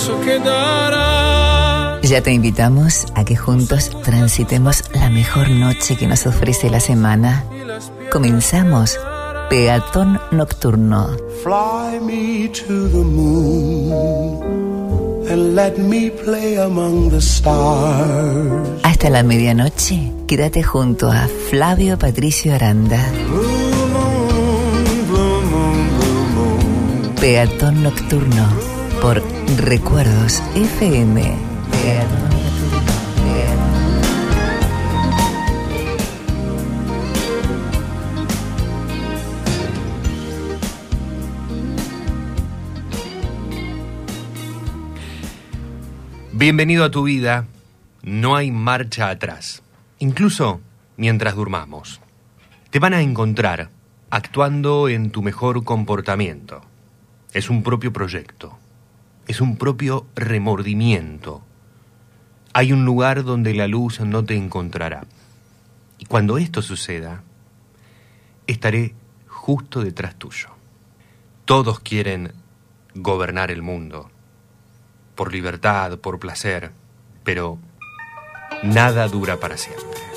paso que darás. Ya te invitamos a que juntos transitemos la mejor noche que nos ofrece la semana. Comenzamos Peatón Nocturno. Fly me to the moon and let me play among the stars. Hasta la medianoche, quédate junto a Flavio Patricio Aranda. Peatón Nocturno por Recuerdos FM. Bienvenido a tu vida. No hay marcha atrás, incluso mientras durmamos. Te van a encontrar actuando en tu mejor comportamiento. Es un propio proyecto. Es un propio remordimiento. Hay un lugar donde la luz no te encontrará. Y cuando esto suceda, estaré justo detrás tuyo. Todos quieren gobernar el mundo por libertad, por placer, pero nada dura para siempre.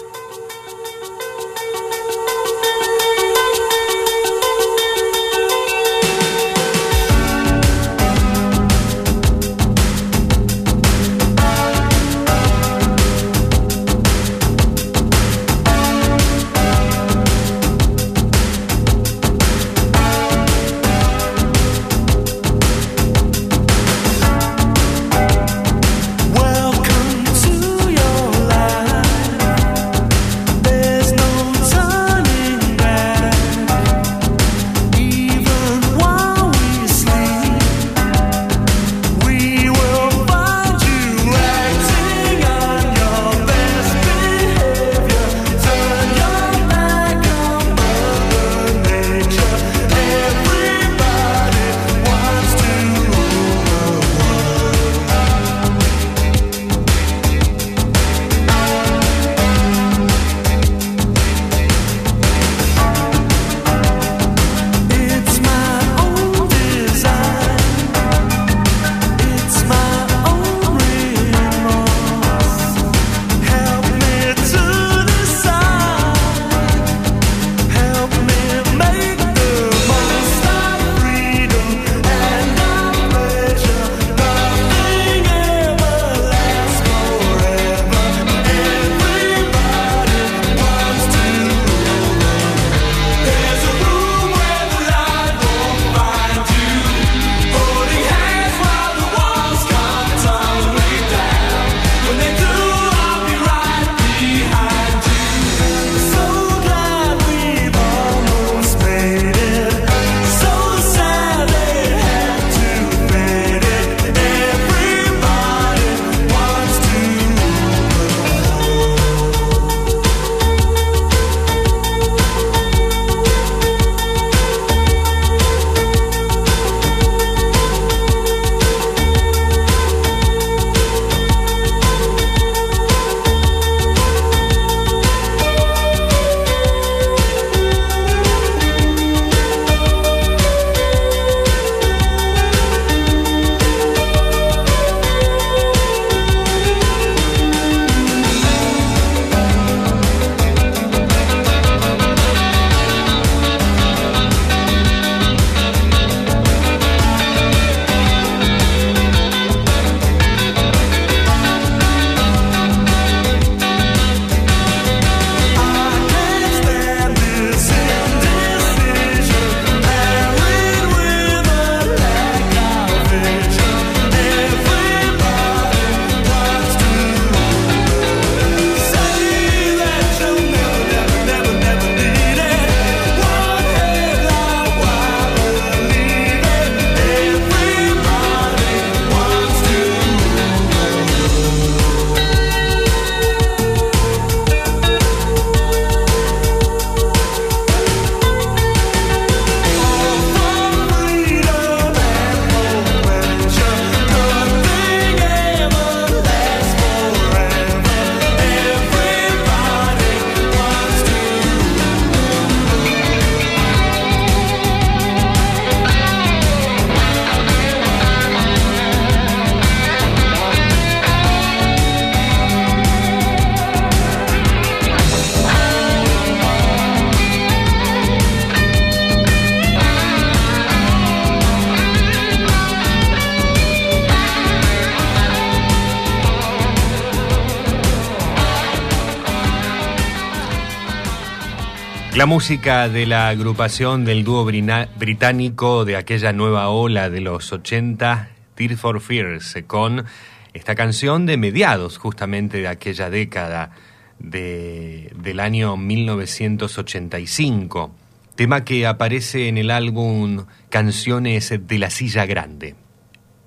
La música de la agrupación del dúo británico de aquella nueva ola de los 80, Tears for Fears, con esta canción de mediados justamente de aquella década de- del año 1985, tema que aparece en el álbum Canciones de la Silla Grande.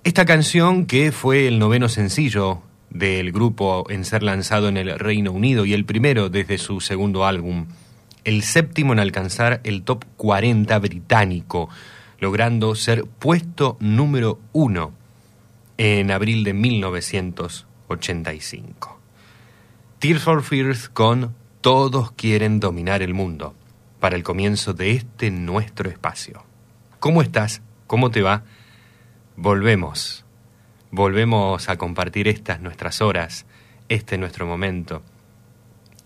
Esta canción, que fue el noveno sencillo del grupo en ser lanzado en el Reino Unido y el primero desde su segundo álbum, el séptimo en alcanzar el top 40 británico, logrando ser puesto número uno en abril de 1985. Tears for Fears con Todos quieren dominar el mundo, para el comienzo de este nuestro espacio. ¿Cómo estás? ¿Cómo te va? Volvemos. Volvemos a compartir estas nuestras horas, este nuestro momento.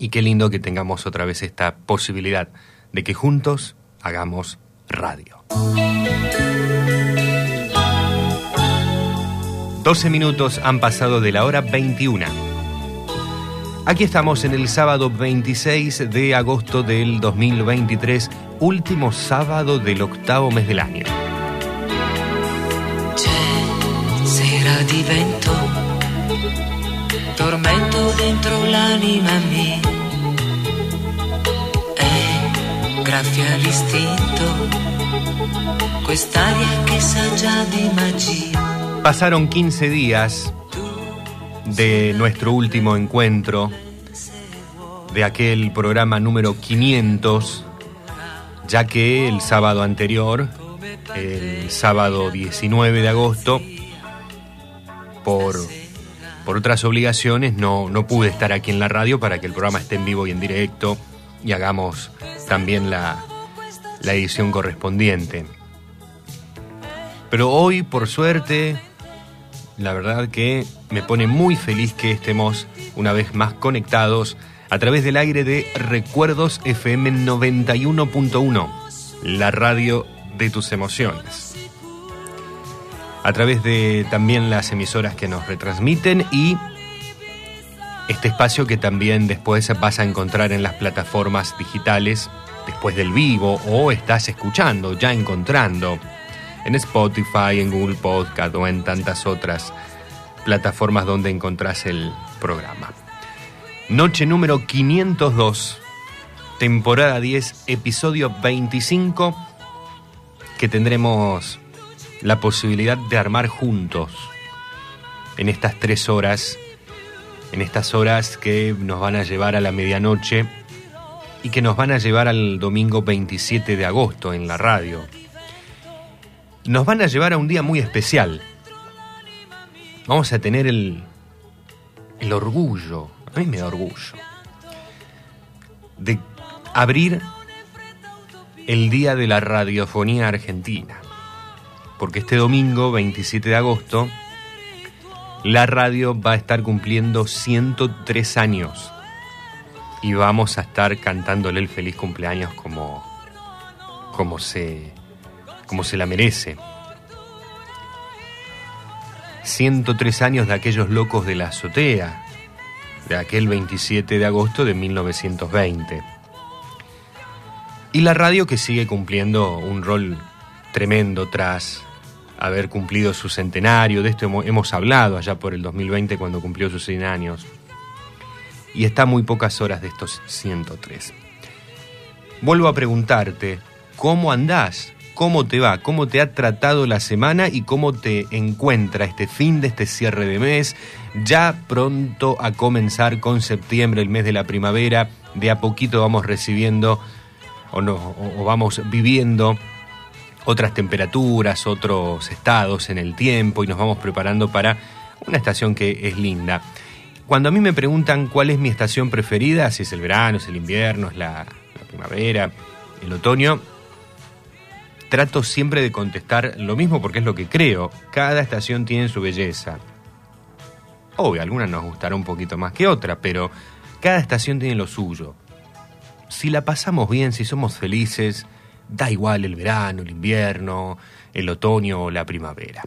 Y qué lindo que tengamos otra vez esta posibilidad de que juntos hagamos radio. 12 minutos han pasado de la hora 21. Aquí estamos en el sábado 26 de agosto del 2023, último sábado del octavo mes del año. Tormento dentro l'anima mia. È graffia l'istinto, quest'aria che sa già di magia. Pasaron 15 días de nuestro último encuentro, de aquel programa número 500, ya que el sábado anterior, el sábado 19 de agosto, por, por otras obligaciones no, no pude estar aquí en la radio para que el programa esté en vivo y en directo y hagamos también la, la edición correspondiente. Pero hoy, por suerte, la verdad que me pone muy feliz que estemos una vez más conectados a través del aire de Recuerdos FM 91.1, la radio de tus emociones. A través de también las emisoras que nos retransmiten y este espacio que también después vas a encontrar en las plataformas digitales después del vivo o estás escuchando, ya encontrando en Spotify, en Google Podcast o en tantas otras plataformas donde encontrás el programa. Noche número 502, temporada 10, episodio 25, que tendremos la posibilidad de armar juntos en estas tres horas, en estas horas que nos van a llevar a la medianoche y que nos van a llevar al domingo 27 de agosto en la radio nos van a llevar a un día muy especial. Vamos a tener el, el orgullo, a mí me da orgullo, de abrir el Día de la Radiofonía Argentina. Porque este domingo, 27 de agosto, la radio va a estar cumpliendo 103 años. Y vamos a estar cantándole el feliz cumpleaños como, como se como se la merece. 103 años de aquellos locos de la azotea, de aquel 27 de agosto de 1920. Y la radio que sigue cumpliendo un rol tremendo tras haber cumplido su centenario, de esto hemos, hablado allá por el 2020 cuando cumplió sus 100 años. Y está muy pocas horas de estos 103. Vuelvo a preguntarte, ¿cómo andás? cómo te va, cómo te ha tratado la semana y cómo te encuentra este fin de este cierre de mes, ya pronto a comenzar con septiembre, el mes de la primavera, de a poquito vamos recibiendo o, no, o vamos viviendo otras temperaturas, otros estados en el tiempo y nos vamos preparando para una estación que es linda. Cuando a mí me preguntan cuál es mi estación preferida, si es el verano, es el invierno, es la, primavera, el otoño, trato siempre de contestar lo mismo porque es lo que creo. Cada estación tiene su belleza. Obvio, algunas nos gustará un poquito más que otra, pero cada estación tiene lo suyo. Si la pasamos bien, si somos felices, da igual el verano, el invierno, el otoño o la primavera.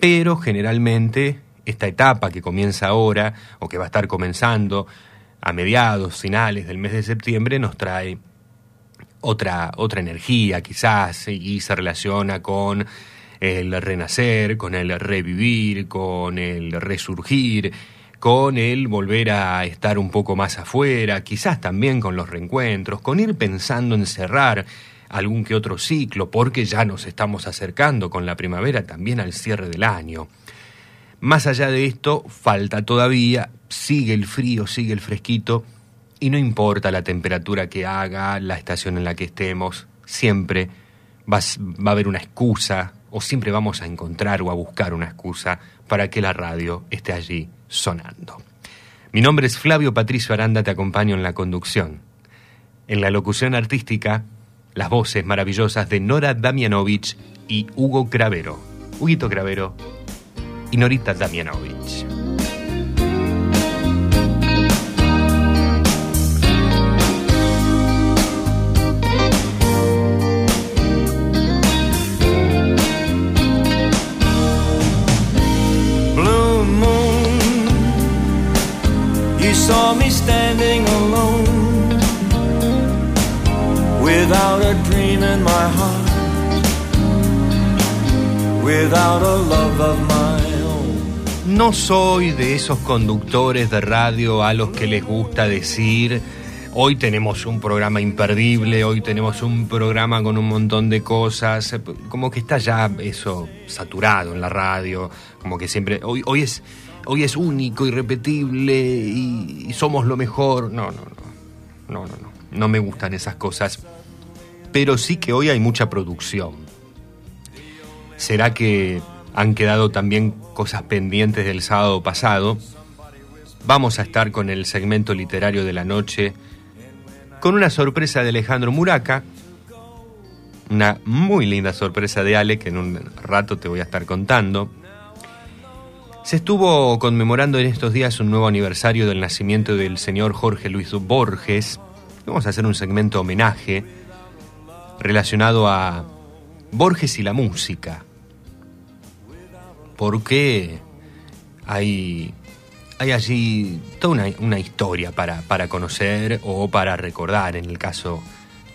Pero generalmente esta etapa que comienza ahora o que va a estar comenzando a mediados, finales del mes de septiembre nos trae otra, otra energía quizás y se relaciona con el renacer, con el revivir, con el resurgir, con el volver a estar un poco más afuera, quizás también con los reencuentros, con ir pensando en cerrar algún que otro ciclo, porque ya nos estamos acercando con la primavera también al cierre del año. Más allá de esto, falta todavía, sigue el frío, sigue el fresquito, y no importa la temperatura que haga, la estación en la que estemos, siempre va, va a haber una excusa, o siempre vamos a encontrar o a buscar una excusa para que la radio esté allí sonando. Mi nombre es Flavio Patricio Aranda, te acompaño en la conducción. En la locución artística, las voces maravillosas de Nora Damianovich y Hugo Cravero. Huguito Cravero y Norita Damianovich. No soy de esos conductores de radio a los que les gusta decir, hoy tenemos un programa imperdible, hoy tenemos un programa con un montón de cosas, como que está ya eso saturado en la radio, como que siempre, hoy, hoy, es, hoy es único, irrepetible y, y somos lo mejor. No, no, no, no, no, no, no me gustan esas cosas, pero sí que hoy hay mucha producción. ¿Será que han quedado también cosas pendientes del sábado pasado? Vamos a estar con el segmento literario de la noche, con una sorpresa de Alejandro Muraca, una muy linda sorpresa de Ale que en un rato te voy a estar contando. Se estuvo conmemorando en estos días un nuevo aniversario del nacimiento del señor Jorge Luis Borges. Vamos a hacer un segmento homenaje relacionado a Borges y la música. Porque hay, hay allí toda una, una historia para, para conocer o para recordar, en el caso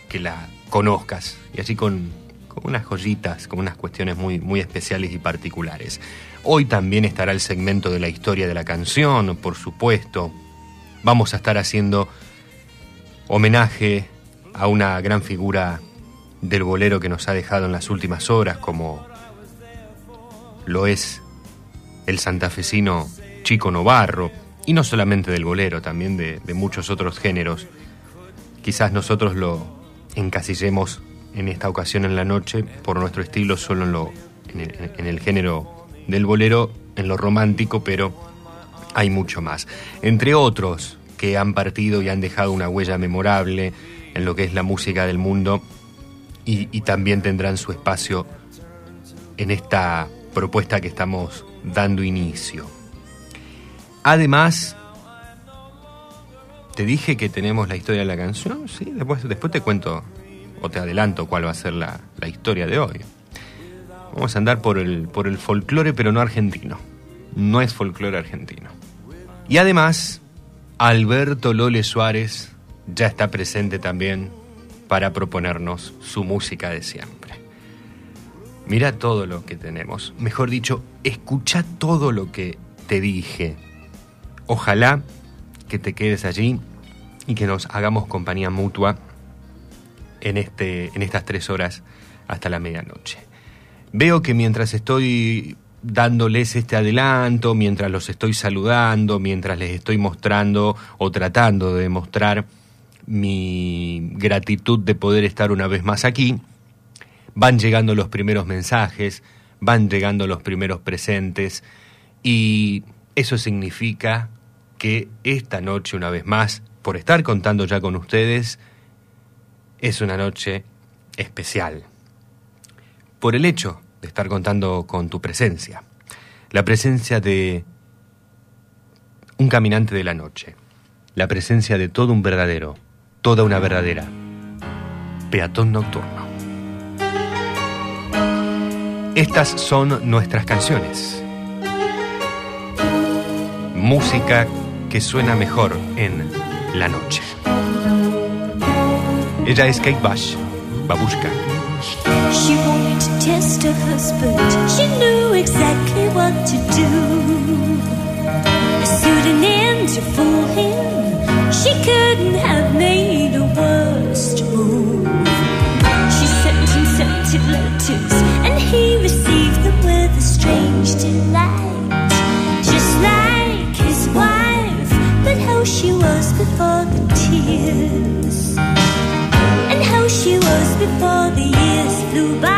que la conozcas. Y así con, con unas joyitas, con unas cuestiones muy, muy especiales y particulares. Hoy también estará el segmento de la historia de la canción, por supuesto. Vamos a estar haciendo homenaje a una gran figura del bolero que nos ha dejado en las últimas horas, como lo es el santafesino Chico Novarro, y no solamente del bolero, también de, muchos otros géneros. Quizás nosotros lo encasillemos en esta ocasión en la noche por nuestro estilo solo en, lo, en, el, género del bolero, en lo romántico, pero hay mucho más. Entre otros que han partido y han dejado una huella memorable en lo que es la música del mundo y también tendrán su espacio en esta propuesta que estamos dando inicio. Además, te dije que tenemos la historia de la canción, sí, después, después te cuento o te adelanto cuál va a ser la, la historia de hoy. Vamos a andar por el, por el folclore, pero no argentino. No es folclore argentino. Y además, Alberto Lole Suárez ya está presente también para proponernos su música de siempre. Mira todo lo que tenemos. Mejor dicho, escucha todo lo que te dije. Ojalá que te quedes allí y que nos hagamos compañía mutua en, este, en estas tres horas hasta la medianoche. Veo que mientras estoy dándoles este adelanto, mientras los estoy saludando, mientras les estoy mostrando o tratando de mostrar mi gratitud de poder estar una vez más aquí, van llegando los primeros mensajes, van llegando los primeros presentes y eso significa que esta noche una vez más, por estar contando ya con ustedes, es una noche especial. Por el hecho de estar contando con tu presencia. La presencia de un caminante de la noche. La presencia de todo un verdadero, toda una verdadera. Peatón nocturno. Estas son nuestras canciones. Música que suena mejor en la noche. Ella es Kate Bush, Babushka. She wanted to test her husband. She knew exactly what to do. A pseudonym to fool him. She couldn't have made. years and how she was before the years flew by.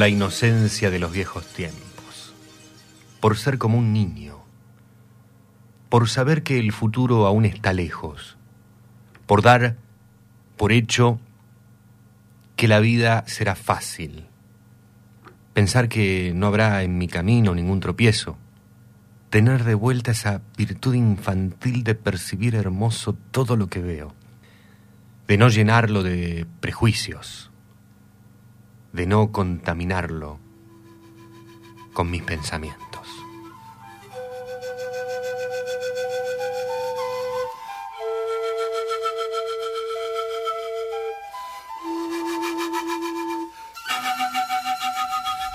la inocencia de los viejos tiempos, por ser como un niño, por saber que el futuro aún está lejos, por dar por hecho que la vida será fácil, pensar que no habrá en mi camino ningún tropiezo, tener de vuelta esa virtud infantil de percibir hermoso todo lo que veo, de no llenarlo de prejuicios de no contaminarlo con mis pensamientos.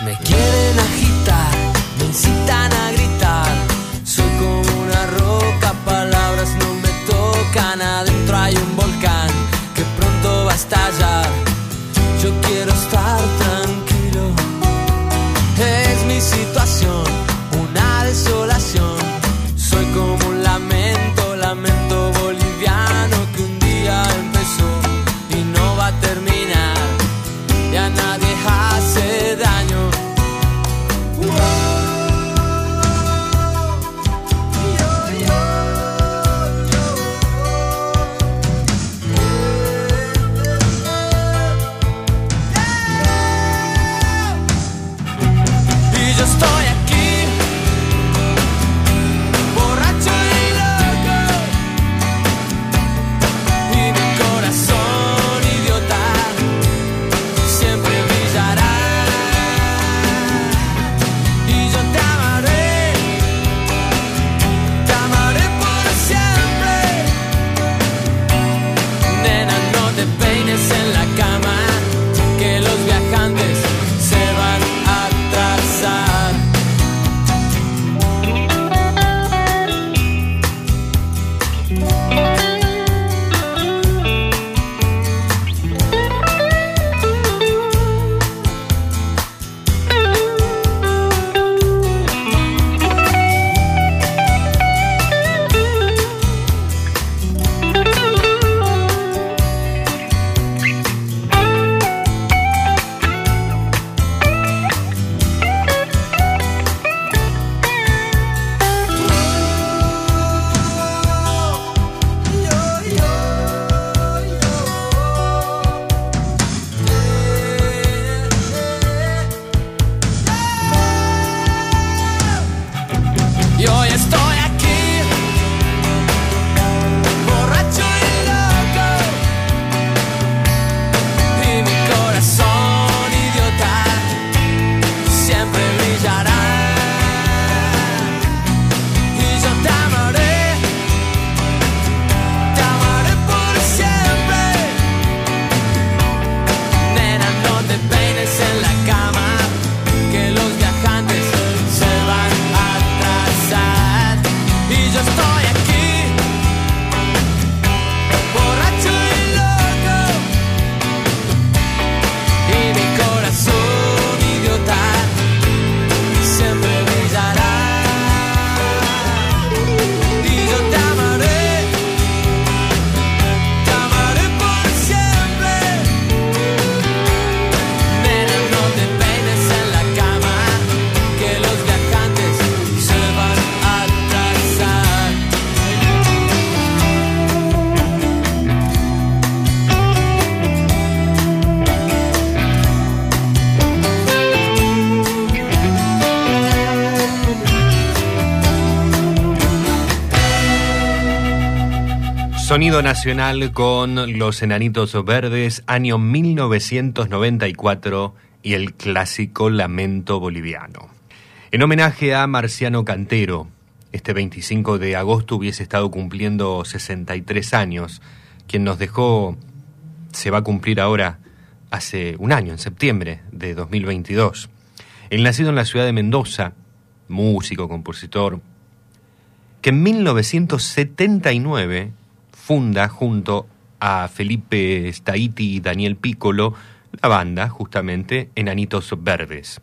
Me quieren agitar, me incitar. Sonido nacional con Los Enanitos Verdes, año 1994 y el clásico Lamento Boliviano. En homenaje a Marciano Cantero, este 25 de agosto hubiese estado cumpliendo 63 años, quien nos dejó, se va a cumplir ahora hace un año, en septiembre de 2022. Él nacido en la ciudad de Mendoza, músico, compositor, que en 1979 funda junto a Felipe Staiti y Daniel Piccolo la banda, justamente, Enanitos Verdes.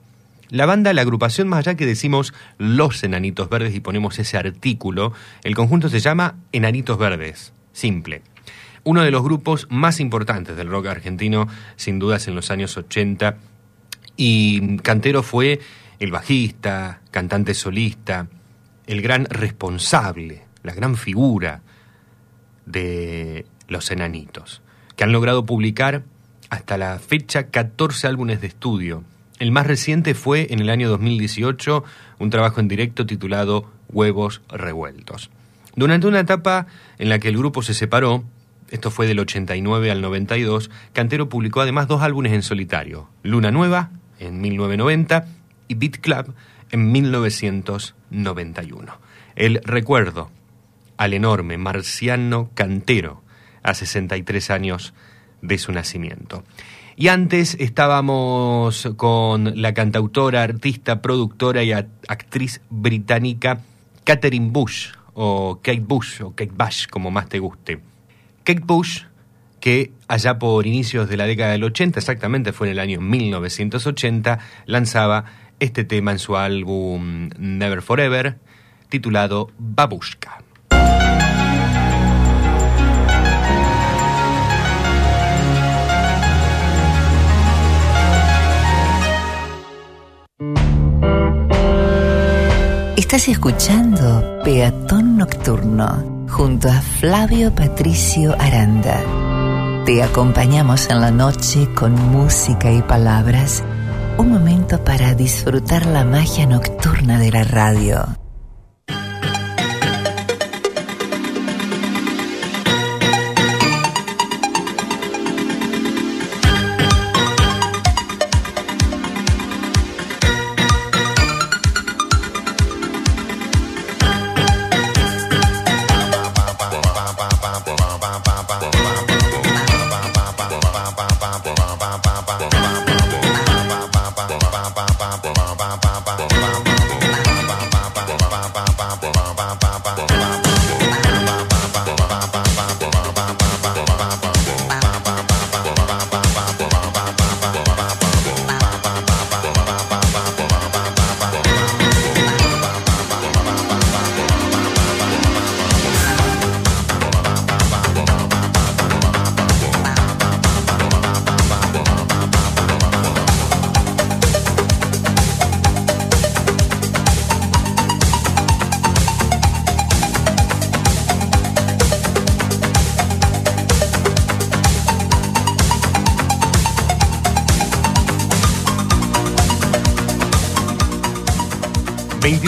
La banda, la agrupación, más allá que decimos Los Enanitos Verdes y ponemos ese artículo, el conjunto se llama Enanitos Verdes, simple. Uno de los grupos más importantes del rock argentino, sin dudas en los años 80, y Cantero fue el bajista, cantante solista, el gran responsable, la gran figura de los enanitos, que han logrado publicar hasta la fecha 14 álbumes de estudio. El más reciente fue en el año 2018 un trabajo en directo titulado Huevos Revueltos. Durante una etapa en la que el grupo se separó, esto fue del 89 al 92, Cantero publicó además dos álbumes en solitario, Luna Nueva en 1990 y Beat Club en 1991. El recuerdo al enorme Marciano Cantero a 63 años de su nacimiento. Y antes estábamos con la cantautora, artista, productora y actriz británica Catherine Bush, o Kate Bush, o Kate Bush, como más te guste. Kate Bush, que allá por inicios de la década del 80, exactamente fue en el año 1980, lanzaba este tema en su álbum Never Forever, titulado Babushka. Estás escuchando Peatón Nocturno junto a Flavio Patricio Aranda. Te acompañamos en la noche con música y palabras, un momento para disfrutar la magia nocturna de la radio.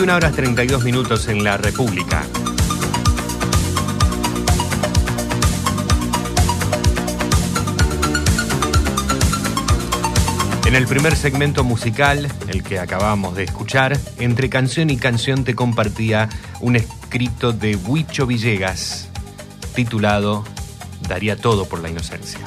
21 horas 32 minutos en la República. En el primer segmento musical, el que acabamos de escuchar, entre canción y canción te compartía un escrito de Huicho Villegas titulado Daría todo por la inocencia.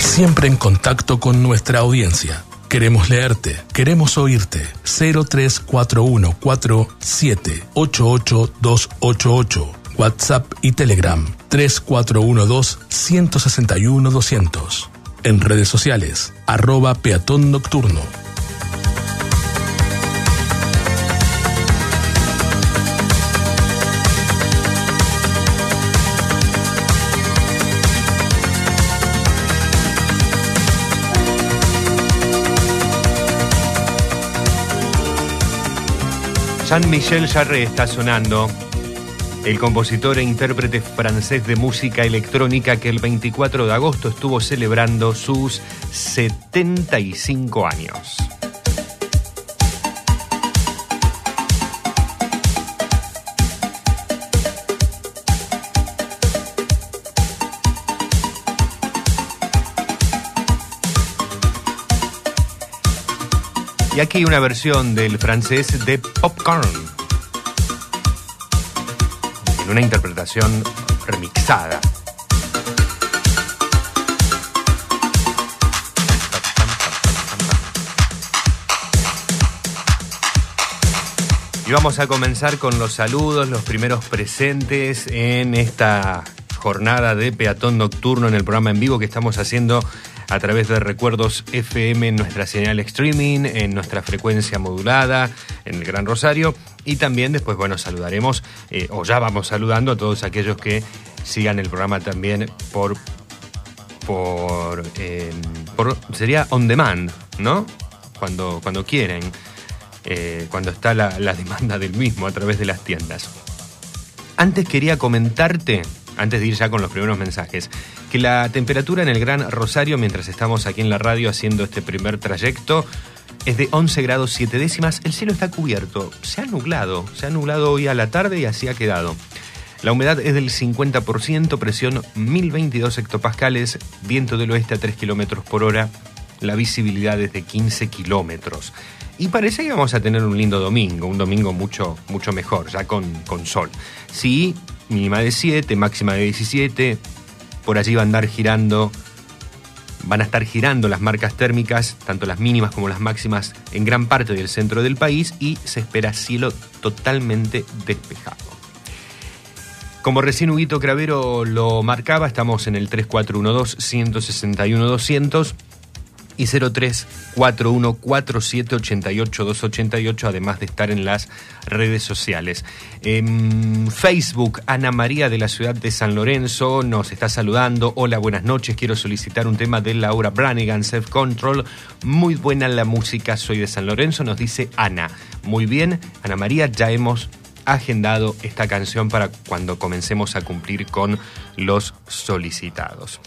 Siempre en contacto con nuestra audiencia. Queremos leerte, queremos oírte. 03414788288. WhatsApp y Telegram 3412-161-200. En redes sociales, arroba peatón nocturno. Jean-Michel Jarre está sonando, el compositor e intérprete francés de música electrónica que el 24 de agosto estuvo celebrando sus 75 años. Y aquí una versión del francés de Popcorn. En una interpretación remixada. Y vamos a comenzar con los saludos, los primeros presentes en esta jornada de peatón nocturno en el programa en vivo que estamos haciendo a través de Recuerdos FM en nuestra señal streaming, en nuestra frecuencia modulada, en el Gran Rosario. Y también después, bueno, saludaremos, eh, o ya vamos saludando a todos aquellos que sigan el programa también por, por, eh, sería on demand, ¿no? Cuando, cuando quieren. Eh, cuando está la, la demanda del mismo a través de las tiendas. Antes quería comentarte, antes de ir ya con los primeros mensajes, que la temperatura en el Gran Rosario, mientras estamos aquí en la radio haciendo este primer trayecto, es de 11 grados 7 décimas. El cielo está cubierto, se ha nublado, se ha nublado hoy a la tarde y así ha quedado. La humedad es del 50%, presión 1022 hectopascales, viento del oeste a 3 kilómetros por hora, la visibilidad es de 15 kilómetros. Y parece que vamos a tener un lindo domingo, un domingo mucho, mucho mejor, ya con, con sol. Sí, mínima de 7, máxima de 17, por allí va a andar girando, van a estar girando las marcas térmicas, tanto las mínimas como las máximas, en gran parte del centro del país y se espera cielo totalmente despejado. Como recién Huguito Cravero lo marcaba, estamos en el 3412-161-200 y 03414788-288, además de estar en las redes sociales. En Facebook, Ana María de la ciudad de San Lorenzo nos está saludando. Hola, buenas noches. Quiero solicitar un tema de Laura Branigan, Self Control. Muy buena la música, soy de San Lorenzo, nos dice Ana. Muy bien, Ana María, ya hemos agendado esta canción para cuando comencemos a cumplir con los solicitados.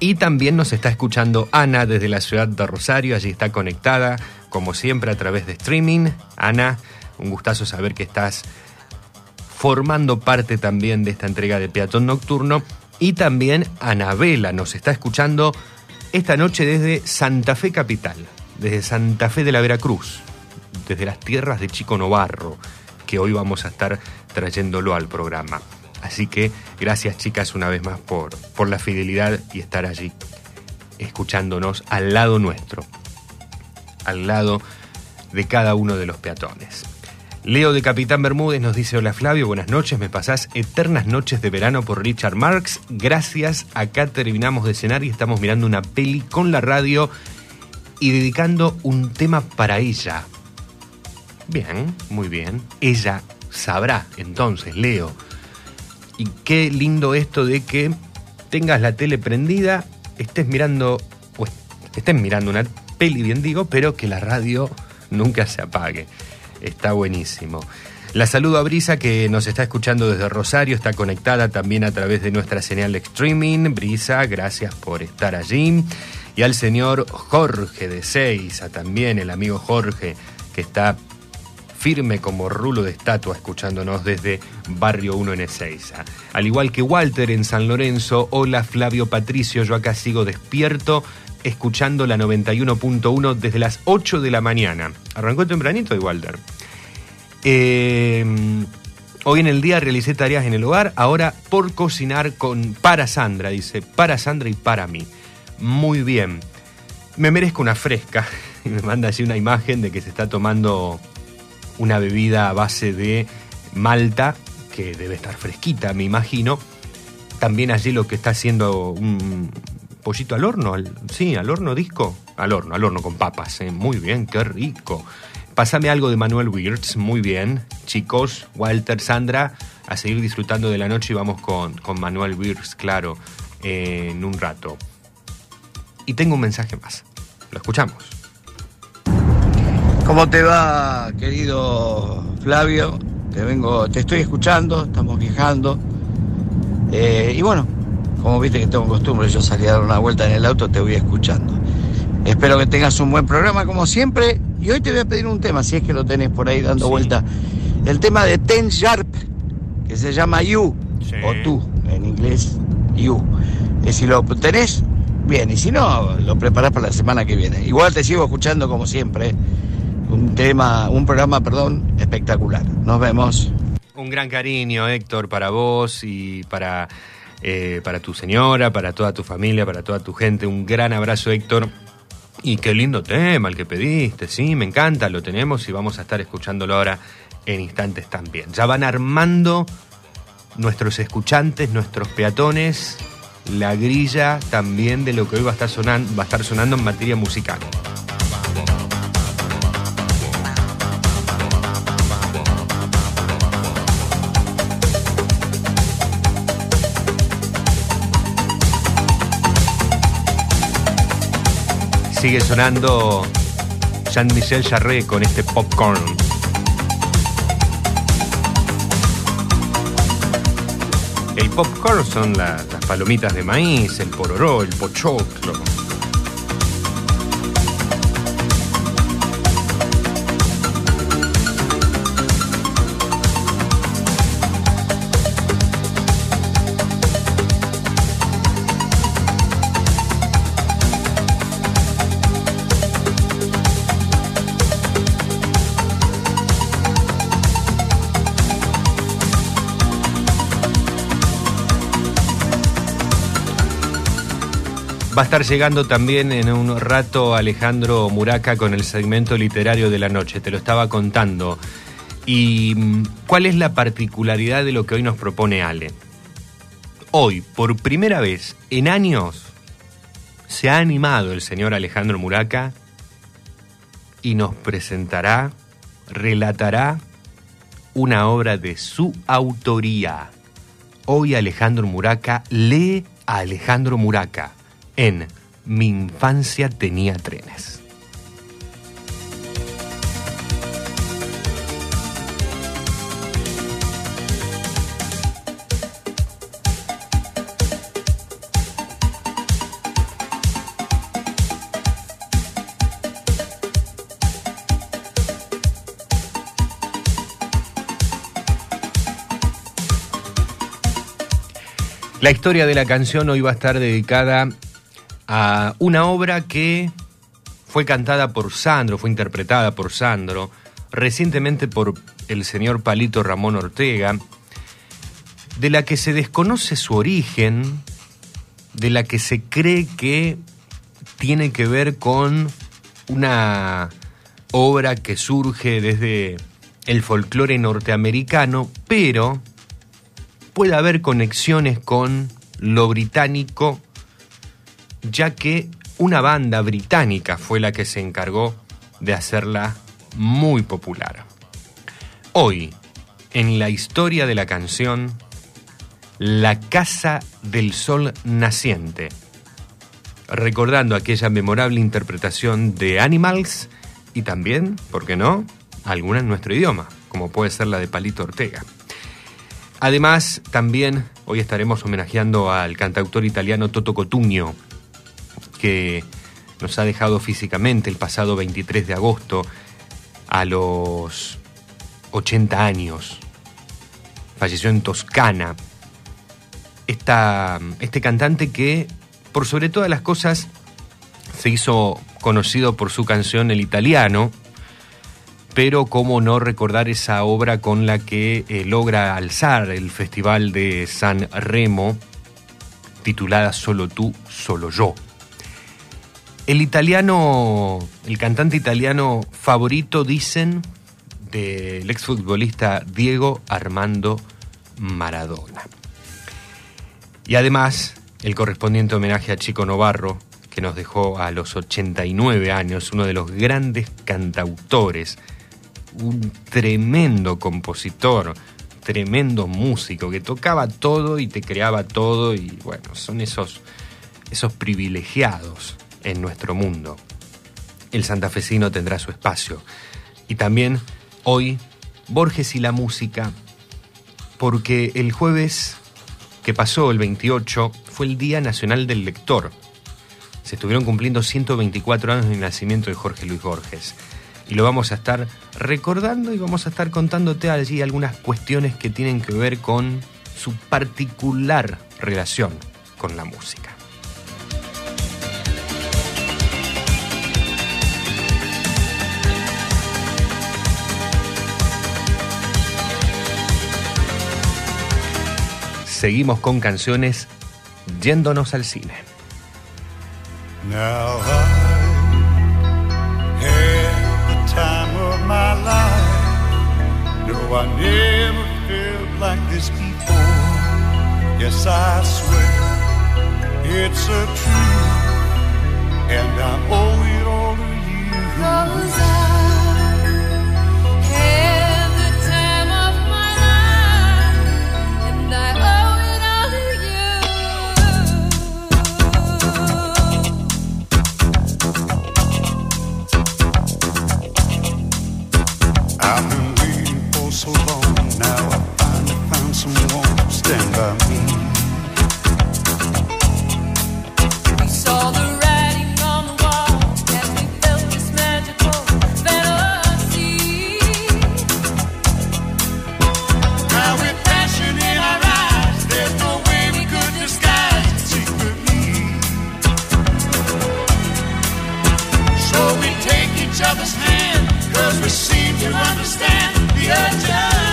Y también nos está escuchando Ana desde la ciudad de Rosario, allí está conectada, como siempre, a través de streaming. Ana, un gustazo saber que estás formando parte también de esta entrega de Peatón Nocturno. Y también Anabela nos está escuchando esta noche desde Santa Fe Capital, desde Santa Fe de la Veracruz, desde las tierras de Chico Novarro, que hoy vamos a estar trayéndolo al programa. Así que gracias chicas una vez más por, por la fidelidad y estar allí escuchándonos al lado nuestro, al lado de cada uno de los peatones. Leo de Capitán Bermúdez nos dice, hola Flavio, buenas noches, me pasás Eternas Noches de Verano por Richard Marx. Gracias, acá terminamos de cenar y estamos mirando una peli con la radio y dedicando un tema para ella. Bien, muy bien. Ella sabrá entonces, Leo. Y qué lindo esto de que tengas la tele prendida, estés mirando, pues estés mirando una peli, bien digo, pero que la radio nunca se apague. Está buenísimo. La saludo a Brisa que nos está escuchando desde Rosario, está conectada también a través de nuestra señal de streaming. Brisa, gracias por estar allí. Y al señor Jorge de Seiza, también el amigo Jorge, que está firme como rulo de estatua escuchándonos desde Barrio 1 en Ezeiza. Al igual que Walter en San Lorenzo, hola Flavio Patricio, yo acá sigo despierto escuchando la 91.1 desde las 8 de la mañana. Arrancó tempranito de Walter. Eh, hoy en el día realicé tareas en el hogar, ahora por cocinar con para Sandra, dice, para Sandra y para mí. Muy bien. Me merezco una fresca. Y me manda así una imagen de que se está tomando una bebida a base de malta, que debe estar fresquita, me imagino. También allí lo que está haciendo un pollito al horno, al- sí, al horno disco, al horno, al horno con papas, ¿eh? muy bien, qué rico. Pásame algo de Manuel Wirtz, muy bien. Chicos, Walter, Sandra, a seguir disfrutando de la noche y vamos con, con Manuel Wirtz, claro, en un rato. Y tengo un mensaje más. Lo escuchamos. ¿Cómo te va, querido Flavio? Te vengo, te estoy escuchando, estamos viajando. Eh, y bueno, como viste que tengo costumbre, yo salí a dar una vuelta en el auto, te voy escuchando. Espero que tengas un buen programa como siempre. Y hoy te voy a pedir un tema, si es que lo tenés por ahí dando Sí. vuelta. El tema de Ten Sharp, que se llama You, Sí. o tú, en inglés, You. Y si lo tenés, bien. Y si no, lo preparás para la semana que viene. Igual te sigo escuchando como siempre. Un tema, un programa, perdón, espectacular. Nos vemos. Un gran cariño, Héctor, para vos y para, eh, para tu señora, para toda tu familia, para toda tu gente. Un gran abrazo, Héctor. Y qué lindo tema el que pediste, sí, me encanta, lo tenemos y vamos a estar escuchándolo ahora en instantes también. Ya van armando nuestros escuchantes, nuestros peatones, la grilla también de lo que hoy va a estar sonando, va a estar sonando en materia musical. Sigue sonando Jean-Michel Jarre con este popcorn. El popcorn son la- las palomitas de maíz, el pororó, el pochoclo. Estar llegando también en un rato Alejandro Muraca con el segmento literario de la noche, te lo estaba contando. ¿Y mm, cuál es la particularidad de lo que hoy nos propone Ale? Hoy, por primera vez en años, se ha animado el señor Alejandro Muraca y nos presentará, relatará una obra de su autoría. Hoy Alejandro Muraca lee a Alejandro Muraca en Mi infancia tenía trenes. La historia de la canción hoy va a estar dedicada a una obra que fue cantada por Sandro, fue interpretada por Sandro, recientemente por el señor Palito Ramón Ortega, de la que se desconoce su origen, de la que se cree que tiene que ver con una obra que surge desde el folclore norteamericano, pero puede haber conexiones con lo británico, ya que una banda británica fue la que se encargó de hacerla muy popular. Hoy, en la historia de la canción, La Casa del Sol Naciente, recordando aquella memorable interpretación de Animals y también, ¿por qué no?, alguna en nuestro idioma, como puede ser la de Palito Ortega. Además, también hoy estaremos homenajeando al cantautor italiano Toto Cotugno, que nos ha dejado físicamente el pasado 23 de agosto a los 80 años. Falleció en Toscana. Esta, este cantante que, por sobre todas las cosas, se hizo conocido por su canción El Italiano, pero cómo no recordar esa obra con la que eh, logra alzar el Festival de San Remo, titulada Solo tú, solo yo. El italiano, el cantante italiano favorito, dicen, del exfutbolista Diego Armando Maradona. Y además, el correspondiente homenaje a Chico Novarro, que nos dejó a los 89 años, uno de los grandes cantautores, un tremendo compositor, tremendo músico, que tocaba todo y te creaba todo, y bueno, son esos, esos privilegiados en nuestro mundo. El santafesino tendrá su espacio. Y también hoy, Borges y la música, porque el jueves que pasó, el 28, fue el Día Nacional del Lector. Se estuvieron cumpliendo 124 años del nacimiento de Jorge Luis Borges. Y lo vamos a estar recordando y vamos a estar contándote allí algunas cuestiones que tienen que ver con su particular relación con la música. seguimos con canciones yéndonos al cine. Now I had the time of my life. No, I never felt like this before. Yes, I swear it's a truth, and I owe it all to you. Rosa. you understand the urgency?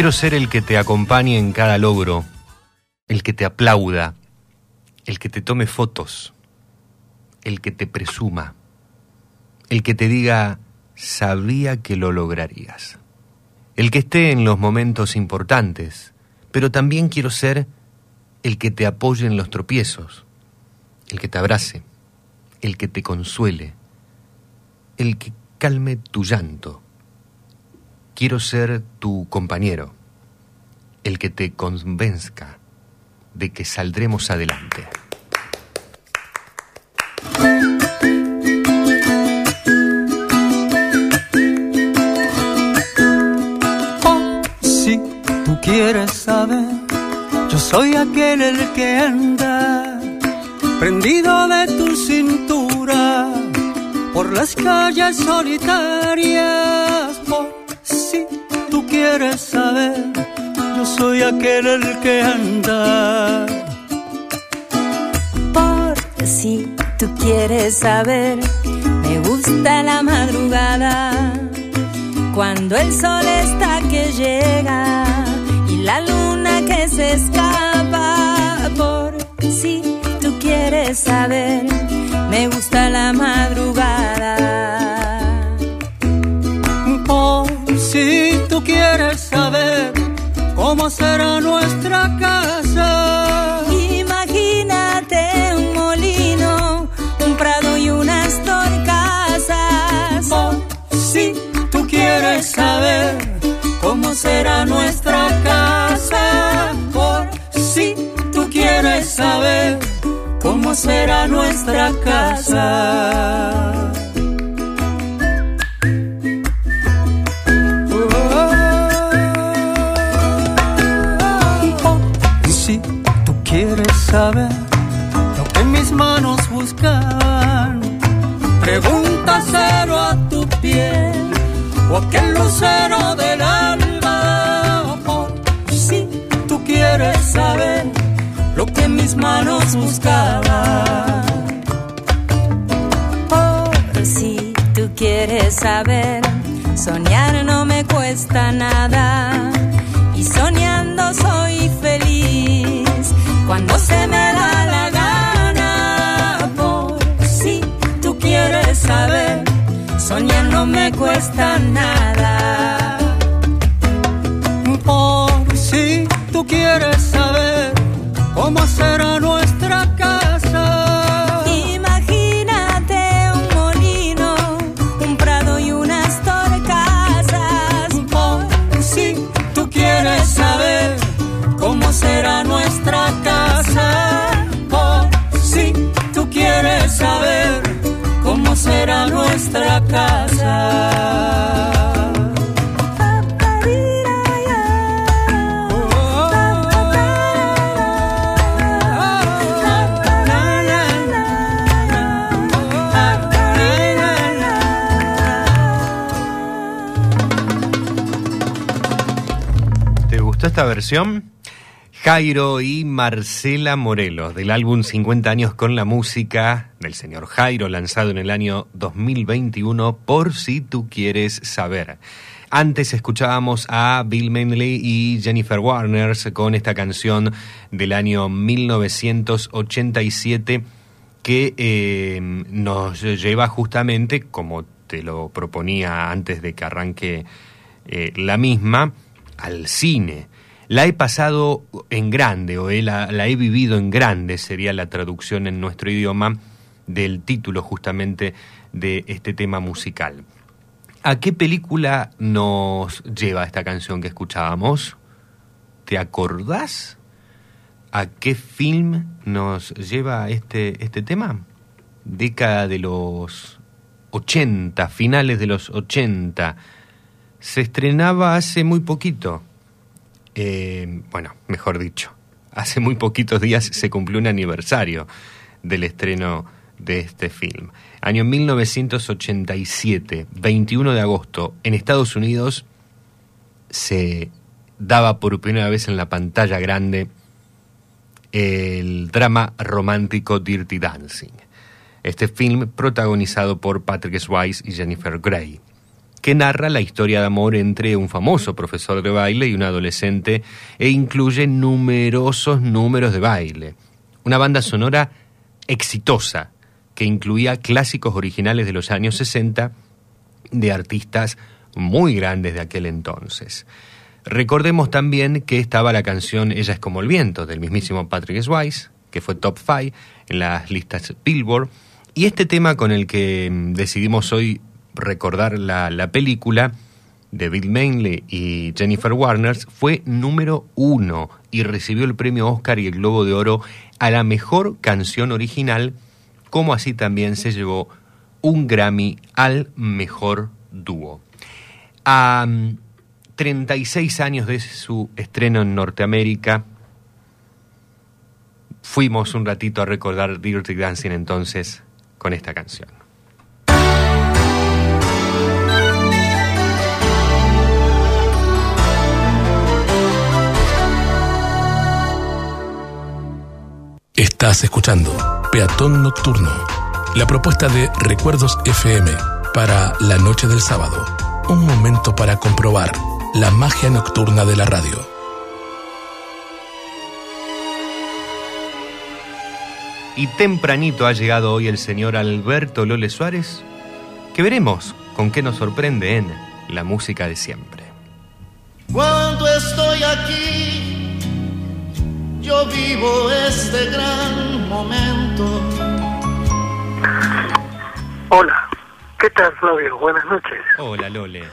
Quiero ser el que te acompañe en cada logro, el que te aplauda, el que te tome fotos, el que te presuma, el que te diga, sabía que lo lograrías, el que esté en los momentos importantes, pero también quiero ser el que te apoye en los tropiezos, el que te abrace, el que te consuele, el que calme tu llanto. Quiero ser tu compañero, el que te convenzca de que saldremos adelante. Oh, si tú quieres saber, yo soy aquel el que anda prendido de tu cintura por las calles solitarias. Si tú quieres saber, yo soy aquel el que anda. Por si tú quieres saber, me gusta la madrugada, cuando el sol está que llega y la luna que se escapa. Por si tú quieres saber, me gusta la madrugada. Tú quieres saber cómo será nuestra casa. Imagínate un molino, un prado y unas torcasas. Por si tú quieres saber cómo será nuestra casa. Por si tú quieres saber cómo será nuestra casa. Saber lo que mis manos buscan, pregúntaselo a tu piel o aquel lucero del alba. Por si tú quieres saber lo que mis manos buscaban. Por si tú quieres saber, soñar no me cuesta nada. Y soñando soy cuando se me da la gana. Por si tú quieres saber, soñar no me cuesta nada. Por si tú quieres saber cómo será nuestra ¿Te gustó esta versión? Jairo y Marcela Morelos, del álbum 50 años con la música del señor Jairo, lanzado en el año 2021, por si tú quieres saber. Antes escuchábamos a Bill Manley y Jennifer Warner con esta canción del año 1987 que eh, nos lleva justamente, como te lo proponía antes de que arranque eh, la misma, al cine. La he pasado en grande, o la he vivido en grande, sería la traducción en nuestro idioma del título justamente de este tema musical. ¿A qué película nos lleva esta canción que escuchábamos? ¿Te acordás? ¿A qué film nos lleva este, este tema? Década de los 80, finales de los 80. Se estrenaba hace muy poquito. Eh, bueno, mejor dicho, hace muy poquitos días se cumplió un aniversario del estreno de este film. Año 1987, 21 de agosto, en Estados Unidos se daba por primera vez en la pantalla grande el drama romántico Dirty Dancing. Este film protagonizado por Patrick Swayze y Jennifer Grey, que narra la historia de amor entre un famoso profesor de baile y un adolescente e incluye numerosos números de baile. Una banda sonora exitosa que incluía clásicos originales de los años 60 de artistas muy grandes de aquel entonces. Recordemos también que estaba la canción Ella es como el viento del mismísimo Patrick Swayze, que fue top 5 en las listas Billboard, y este tema con el que mm, decidimos hoy recordar la, la película de Bill Manley y Jennifer Warner fue número uno y recibió el premio Oscar y el Globo de Oro a la mejor canción original, como así también se llevó un Grammy al mejor dúo. A 36 años de su estreno en Norteamérica, fuimos un ratito a recordar Dirty Dancing entonces con esta canción. Estás escuchando Peatón Nocturno, la propuesta de Recuerdos FM para la noche del sábado. Un momento para comprobar la magia nocturna de la radio. Y tempranito ha llegado hoy el señor Alberto Lole Suárez, que veremos con qué nos sorprende en la música de siempre. Cuando estoy aquí, yo vivo este gran momento. Hola, ¿qué tal Flavio? Buenas noches. Hola Lole.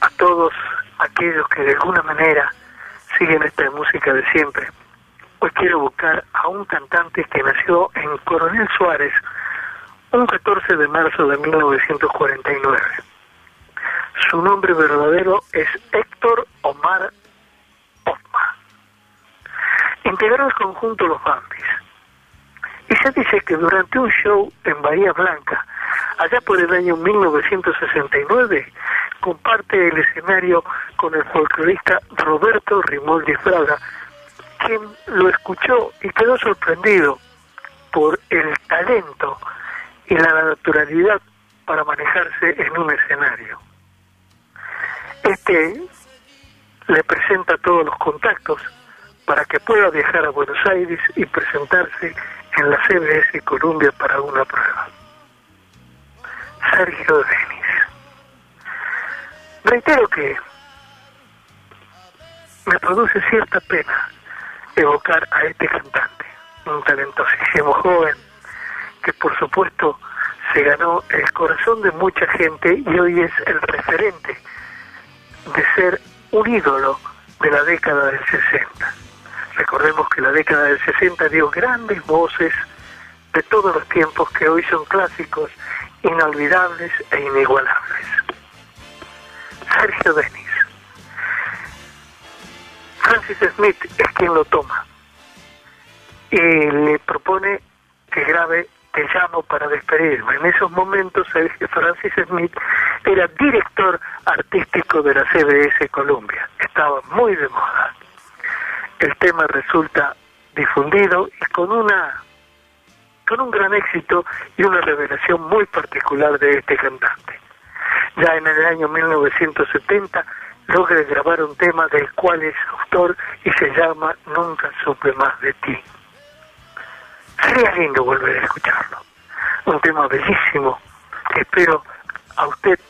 A todos aquellos que de alguna manera siguen esta música de siempre. Hoy quiero buscar a un cantante que nació en Coronel Suárez un 14 de marzo de 1949. Su nombre verdadero es Héctor Omar. Integró el conjunto Los Bambis. Y se dice que durante un show en Bahía Blanca, allá por el año 1969, comparte el escenario con el folclorista Roberto Rimoldi Fraga, quien lo escuchó y quedó sorprendido por el talento y la naturalidad para manejarse en un escenario. Este le presenta todos los contactos para que pueda viajar a Buenos Aires y presentarse en la CBS Columbia para una prueba. Sergio Denis. Reitero que me produce cierta pena evocar a este cantante, un talentosísimo joven que por supuesto se ganó el corazón de mucha gente y hoy es el referente de ser un ídolo de la década del 60. Recordemos que la década del 60 dio grandes voces de todos los tiempos que hoy son clásicos, inolvidables e inigualables. Sergio Denis. Francis Smith es quien lo toma y le propone que grabe Te llamo para despedirme. En esos momentos Francis Smith era director artístico de la CBS Columbia. Estaba muy de moda. El tema resulta difundido y con una con un gran éxito y una revelación muy particular de este cantante. Ya en el año 1970 logra grabar un tema del cual es autor y se llama Nunca supe más de ti. Sería lindo volver a escucharlo. Un tema bellísimo que espero a usted,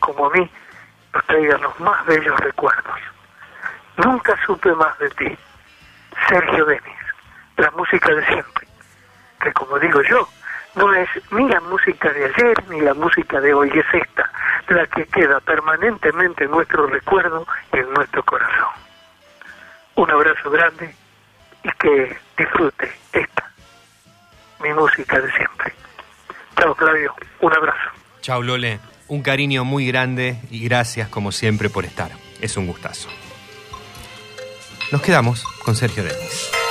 como a mí, nos traiga los más bellos recuerdos. Nunca supe más de ti. Sergio Denis, la música de siempre, que como digo yo, no es ni la música de ayer ni la música de hoy, es esta, la que queda permanentemente en nuestro recuerdo y en nuestro corazón. Un abrazo grande y que disfrute esta, mi música de siempre. Chao Claudio, un abrazo. Chao Lole, un cariño muy grande y gracias como siempre por estar. Es un gustazo. Nos quedamos con Sergio Denis.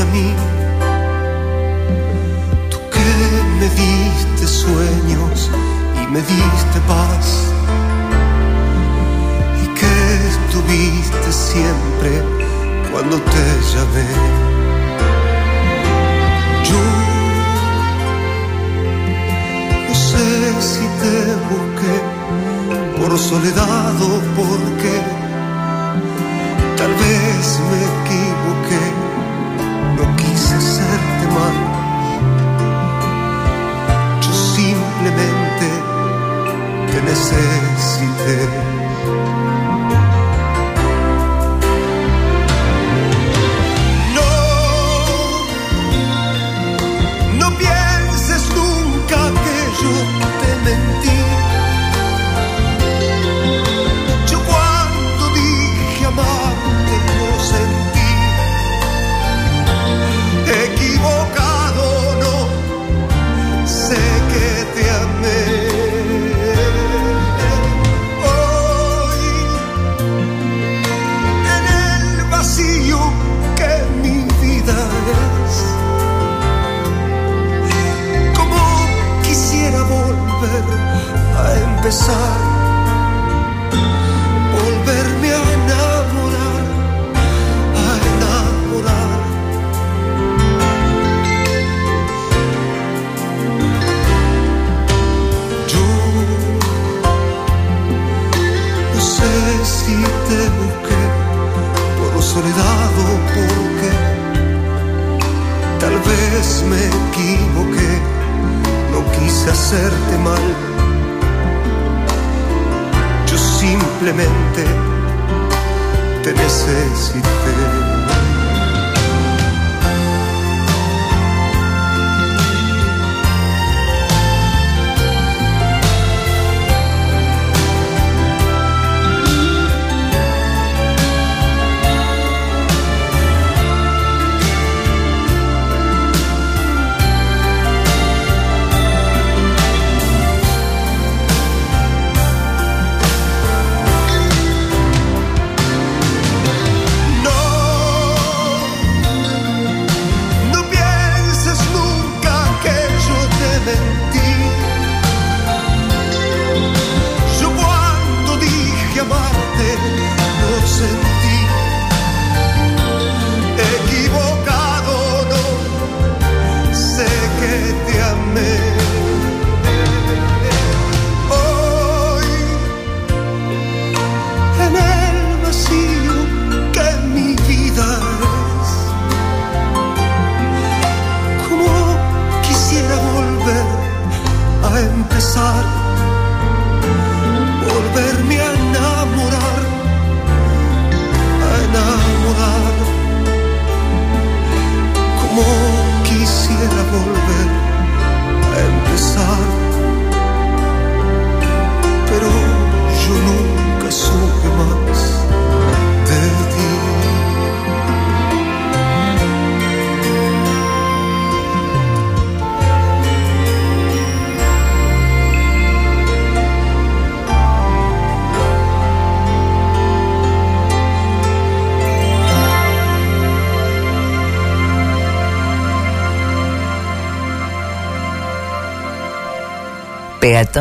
A mí. Tú que me diste sueños y me diste paz.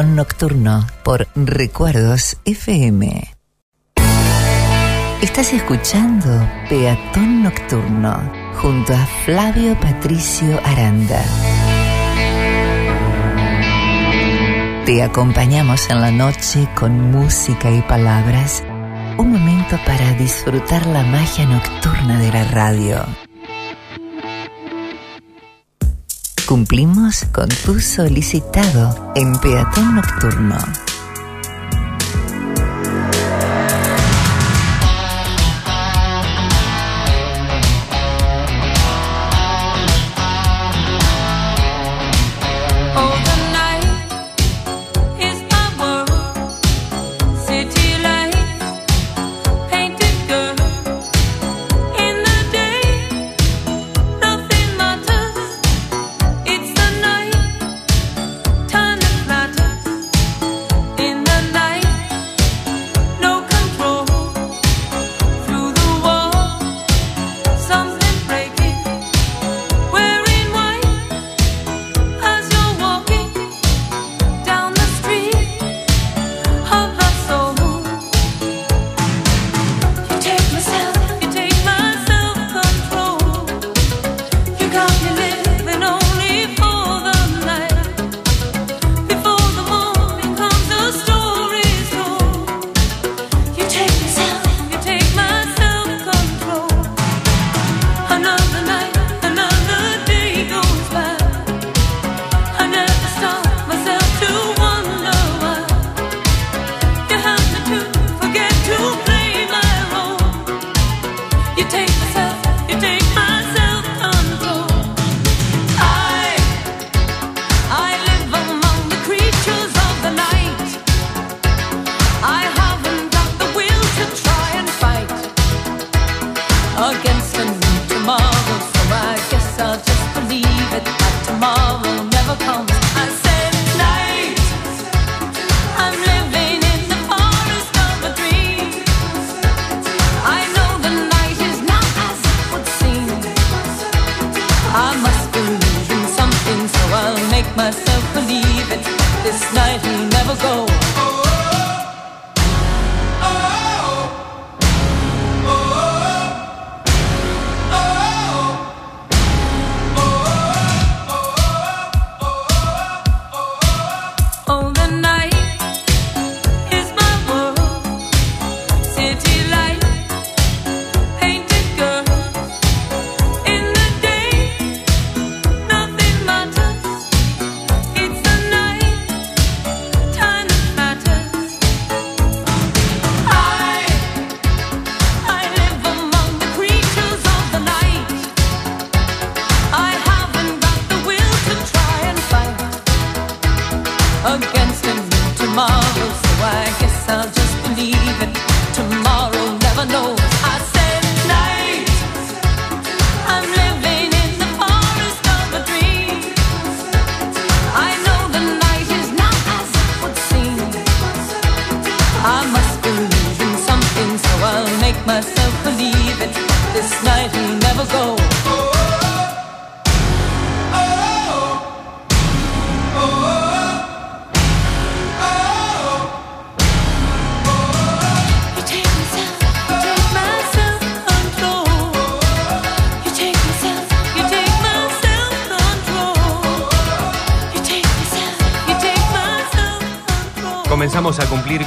Nocturno por Recuerdos FM. Estás escuchando Peatón Nocturno junto a Flavio Patricio Aranda. Te acompañamos en la noche con música y palabras, un momento para disfrutar la magia nocturna de la radio. Cumplimos con tu solicitado en Peatón Nocturno.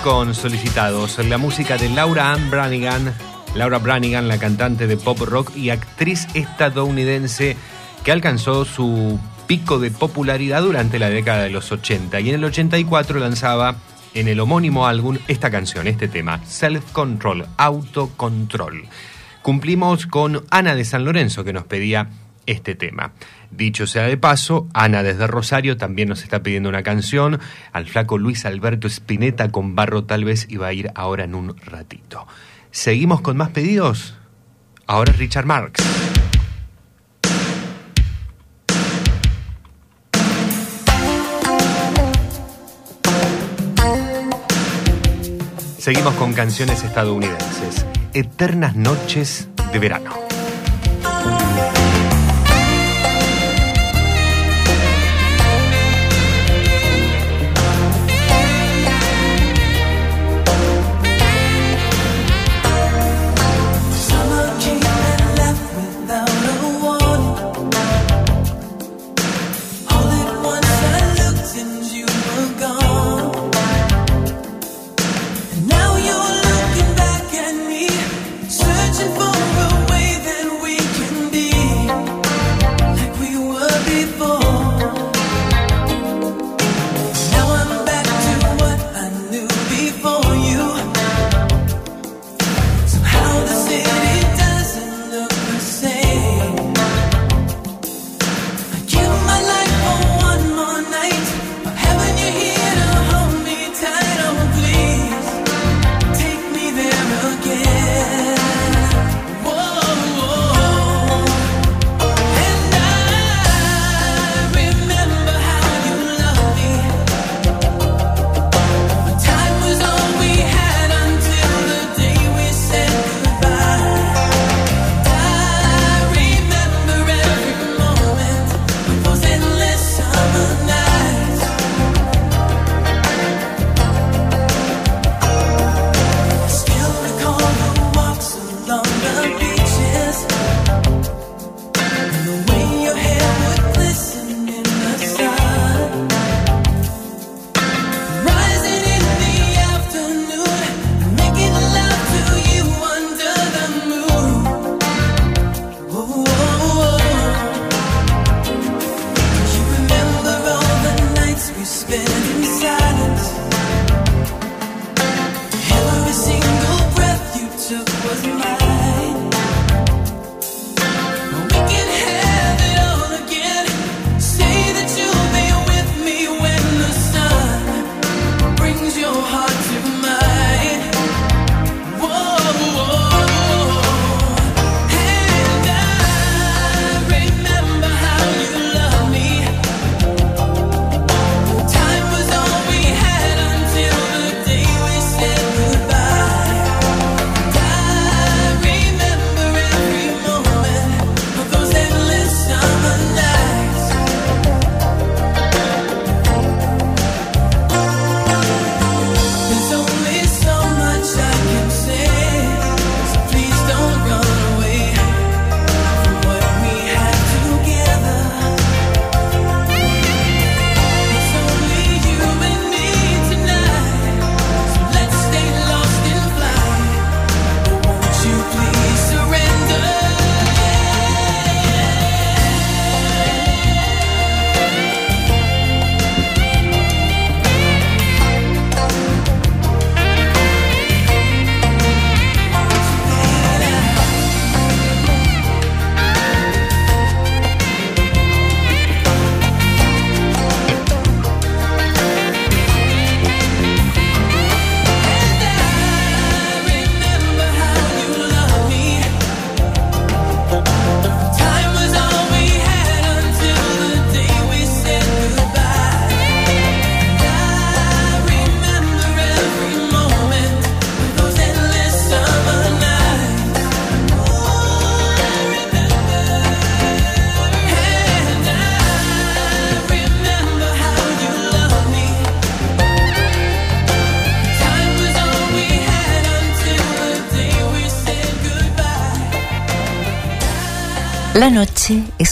Con solicitados. La música de Laura Ann Branigan. Laura Branigan, la cantante de pop rock y actriz estadounidense que alcanzó su pico de popularidad durante la década de los 80 y en el 84 lanzaba en el homónimo álbum esta canción, este tema, Self Control, Autocontrol. Cumplimos con Ana de San Lorenzo que nos pedía este tema. Dicho sea de paso, Ana desde Rosario también nos está pidiendo una canción. Al flaco Luis Alberto Spinetta con barro tal vez iba a ir ahora en un ratito. ¿Seguimos con más pedidos? Ahora Richard Marx. Seguimos con canciones estadounidenses. Eternas noches de verano.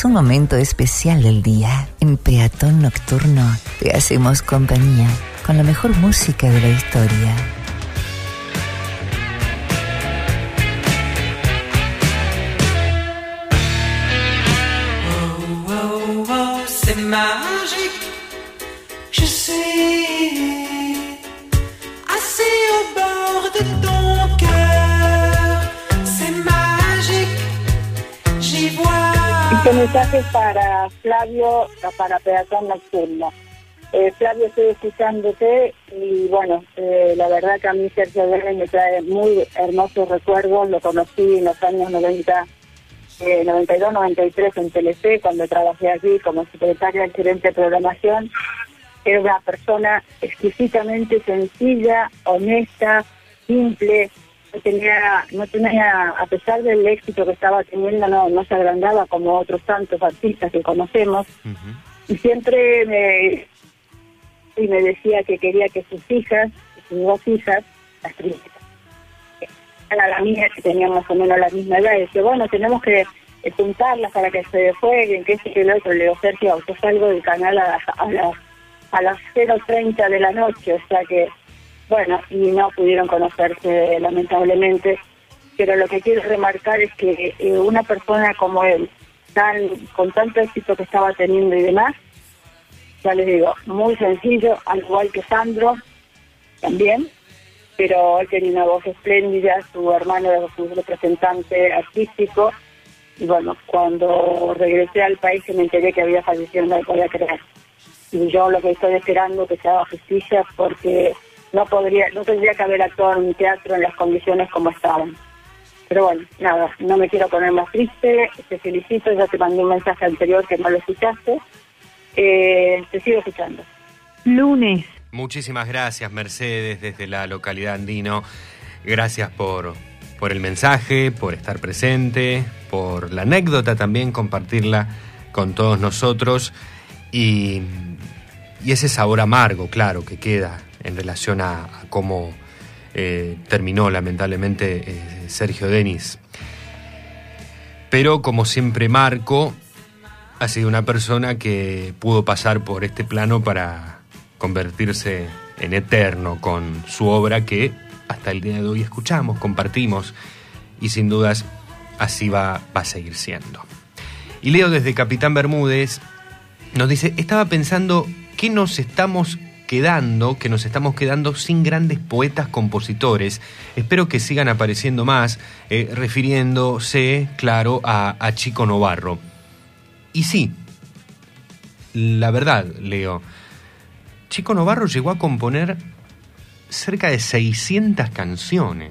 Es un momento especial del día. En Peatón Nocturno te hacemos compañía con la mejor música de la historia. Mensaje para Flavio, para Peatón Nocturno. Eh, Flavio, estoy escuchándote y bueno, eh, la verdad que a mí Sergio Vélez me trae muy hermosos recuerdos. Lo conocí en los años 90, eh, 92, 93 en Telefe, cuando trabajé allí como secretaria del gerente de programación. Era una persona exquisitamente sencilla, honesta, simple. No tenía, no tenía, a pesar del éxito que estaba teniendo, no, no se agrandaba como otros tantos artistas que conocemos. Y siempre me, y me decía que quería que sus hijas, sus dos hijas, las tristes, a la mía que tenían más o menos la misma edad, y decía, bueno, tenemos que eh, juntarlas para que se jueguen, que este que lo otro. Le digo, Sergio, yo salgo del canal a a las, a las 0.30 de la noche, o sea que, bueno, y no pudieron conocerse lamentablemente, pero lo que quiero remarcar es que eh, una persona como él, tan con tanto éxito que estaba teniendo y demás, ya les digo, muy sencillo, al igual que Sandro, también, pero él tenía una voz espléndida, su hermano era su representante artístico, y bueno, cuando regresé al país me enteré que había fallecido, no lo podía creer. Y yo lo que estoy esperando que se haga justicia porque no podría, no tendría que haber actuado en un teatro en las condiciones como estaban. Pero bueno, nada, no me quiero poner más triste, te felicito, ya te mandé un mensaje anterior que no lo escuchaste. Eh, te sigo escuchando. Lunes. Muchísimas gracias, Mercedes, desde la localidad andino. Gracias por, por el mensaje, por estar presente, por la anécdota también, compartirla con todos nosotros. Y, y ese sabor amargo, claro, que queda en relación a, cómo eh, terminó lamentablemente eh, Sergio Denis. Pero como siempre Marco ha sido una persona que pudo pasar por este plano para convertirse en eterno con su obra que hasta el día de hoy escuchamos, compartimos y sin dudas así va, va a seguir siendo. Y Leo desde Capitán Bermúdez nos dice, estaba pensando que nos estamos quedando, que nos estamos quedando sin grandes poetas compositores. Espero que sigan apareciendo más, eh, refiriéndose, claro, a, a Chico Novarro. Y sí, la verdad, Leo, Chico Novarro llegó a componer cerca de 600 canciones.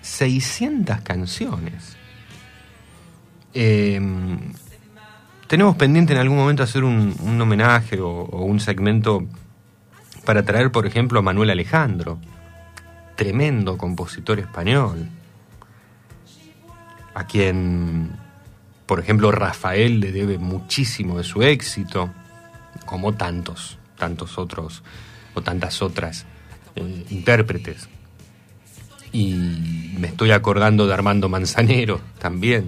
600 canciones. Eh, tenemos pendiente en algún momento hacer un, homenaje o, o, un segmento para traer, por ejemplo, a Manuel Alejandro, tremendo compositor español, a quien, por ejemplo, Rafael le debe muchísimo de su éxito, como tantos, tantos otros o tantas otras eh, intérpretes. Y me estoy acordando de Armando Manzanero también.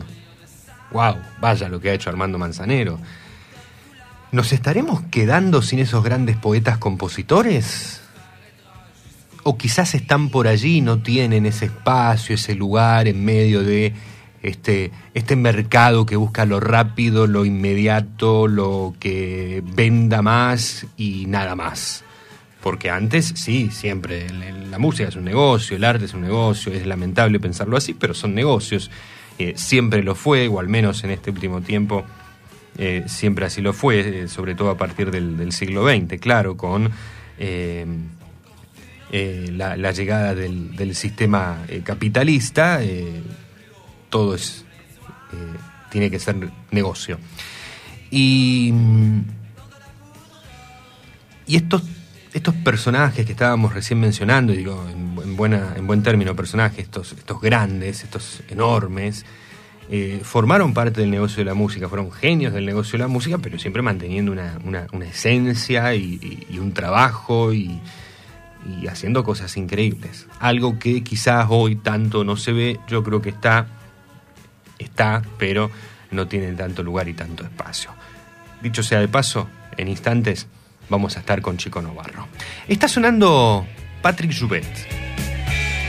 ¡Wow! Vaya lo que ha hecho Armando Manzanero. ¿Nos estaremos quedando sin esos grandes poetas compositores? ¿O quizás están por allí y no tienen ese espacio, ese lugar en medio de este, este mercado que busca lo rápido, lo inmediato, lo que venda más y nada más? Porque antes, sí, siempre la música es un negocio, el arte es un negocio, es lamentable pensarlo así, pero son negocios. Eh, siempre lo fue, o al menos en este último tiempo, eh, siempre así lo fue, eh, sobre todo a partir del, siglo XX, claro, con la, la, llegada del, del sistema capitalista, todo es, tiene que ser negocio. Y, y estos estos personajes que estábamos recién mencionando, digo en, en, buena, en buen término personajes, estos, estos grandes, estos enormes, eh, formaron parte del negocio de la música, fueron genios del negocio de la música, pero siempre manteniendo una, una, una esencia y, un trabajo y, y haciendo cosas increíbles. Algo que quizás hoy tanto no se ve, yo creo que está, está, pero no tiene tanto lugar y tanto espacio. Dicho sea de paso, en instantes vamos a estar con Chico Novarro. Está sonando Patrick Joubert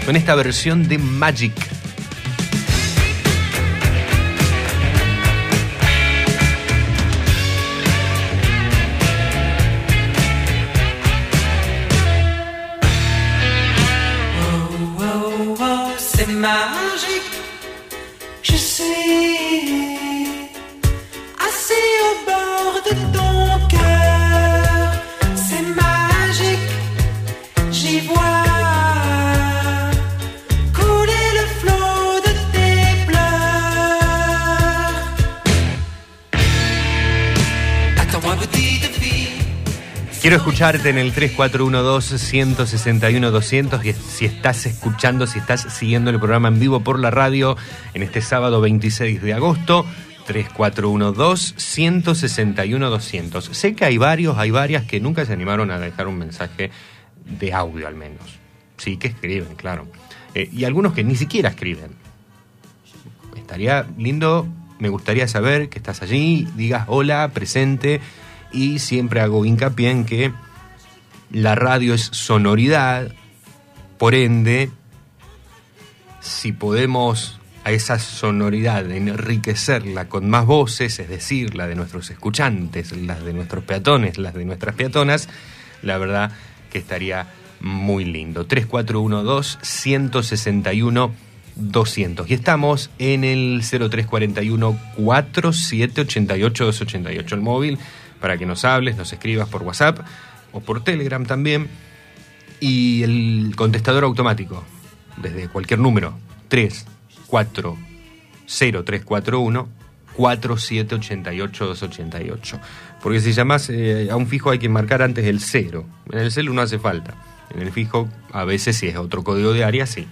con esta versión de Magic. Quiero escucharte en el 3412-161-200 y si estás escuchando, si estás siguiendo el programa en vivo por la radio en este sábado 26 de agosto. 3412-161-200. Sé que hay varios, hay varias que nunca se animaron a dejar un mensaje de audio al menos. Sí, que escriben, claro. Eh, y algunos que ni siquiera escriben. Estaría lindo, me gustaría saber que estás allí, digas hola, presente, y siempre hago hincapié en que la radio es sonoridad, por ende, si podemos a esa sonoridad enriquecerla con más voces, es decir, la de nuestros escuchantes, las de nuestros peatones, las de nuestras peatonas, la verdad que estaría muy lindo. 3412-161. 200. Y estamos en el 0341 4788 288 el móvil para que nos hables, nos escribas por WhatsApp o por Telegram también. Y el contestador automático, desde cualquier número, 3 4 0341 4788 288. Porque si llamas eh, a un fijo hay que marcar antes el 0. En el celu no hace falta. En el fijo, a veces si es otro código de área, sí.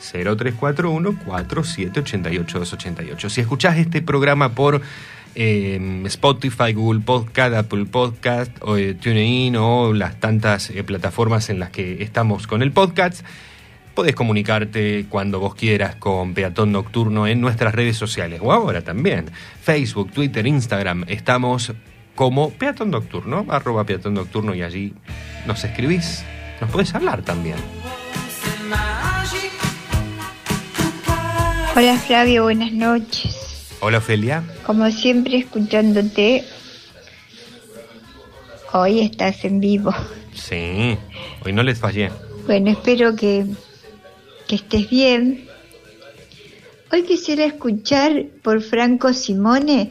0341 4788 288. Si escuchás este programa por Spotify, Google Podcast, Apple Podcast, o, eh, TuneIn o las tantas eh, plataformas en las que estamos con el podcast, podés comunicarte cuando vos quieras con Peatón Nocturno en nuestras redes sociales o ahora también. Facebook, Twitter, Instagram. Estamos como Peatón Nocturno, arroba Peatón Nocturno y allí nos escribís. Nos podés hablar también. Hola Flavio, buenas noches. Hola Ofelia. Como siempre escuchándote, hoy estás en vivo. Sí, hoy no les fallé. Bueno, espero que, que estés bien. Hoy quisiera escuchar por Franco Simone.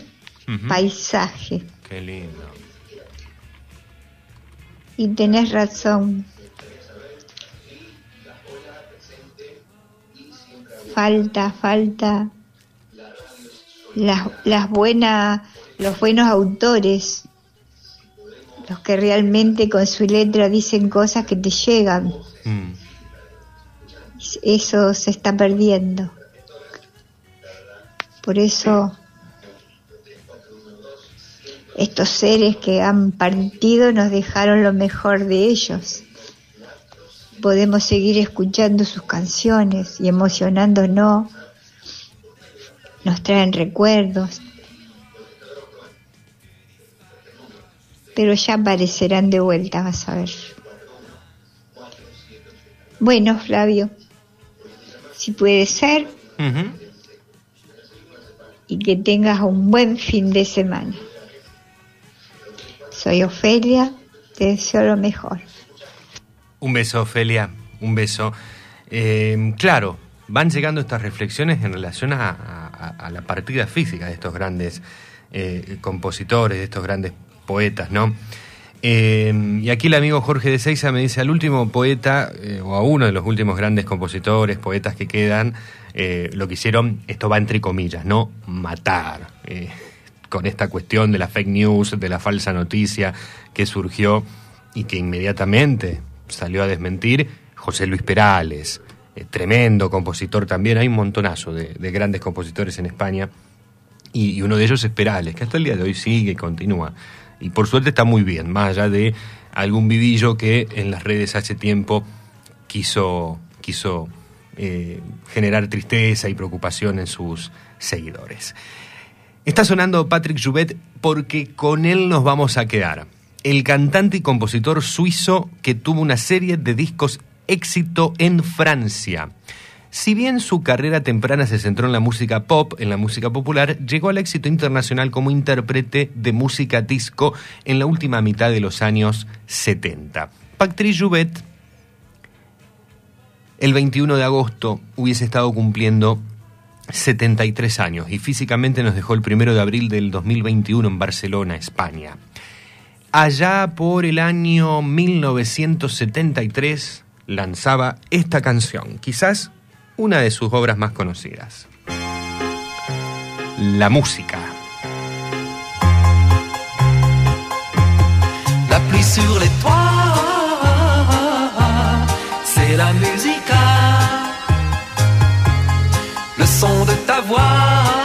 Paisaje. Qué lindo. Y tenés razón. Falta, falta las, las buenas, los buenos autores, los que realmente con su letra dicen cosas que te llegan. Mm. Eso se está perdiendo. Por eso estos seres que han partido nos dejaron lo mejor de ellos. Podemos seguir escuchando sus canciones y emocionándonos. Nos traen recuerdos. Pero ya aparecerán de vuelta, vas a ver. Bueno, Flavio, si puede ser, y que tengas un buen fin de semana. Soy Ofelia, te deseo lo mejor. Un beso, Ofelia. Un beso. Eh, claro, van llegando estas reflexiones en relación a, la partida física de estos grandes eh, compositores, de estos grandes poetas, ¿no? Eh, y aquí el amigo Jorge de Seiza me dice al último poeta, eh, o a uno de los últimos grandes compositores, poetas que quedan, lo que hicieron, esto va entre comillas, ¿no? Matar. con esta cuestión de la fake news, de la falsa noticia que surgió y que inmediatamente salió a desmentir José Luis Perales, tremendo compositor también, hay un montonazo de, de grandes compositores en España y, uno de ellos es Perales, que hasta el día de hoy sigue y continúa. Y por suerte está muy bien, más allá de algún vivillo que en las redes hace tiempo quiso, quiso eh, generar tristeza y preocupación en sus seguidores. Está sonando Patrick Joubet porque con él nos vamos a quedar. El cantante y compositor suizo que tuvo una serie de discos éxito en Francia. Si bien su carrera temprana se centró en la música pop, en la música popular, llegó al éxito internacional como intérprete de música disco en la última mitad de los años 70. Patrick Joubet, el 21 de agosto, hubiese estado cumpliendo 73 años y físicamente nos dejó el 1 de abril del 2021 en Barcelona, España. Allá por el año 1973 lanzaba esta canción, quizás una de sus obras más conocidas. La música. La pluie sur les toits, c'est la musique. Le son de ta voix,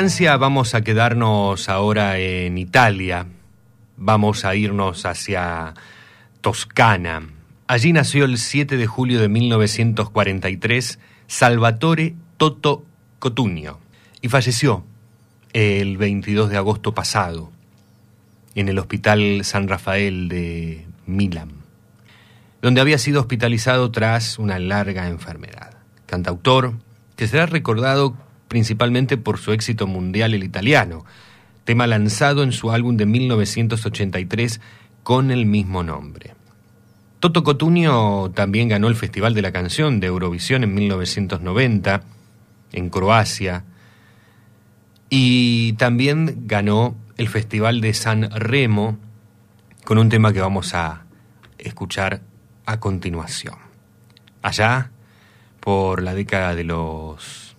Vamos a quedarnos ahora en Italia. Vamos a irnos hacia Toscana. Allí nació el 7 de julio de 1943 Salvatore Toto Cotugno y falleció el 22 de agosto pasado en el Hospital San Rafael de Milán, donde había sido hospitalizado tras una larga enfermedad. Cantautor que será recordado principalmente por su éxito mundial el italiano, tema lanzado en su álbum de 1983 con el mismo nombre. Toto Cotugno también ganó el Festival de la Canción de Eurovisión en 1990 en Croacia y también ganó el Festival de San Remo con un tema que vamos a escuchar a continuación. Allá, por la década de los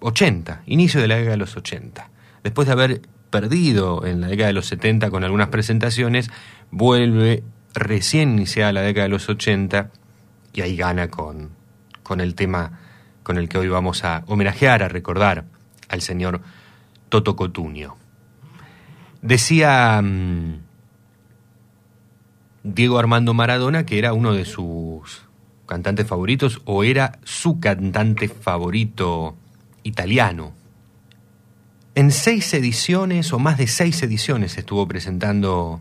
80, inicio de la década de los 80. Después de haber perdido en la década de los 70 con algunas presentaciones, vuelve recién iniciada la década de los 80 y ahí gana con, con el tema con el que hoy vamos a homenajear, a recordar al señor Toto Cotugno. Decía mm, Diego Armando Maradona, que era uno de sus cantantes favoritos o era su cantante favorito italiano. En seis ediciones o más de seis ediciones estuvo presentando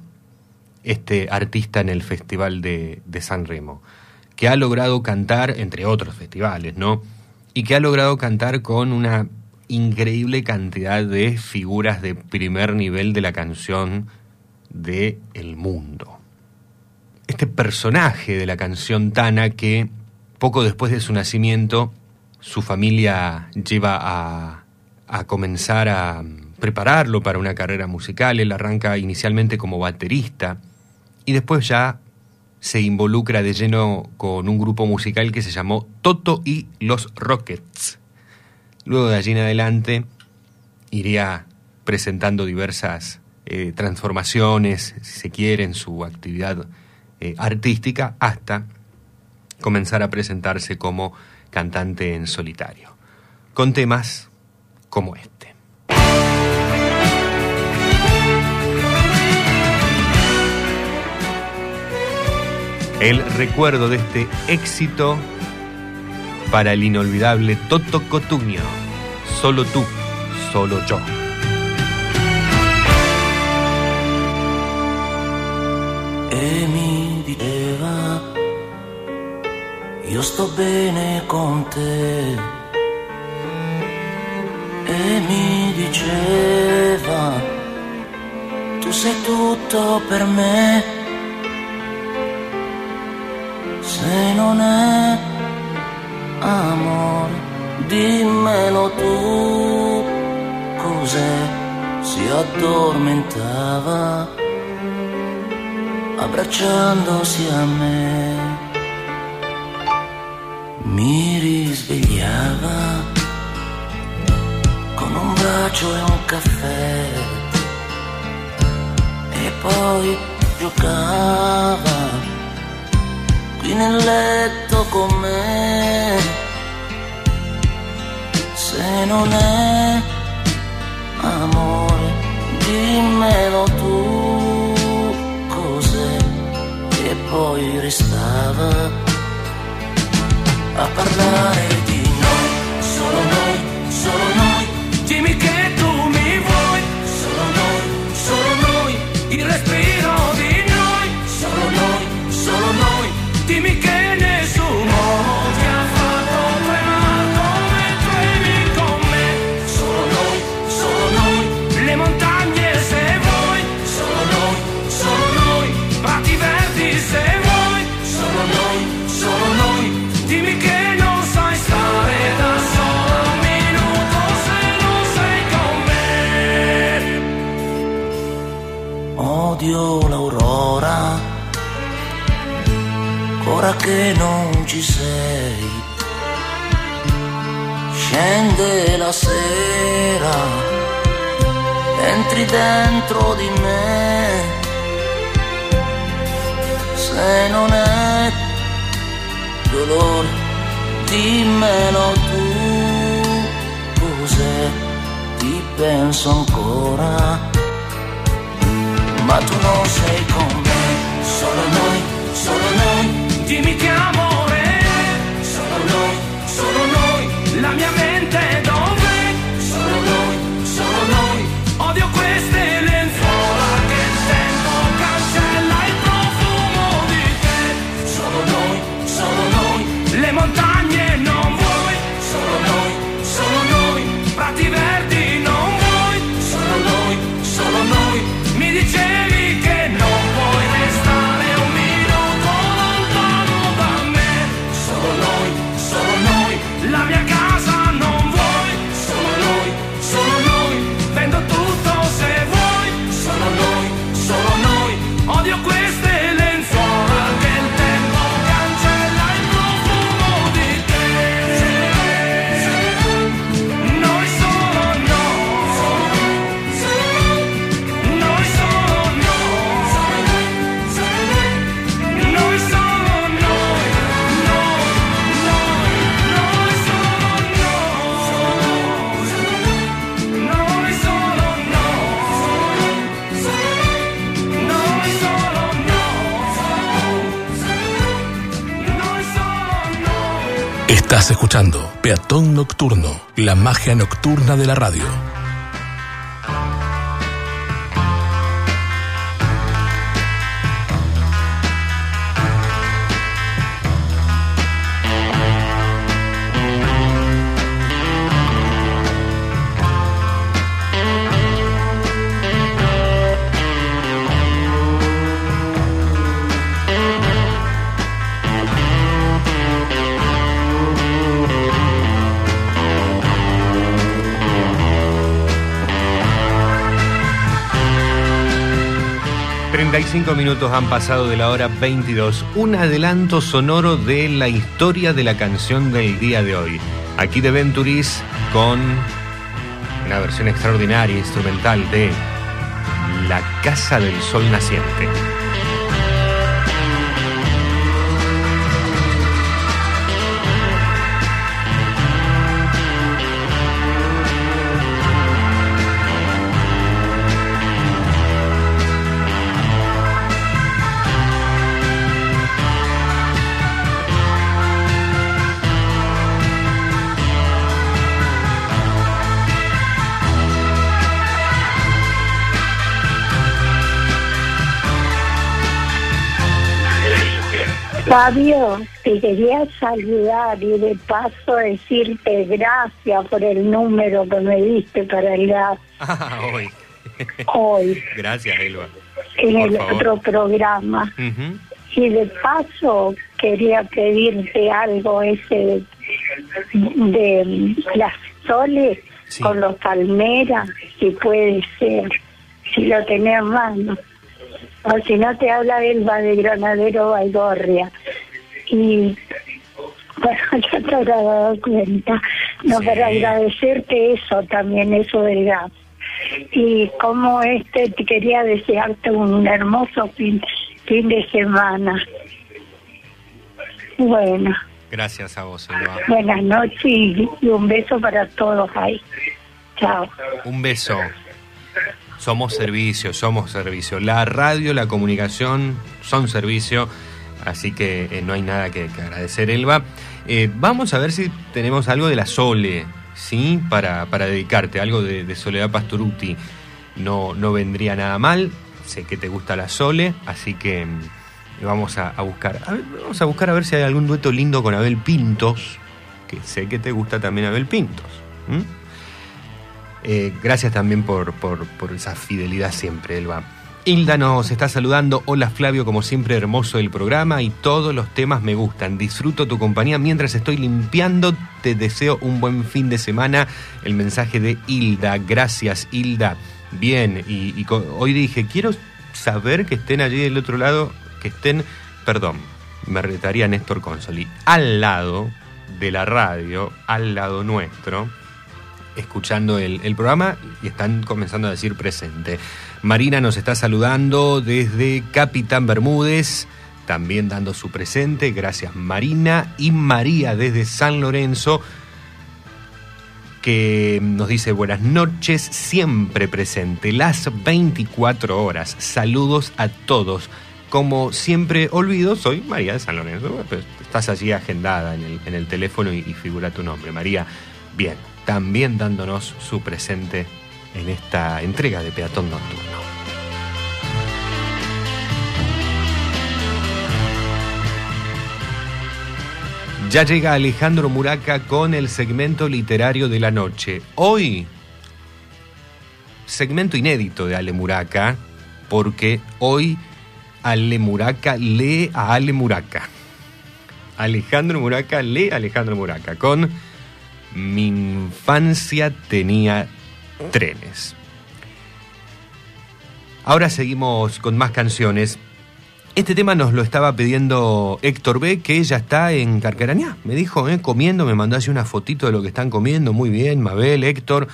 este artista en el Festival de, de San Remo, que ha logrado cantar, entre otros festivales, ¿no? Y que ha logrado cantar con una increíble cantidad de figuras de primer nivel de la canción de el mundo. Este personaje de la canción Tana que poco después de su nacimiento su familia lleva a, comenzar a prepararlo para una carrera musical. Él arranca inicialmente como baterista y después ya se involucra de lleno con un grupo musical que se llamó Toto y los Rockets. Luego de allí en adelante iría presentando diversas eh, transformaciones, si se quiere, en su actividad eh, artística, hasta comenzar a presentarse como cantante en solitario, con temas como este. El recuerdo de este éxito para el inolvidable Toto Cotugno. Solo tú, solo yo. Io sto bene con te. E mi diceva, tu sei tutto per me. Se non è amore, dimmelo tu. Cos'è? Si addormentava abbracciandosi a me. Mi risvegliava con un bacio e un caffè e poi giocava qui nel letto con me. Se non è amore, dimmelo tu cos'è e poi restava a parlare di noi, solo noi, solo noi. Dimmi che tu mi vuoi, solo noi, solo noi. Il respiro di noi, solo noi, solo noi. Dimmi Odio l'aurora, ora che non ci sei. Scende la sera, entri dentro di me. Se non è dolore, dimmelo tu, cos'è, ti penso ancora, ma tu non sei con me, solo noi, solo noi, dimmi che amore, è, solo noi, solo noi, la mia mente dov'è, solo noi, solo noi, odio queste lenzuola che tempo cancella il profumo di te, solo noi, solo noi, le montagne Estás escuchando Peatón Nocturno, la magia nocturna de la radio. 35 minutos han pasado de la hora 22. Un adelanto sonoro de la historia de la canción del día de hoy. Aquí de Venturis con una versión extraordinaria instrumental de La Casa del Sol Naciente. Fabio, te quería saludar y de paso decirte gracias por el número que me diste para el gas Ah, hoy. hoy Gracias, Elba. en Por el favor. otro programa. Y de paso quería pedirte algo ese de las soles con los palmeras, si puede ser, si lo tenés mano. O si no te habla Elba de Granadero Baigorria. Y bueno, ya te habrás dado cuenta. No, para agradecerte eso también, eso del gas. Y como este, te quería desearte un hermoso fin, fin de semana. Bueno, Gracias a vos, Elba. buenas noches y, y un beso para todos ahí. Chao. Un beso. Somos servicio, somos servicio. La radio, la comunicación son servicio, así que eh, no hay nada que, agradecer, Elba. Eh, vamos a ver si tenemos algo de la Sole, ¿sí? Para, para dedicarte, algo de, de Soledad Pastoruti. No, no vendría nada mal. Sé que te gusta la Sole, así que mm, vamos a, buscar. Vamos a buscar a ver si hay algún dueto lindo con Abel Pintos, que sé que te gusta también Abel Pintos. ¿m? Eh, gracias también por, por, esa fidelidad siempre, Elba. Hilda nos está saludando. Hola Flavio, como siempre hermoso el programa y todos los temas me gustan. Disfruto tu compañía mientras estoy limpiando. Te deseo un buen fin de semana. El mensaje de Hilda. Gracias Hilda. Bien, y, y hoy dije, quiero saber que estén allí del otro lado, que estén, perdón, me retaría Néstor Consoli, al lado de la radio, al lado nuestro escuchando el, el programa y están comenzando a decir presente. Marina nos está saludando desde Capitán Bermúdez, también dando su presente. Gracias Marina. Y María desde San Lorenzo, que nos dice buenas noches, siempre presente, las 24 horas. Saludos a todos. Como siempre olvido, soy María de San Lorenzo. Estás allí agendada en el, en el teléfono y figura tu nombre, María. Bien, también dándonos su presente en esta entrega de Peatón Nocturno. Ya llega Alejandro Muraca con el segmento literario de la noche. Hoy, segmento inédito de Ale Muraca, porque hoy Ale Muraca lee a Ale Muraca. Alejandro Muraca lee a Alejandro Muraca con Mi infancia tenía trenes. Ahora seguimos con más canciones. Este tema nos lo estaba pidiendo Héctor B, que ya está en Carcarañá. Me dijo, eh, comiendo, me mandó así una fotito de lo que están comiendo. Muy bien, Mabel, Héctor.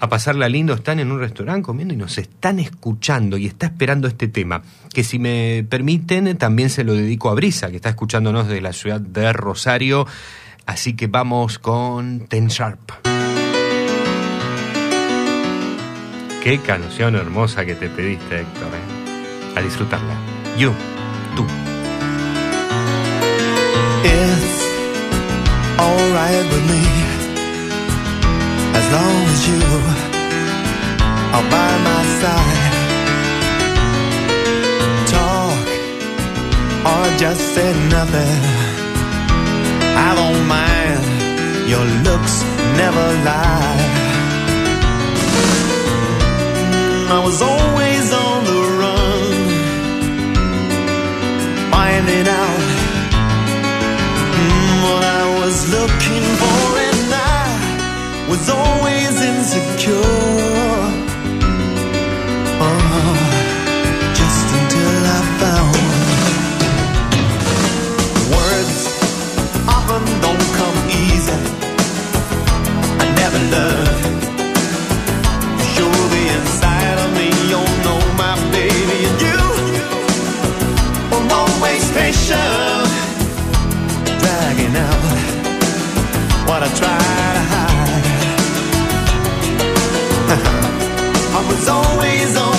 A pasarla lindo, están en un restaurante comiendo y nos están escuchando y está esperando este tema. Que si me permiten, también se lo dedico a Brisa, que está escuchándonos de la ciudad de Rosario. Así que vamos con Ten Sharp. Qué canción hermosa que te pediste, Héctor. ¿eh? A disfrutarla. You, tú. It's alright with me as long as you are by my side. Talk or just say nothing. I don't mind, your looks never lie. I was always on the run, finding out mm, what I was looking for, and I was always insecure. frustration dragging out what I try to hide. I was always on.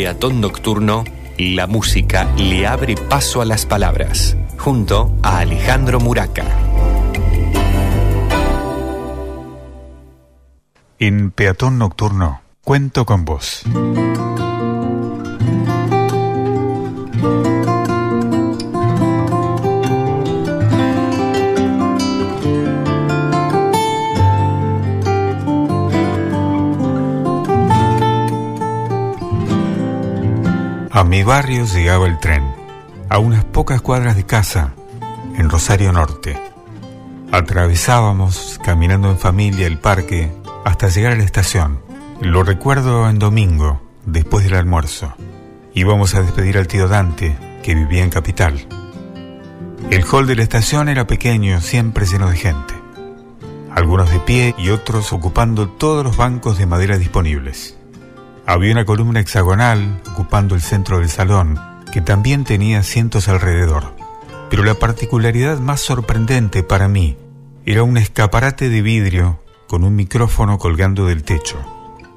peatón nocturno, la música le abre paso a las palabras, junto a Alejandro Muraca. En Peatón Nocturno, cuento con vos. mi barrio llegaba el tren, a unas pocas cuadras de casa, en Rosario Norte. Atravesábamos, caminando en familia, el parque hasta llegar a la estación. Lo recuerdo en domingo, después del almuerzo. Íbamos a despedir al tío Dante, que vivía en Capital. El hall de la estación era pequeño, siempre lleno de gente. Algunos de pie y otros ocupando todos los bancos de madera disponibles. Había una columna hexagonal ocupando el centro del salón, que también tenía asientos alrededor. Pero la particularidad más sorprendente para mí era un escaparate de vidrio con un micrófono colgando del techo,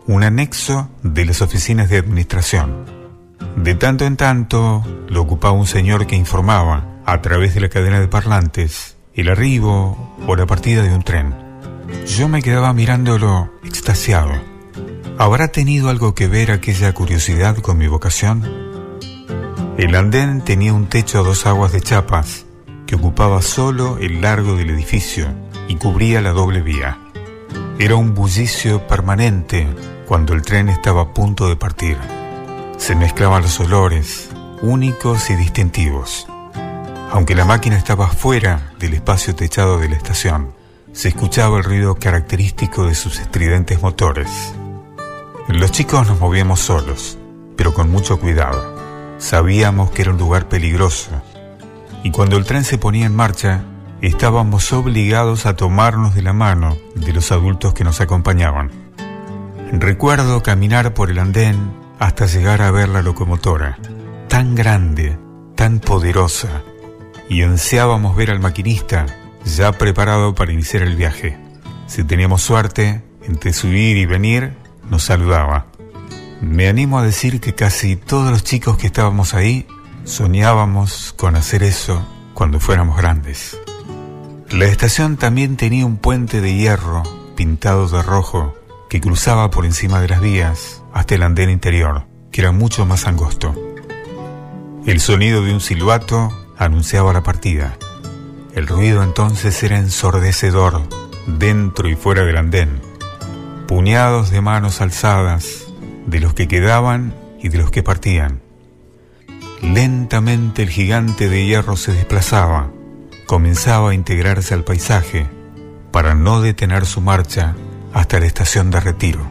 un anexo de las oficinas de administración. De tanto en tanto lo ocupaba un señor que informaba, a través de la cadena de parlantes, el arribo o la partida de un tren. Yo me quedaba mirándolo extasiado. ¿Habrá tenido algo que ver aquella curiosidad con mi vocación? El andén tenía un techo a dos aguas de chapas que ocupaba solo el largo del edificio y cubría la doble vía. Era un bullicio permanente cuando el tren estaba a punto de partir. Se mezclaban los olores, únicos y distintivos. Aunque la máquina estaba fuera del espacio techado de la estación, se escuchaba el ruido característico de sus estridentes motores. Los chicos nos movíamos solos, pero con mucho cuidado. Sabíamos que era un lugar peligroso, y cuando el tren se ponía en marcha, estábamos obligados a tomarnos de la mano de los adultos que nos acompañaban. Recuerdo caminar por el andén hasta llegar a ver la locomotora, tan grande, tan poderosa, y ansiábamos ver al maquinista ya preparado para iniciar el viaje. Si teníamos suerte, entre subir y venir, nos saludaba. Me animo a decir que casi todos los chicos que estábamos ahí soñábamos con hacer eso cuando fuéramos grandes. La estación también tenía un puente de hierro pintado de rojo que cruzaba por encima de las vías hasta el andén interior, que era mucho más angosto. El sonido de un silbato anunciaba la partida. El ruido entonces era ensordecedor, dentro y fuera del andén. Puñados de manos alzadas, de los que quedaban y de los que partían. Lentamente el gigante de hierro se desplazaba, comenzaba a integrarse al paisaje para no detener su marcha hasta la estación de retiro.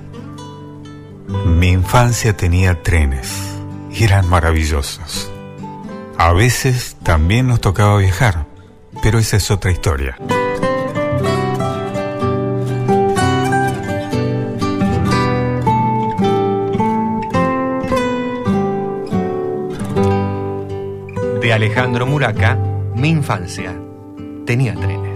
Mi infancia tenía trenes y eran maravillosos. A veces también nos tocaba viajar, pero esa es otra historia. De Alejandro Muraca, Mi infancia tenía trenes.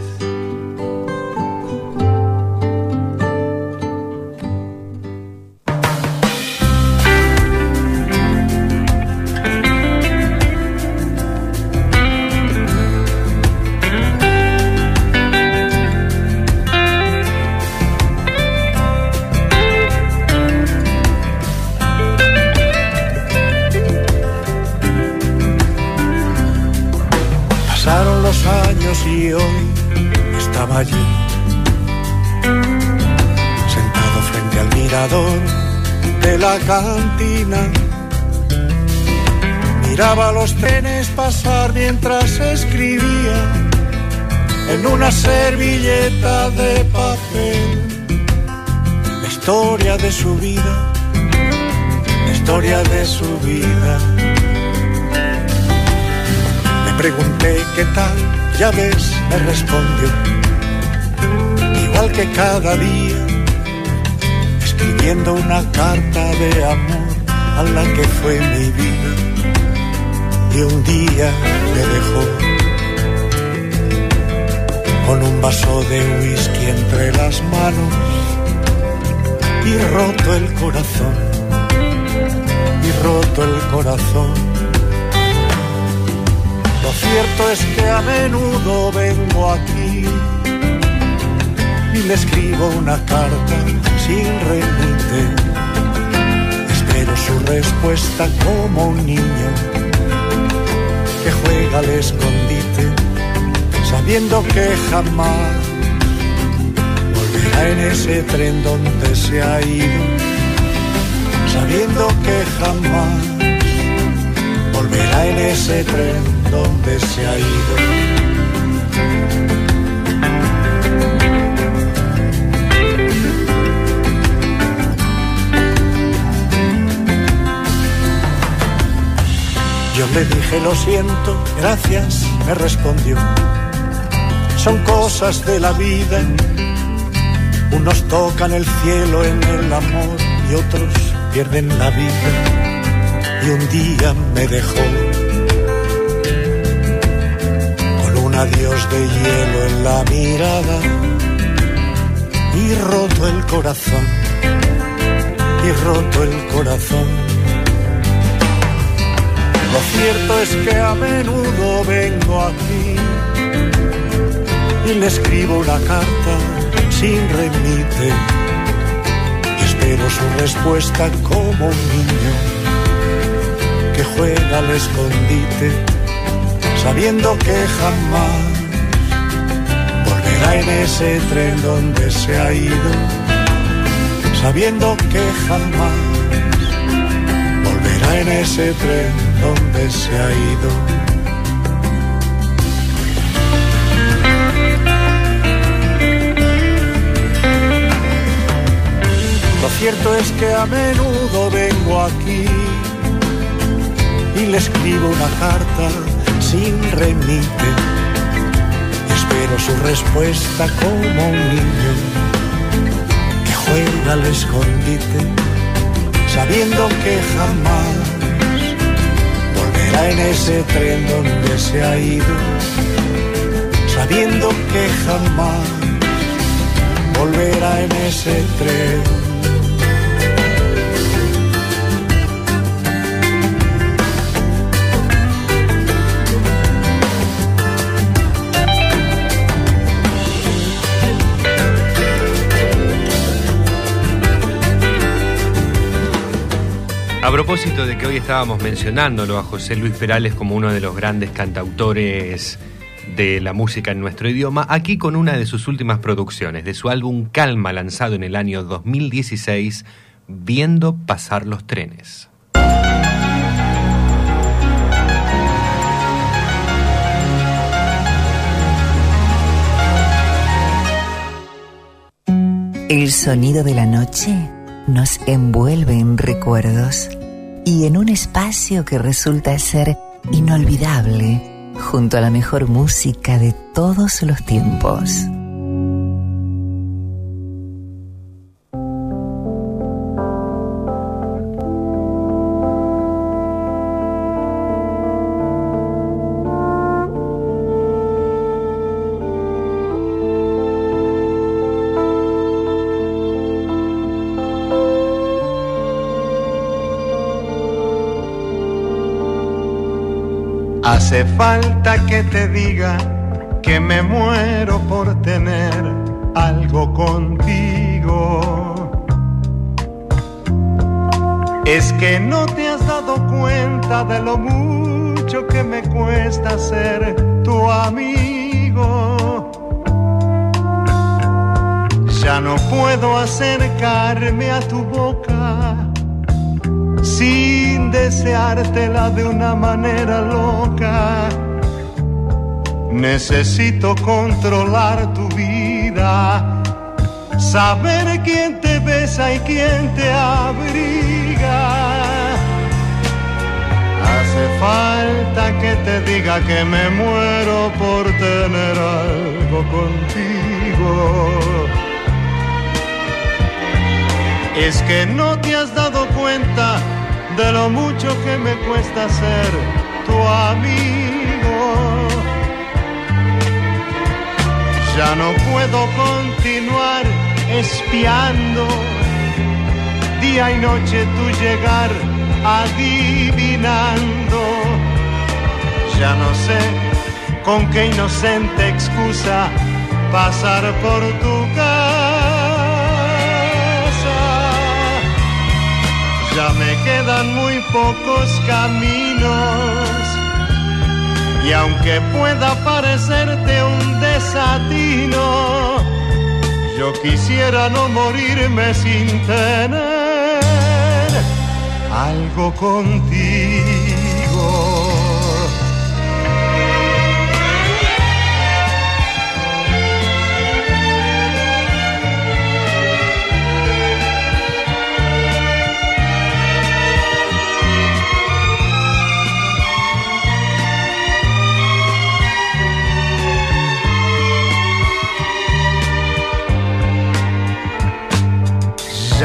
Miraba los trenes pasar mientras escribía en una servilleta de papel la historia de su vida, la historia de su vida. Le pregunté qué tal, ya ves, me respondió, igual que cada día, escribiendo una carta de amor a la que fue mi vida. Y un día me dejó con un vaso de whisky entre las manos y roto el corazón, y roto el corazón. Lo cierto es que a menudo vengo aquí y le escribo una carta sin remite. Espero su respuesta como un niño que juega al escondite, sabiendo que jamás volverá en ese tren donde se ha ido, sabiendo que jamás volverá en ese tren donde se ha ido. Le dije lo siento, gracias, me respondió. Son cosas de la vida. Unos tocan el cielo en el amor y otros pierden la vida. Y un día me dejó con un adiós de hielo en la mirada y roto el corazón, y roto el corazón. Lo cierto es que a menudo vengo aquí y le escribo una carta sin remite. Y espero su respuesta como un niño que juega al escondite sabiendo que jamás volverá en ese tren donde se ha ido sabiendo que jamás volverá en ese tren dónde se ha ido. Lo cierto es que a menudo vengo aquí y le escribo una carta sin remite. Espero su respuesta como un niño que juega al escondite, sabiendo que jamás en ese tren donde se ha ido, sabiendo que jamás volverá en ese tren A propósito de que hoy estábamos mencionándolo a José Luis Perales como uno de los grandes cantautores de la música en nuestro idioma, aquí con una de sus últimas producciones, de su álbum Calma, lanzado en el año 2016, Viendo pasar los trenes. El sonido de la noche nos envuelve en recuerdos y en un espacio que resulta ser inolvidable junto a la mejor música de todos los tiempos. Falta que te diga que me muero por tener algo contigo. Es que no te has dado cuenta de lo mucho que me cuesta ser tu amigo. Ya no puedo acercarme a tu boca sin deseártela de una manera loca. Necesito controlar tu vida, saber quién te besa y quién te abriga. Hace falta que te diga que me muero por tener algo contigo. Es que no te has dado cuenta de lo mucho que me cuesta ser tu amigo. Ya no puedo continuar espiando día y noche tu llegar adivinando. Ya no sé con qué inocente excusa pasar por tu casa Ya me quedan muy pocos caminos y aunque pueda parecerte un desatino, yo quisiera no morirme sin tener algo contigo.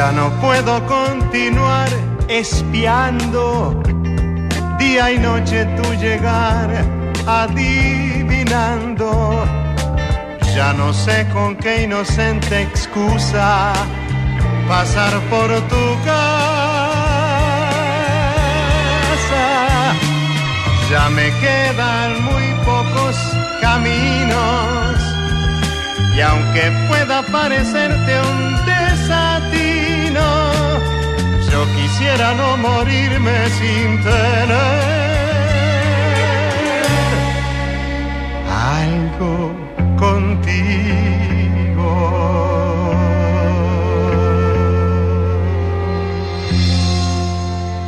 Ya no puedo continuar espiando día y noche tu llegar, adivinando. Ya no sé con qué inocente excusa pasar por tu casa. Ya me quedan muy pocos caminos y aunque pueda parecerte un yo quisiera no morirme sin tener algo contigo.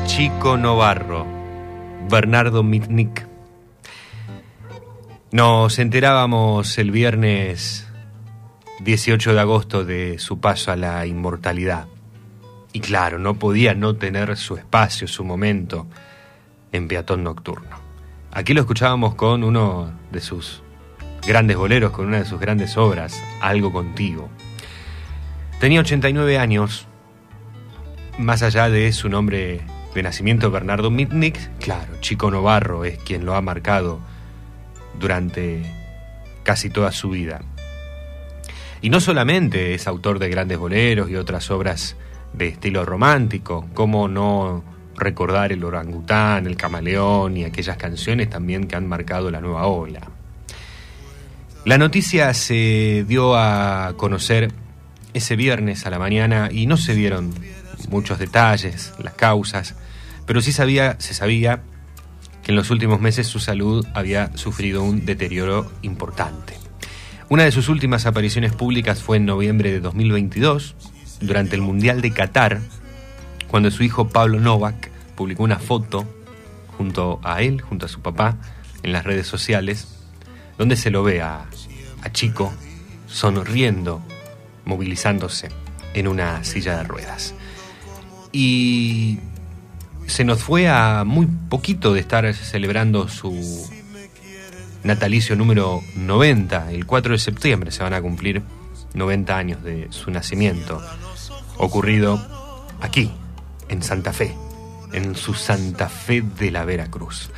Chico Novarro, Bernardo Mitnick. Nos enterábamos el viernes 18 de agosto de su paso a la inmortalidad. Y claro, no podía no tener su espacio, su momento en Peatón Nocturno. Aquí lo escuchábamos con uno de sus grandes boleros, con una de sus grandes obras, Algo contigo. Tenía 89 años, más allá de su nombre de nacimiento Bernardo Mitnick, claro, Chico Novarro es quien lo ha marcado durante casi toda su vida. Y no solamente es autor de grandes boleros y otras obras de estilo romántico, como no recordar el orangután, el camaleón y aquellas canciones también que han marcado la nueva ola. La noticia se dio a conocer ese viernes a la mañana y no se dieron muchos detalles, las causas, pero sí sabía, se sabía que en los últimos meses su salud había sufrido un deterioro importante. Una de sus últimas apariciones públicas fue en noviembre de 2022, durante el Mundial de Qatar, cuando su hijo Pablo Novak publicó una foto junto a él, junto a su papá, en las redes sociales, donde se lo ve a, a Chico sonriendo, movilizándose en una silla de ruedas. Y se nos fue a muy poquito de estar celebrando su natalicio número 90. El 4 de septiembre se van a cumplir 90 años de su nacimiento, ocurrido aquí, en Santa Fe, en su Santa Fe de la Veracruz.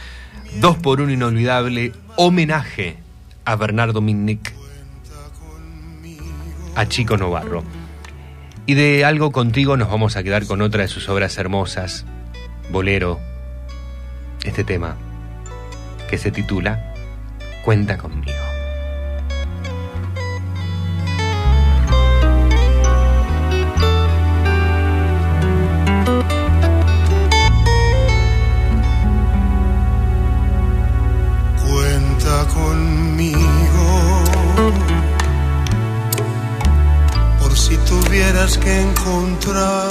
Dos por un inolvidable homenaje a Bernardo Minnick, a Chico Novarro. Y de algo contigo nos vamos a quedar con otra de sus obras hermosas, Bolero, este tema que se titula Cuenta conmigo. Encontrar algún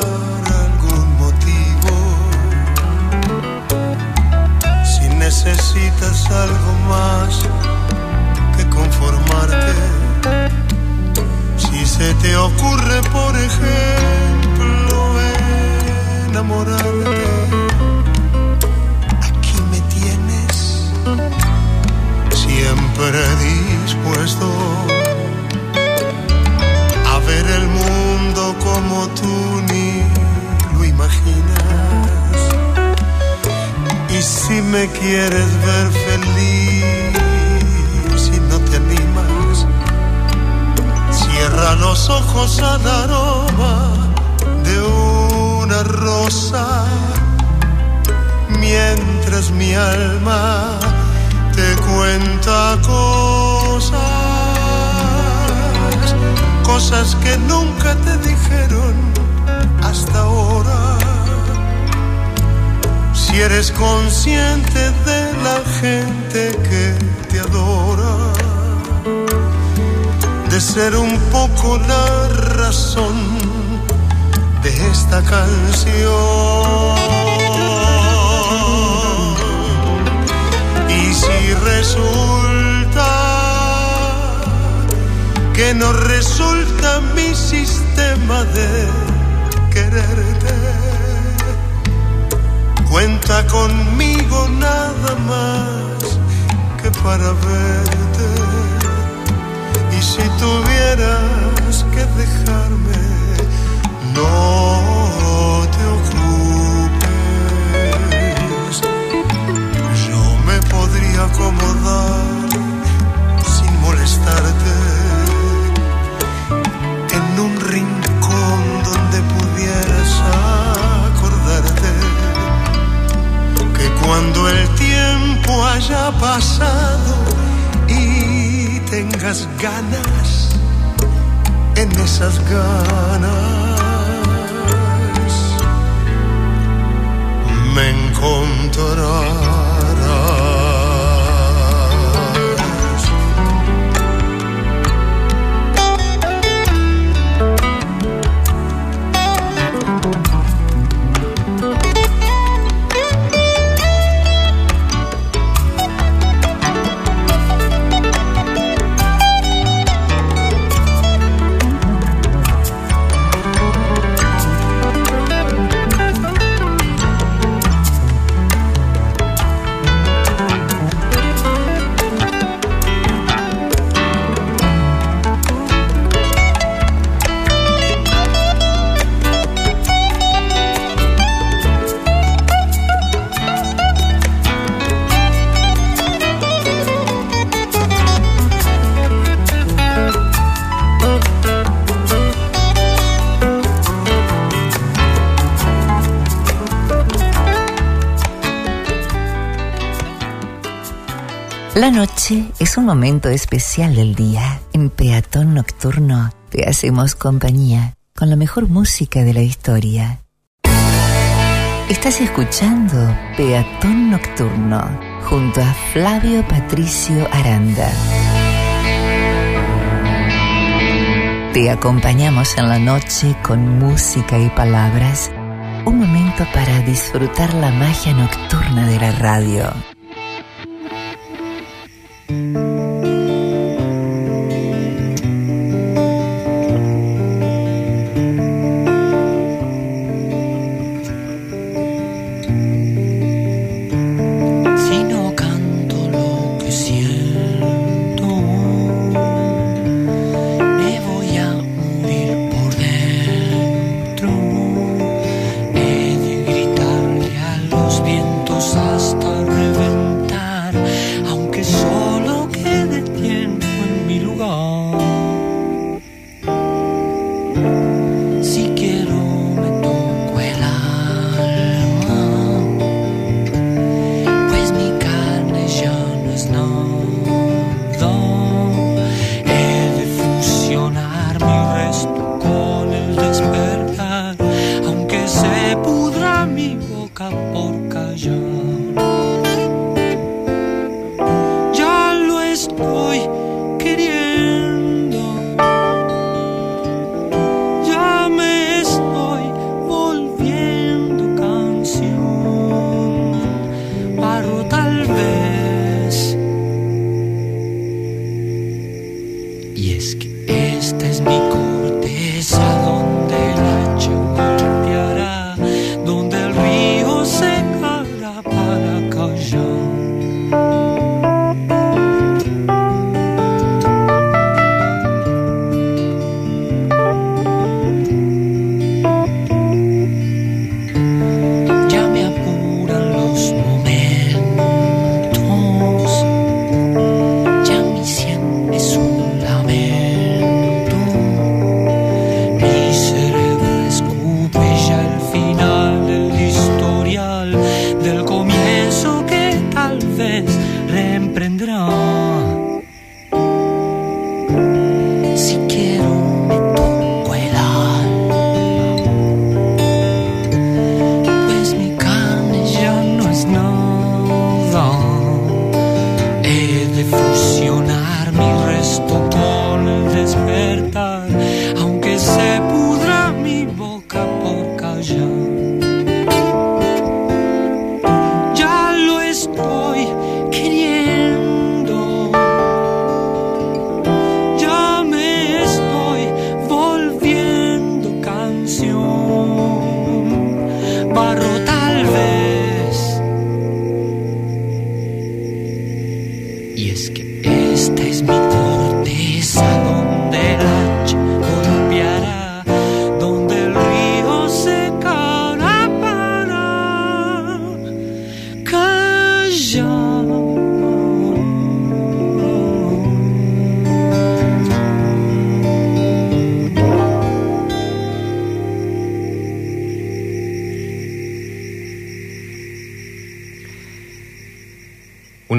Es un momento especial del día. En Peatón Nocturno te hacemos compañía con la mejor música de la historia. Estás escuchando Peatón Nocturno junto a Flavio Patricio Aranda. Te acompañamos en la noche con música y palabras. Un momento para disfrutar la magia nocturna de la radio.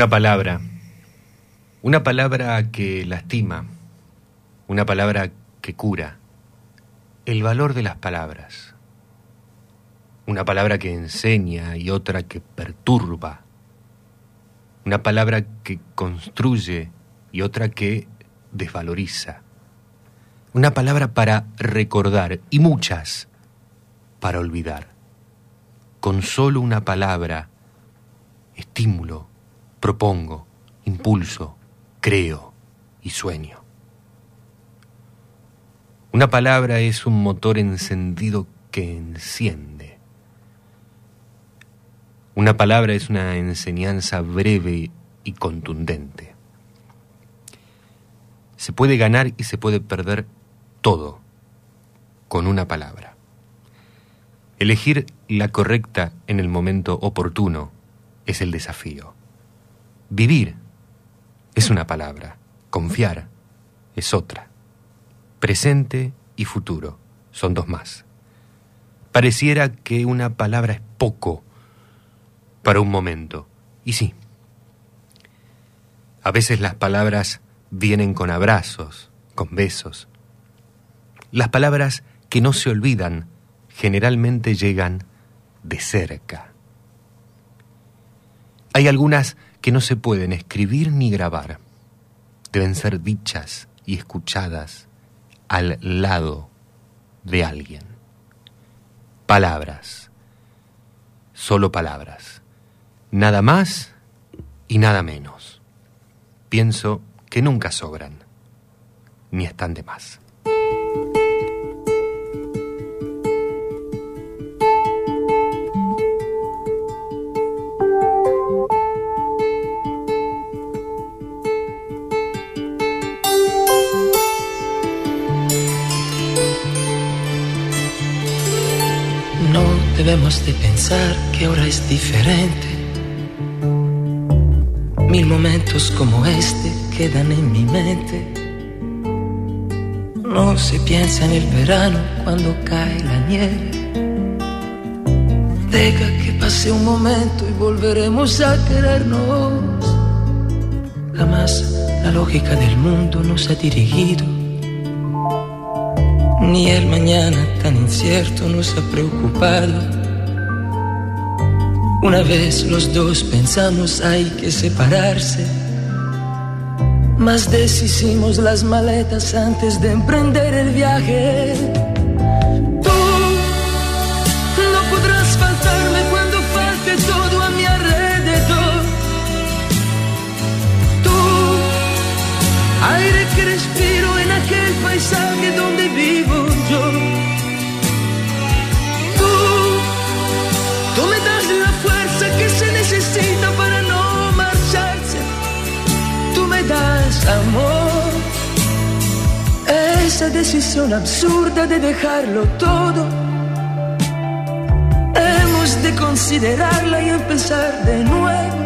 Una palabra. Una palabra que lastima. Una palabra que cura. El valor de las palabras. Una palabra que enseña y otra que perturba. Una palabra que construye y otra que desvaloriza. Una palabra para recordar y muchas para olvidar. Con solo una palabra, propongo, impulso, creo y sueño. Una palabra es un motor encendido que enciende. Una palabra es una enseñanza breve y contundente. Se puede ganar y se puede perder todo con una palabra. Elegir la correcta en el momento oportuno es el desafío. Vivir es una palabra, confiar es otra. Presente y futuro son dos más. Pareciera que una palabra es poco para un momento. Y sí, a veces las palabras vienen con abrazos, con besos. Las palabras que no se olvidan generalmente llegan de cerca. Hay algunas que no se pueden escribir ni grabar. Deben ser dichas y escuchadas al lado de alguien. Palabras. Solo palabras. Nada más y nada menos. Pienso que nunca sobran, ni están de más. Debemos de pensar que ahora es diferente. Mil momentos como este quedan en mi mente. No se piensa en el verano cuando cae la nieve. Deja que pase un momento y volveremos a querernos. Jamás la lógica del mundo nos ha dirigido. Ni el mañana tan incierto nos ha preocupado. Una vez los dos pensamos hay que separarse. Más deshicimos las maletas antes de emprender el viaje. Tú no podrás faltarme cuando falte todo a mi alrededor. Tú, aire que respiro en aquel paisaje donde vivo amor. Esa decisión absurda de dejarlo todo. Hemos de considerarla y empezar de nuevo.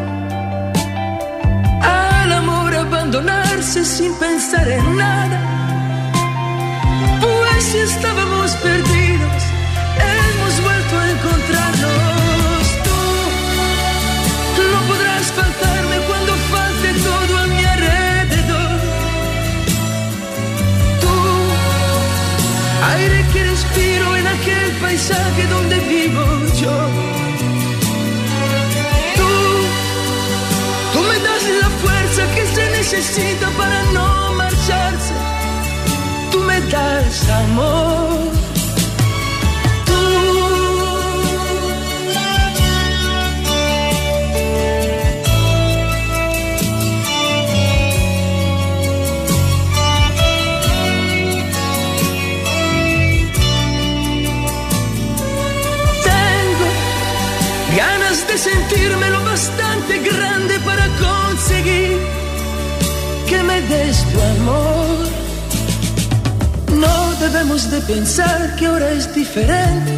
Al amor abandonarse sin pensar en nada. Pues si estábamos perdidos, aquel paisaje donde vivo yo. Tú, tú me das la fuerza que se necesita para no marcharse. Tú me das amor. Sentirme lo bastante grande para conseguir que me des tu amor. No debemos de pensar que ahora es diferente.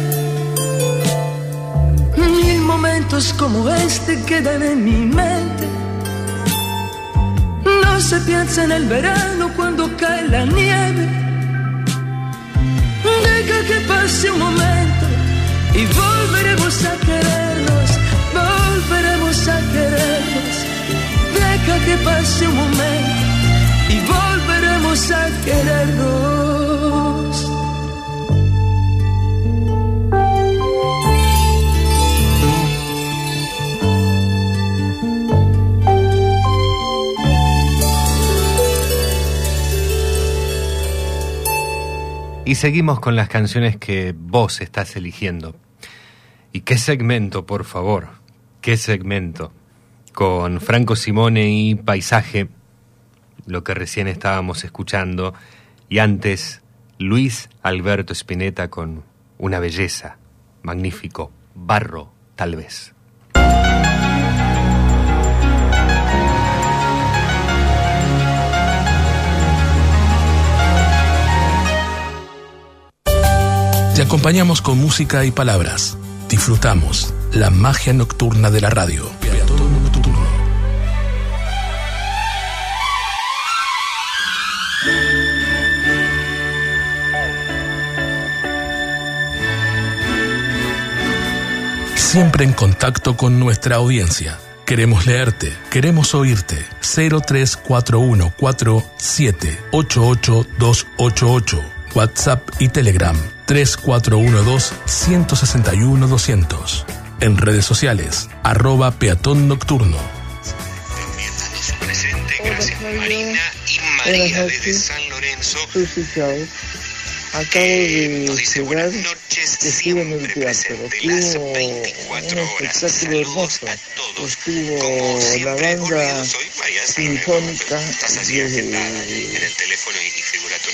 Mil momentos como este quedan en mi mente. No se piensa en el verano cuando cae la nieve. Deja que pase un momento y volveremos a querernos, volveremos a querernos. que pase un momento y volveremos a querernos. Y seguimos con las canciones que vos estás eligiendo. ¿Y qué segmento, por favor? ¿Qué segmento? Con Franco Simone y Paisaje, lo que recién estábamos escuchando, y antes Luis Alberto Spinetta con Una belleza, magnífico, barro, tal vez. Te acompañamos con música y palabras. Disfrutamos la magia nocturna de la radio. Siempre en contacto con nuestra audiencia. Queremos leerte, queremos oírte. 03414788288 WhatsApp y Telegram 3412-161-200. En redes sociales, arroba peatón nocturno. Marina y María desde San Lorenzo. Acabo de llegar estuve en el teatro. Tuvo un espectáculo hermoso. Estuvo la banda sinfónica de,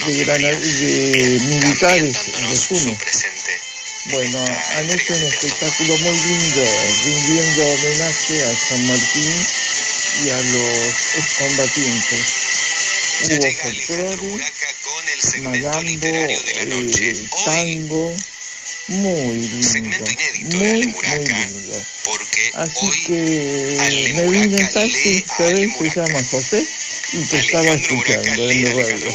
de, grana- de militares. Bueno, han hecho un espectáculo muy lindo, rindiendo homenaje a San Martín y a los excombatientes. Hubo folclore, malambo, eh, tango, muy lindo, muy, muy lindo. Así que me vine en taxi, ¿sabes? Se llama José y te estaba escuchando en la radio.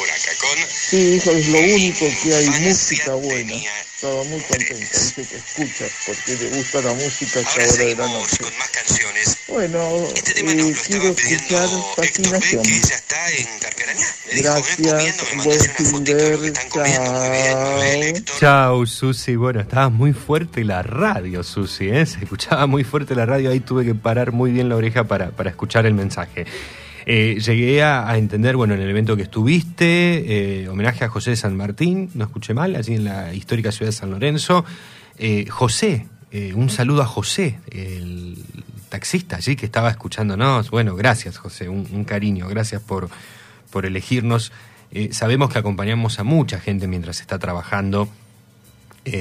Sí, hijo, es lo único que hay, música buena. Estaba muy contento, dice que escuchas porque le gusta la música a esta hora de la noche. Bueno, eh, quiero escuchar Fascinación. Gracias, buen fin de chao. Chau, Susi. Bueno, estaba muy fuerte la radio, Susi, ¿eh? Se escuchaba muy fuerte la radio, ahí tuve que parar muy bien la oreja para, para escuchar el mensaje. Eh, llegué a, entender, bueno, en el evento que estuviste, eh, homenaje a José de San Martín, no escuché mal, allí en la histórica ciudad de San Lorenzo. Eh, José, un saludo a José, el taxista allí que estaba escuchándonos. Bueno, gracias, José, un, cariño, gracias por, por elegirnos. Sabemos que acompañamos a mucha gente mientras está trabajando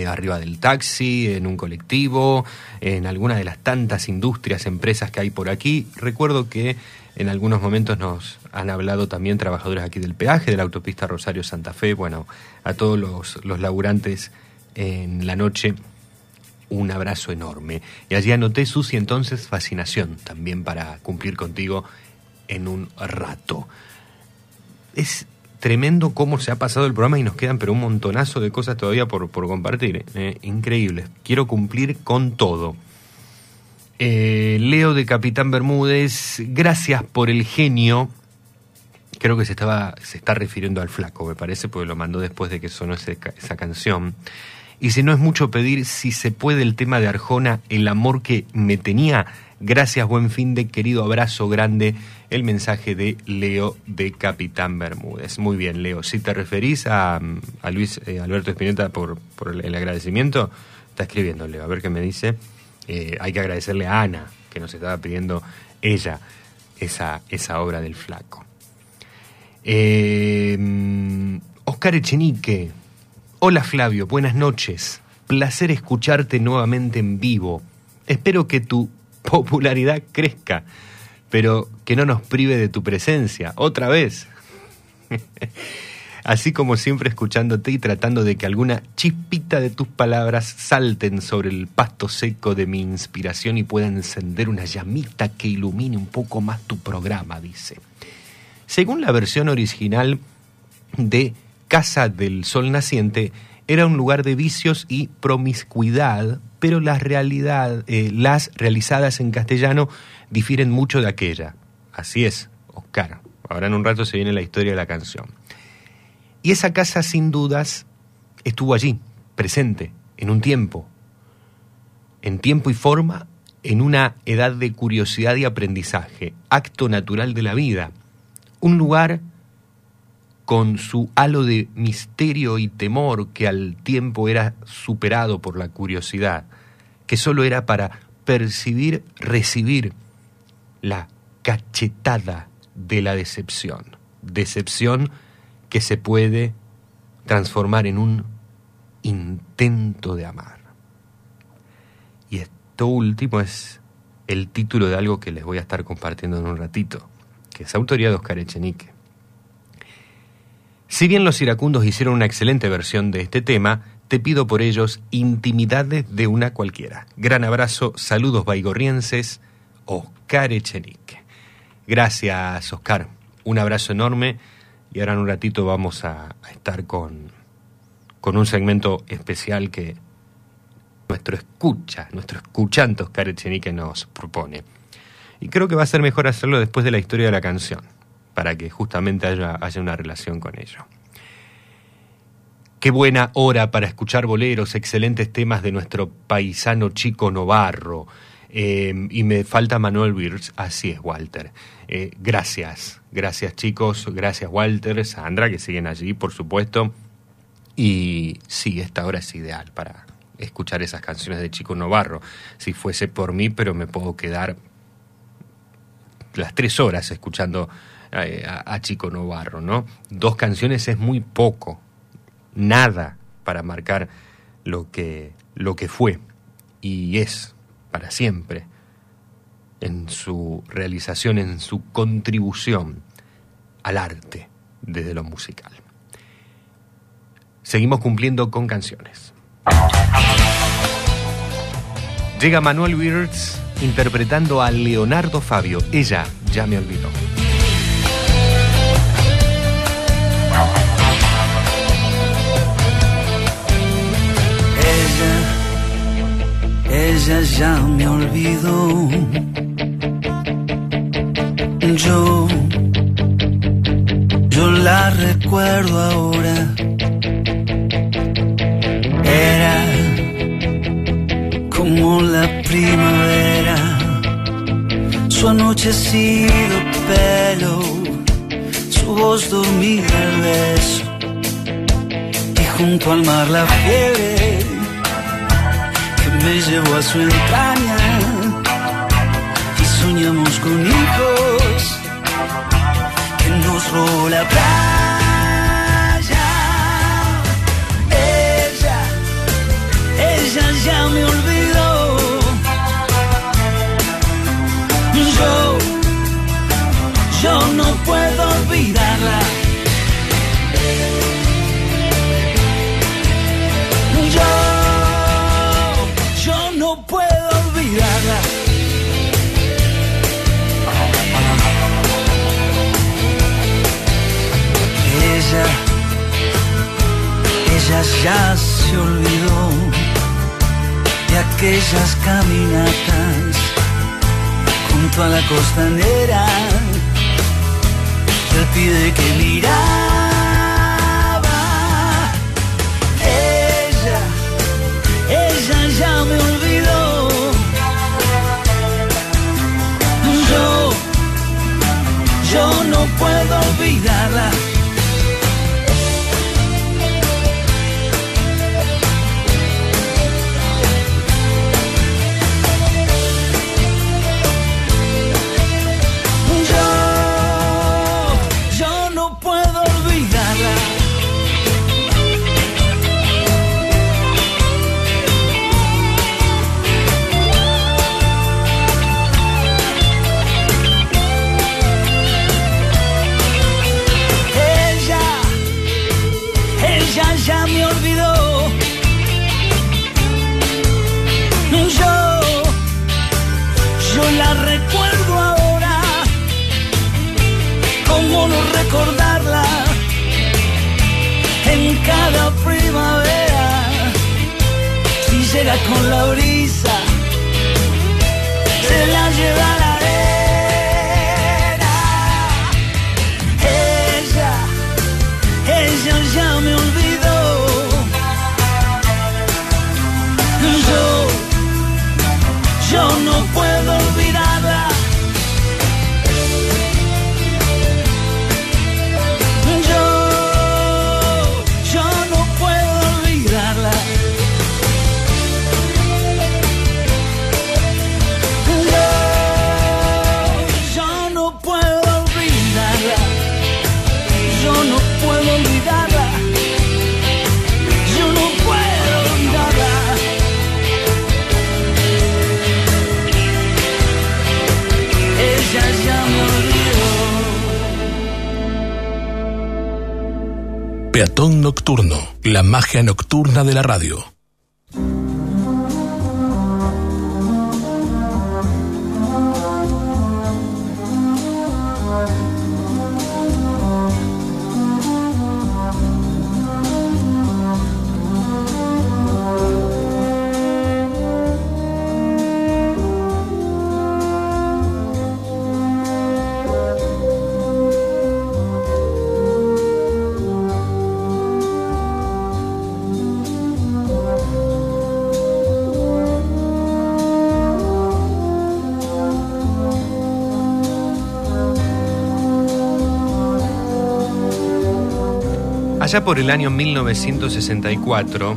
arriba del taxi, en un colectivo, en alguna de las tantas industrias, empresas que hay por aquí. Recuerdo que en algunos momentos nos han hablado también trabajadores aquí del peaje, de la autopista Rosario Santa Fe, bueno, a todos los, los laburantes en la noche, un abrazo enorme. Y allí anoté, Susi, entonces, fascinación también para cumplir contigo en un rato. Es tremendo cómo se ha pasado el programa y nos quedan pero un montonazo de cosas todavía por, por compartir. eh, increíble. Quiero cumplir con todo. Eh, Leo de Capitán Bermúdez, gracias por el genio. Creo que se estaba se está refiriendo al flaco, me parece, porque lo mandó después de que sonó esa canción. Y si no es mucho pedir, si se puede el tema de Arjona, el amor que me tenía. Gracias, buen fin de querido abrazo grande. El mensaje de Leo de Capitán Bermúdez. Muy bien, Leo. Si te referís a, Luis eh, Alberto Espineta por, por el, el agradecimiento, está escribiendo Leo. A ver qué me dice. Eh, hay que agradecerle a Ana, que nos estaba pidiendo ella esa, esa obra del flaco. Eh, Oscar Echenique. Hola Flavio, buenas noches. Placer escucharte nuevamente en vivo. Espero que tu popularidad crezca, pero que no nos prive de tu presencia. Otra vez. Así como siempre escuchándote y tratando de que alguna chispita de tus palabras salten sobre el pasto seco de mi inspiración y pueda encender una llamita que ilumine un poco más tu programa, dice. Según la versión original de Casa del Sol Naciente, era un lugar de vicios y promiscuidad, pero las, realidad, eh, las realizadas en castellano difieren mucho de aquella. Así es, Oscar. Ahora en un rato se viene la historia de la canción. Y esa casa sin dudas estuvo allí, presente, en un tiempo, en tiempo y forma, en una edad de curiosidad y aprendizaje, acto natural de la vida, un lugar con su halo de misterio y temor que al tiempo era superado por la curiosidad, que solo era para percibir, recibir la cachetada de la decepción, decepción que se puede transformar en un intento de amar. Y esto último es el título de algo que les voy a estar compartiendo en un ratito, que es autoría de Oscar Echenique. Si bien los iracundos hicieron una excelente versión de este tema, te pido por ellos intimidades de una cualquiera. Gran abrazo, saludos baigorrienses, Oscar Echenique. Gracias, Oscar. Un abrazo enorme y ahora en un ratito vamos a, estar con, con un segmento especial que nuestro escucha, nuestro escuchante Oscar Echenique nos propone. Y creo que va a ser mejor hacerlo después de la historia de la canción, para que justamente haya, haya una relación con ello. Qué buena hora para escuchar boleros, excelentes temas de nuestro paisano Chico Novarro. Eh, y me falta Manuel Birch, así es, Walter. Eh, gracias, gracias chicos, gracias Walter, Sandra, que siguen allí, por supuesto. Y sí, esta hora es ideal para escuchar esas canciones de Chico Novarro. Si fuese por mí, pero me puedo quedar las tres horas escuchando eh, a, a Chico Novarro, ¿no? Dos canciones es muy poco nada para marcar lo que, lo que fue y es para siempre en su realización, en su contribución al arte desde lo musical. Seguimos cumpliendo con canciones. Llega Manuel Wirtz interpretando a Leonardo Fabio. Ella ya me olvidó. ella ya me olvidó. Yo, yo la recuerdo ahora. Era como la primavera, su anochecido pelo, su voz dormida el beso, y junto al mar la fiebre me llevó a su entraña. Y soñamos con hijos la playa. Ella, ella ya me olvidó. Yo, yo no Ella, ella ya se olvidó de aquellas caminatas junto a la costanera del pibe que miraba. Ella, ella ya me olvidó. Yo, yo no puedo olvidarla. con. Peatón Nocturno, la magia nocturna de la radio. Allá por el año 1964,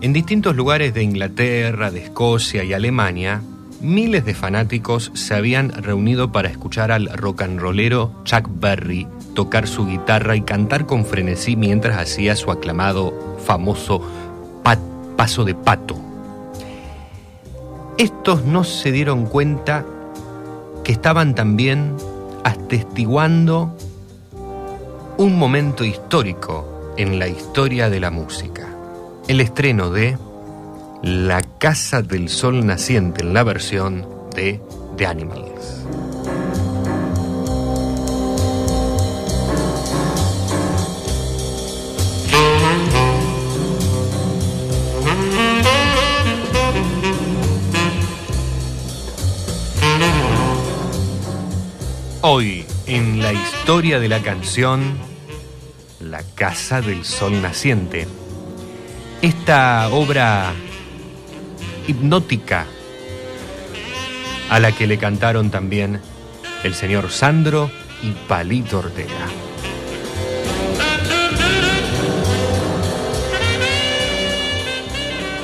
en distintos lugares de Inglaterra, de Escocia y Alemania, miles de fanáticos se habían reunido para escuchar al rock and rollero Chuck Berry tocar su guitarra y cantar con frenesí mientras hacía su aclamado famoso paso de pato. Estos no se dieron cuenta que estaban también atestiguando un momento histórico en la historia de la música. El estreno de La Casa del Sol Naciente en la versión de The Animals. Hoy, en la historia de la canción, Casa del Sol Naciente. Esta obra hipnótica a la que le cantaron también el señor Sandro y Palito Ortega.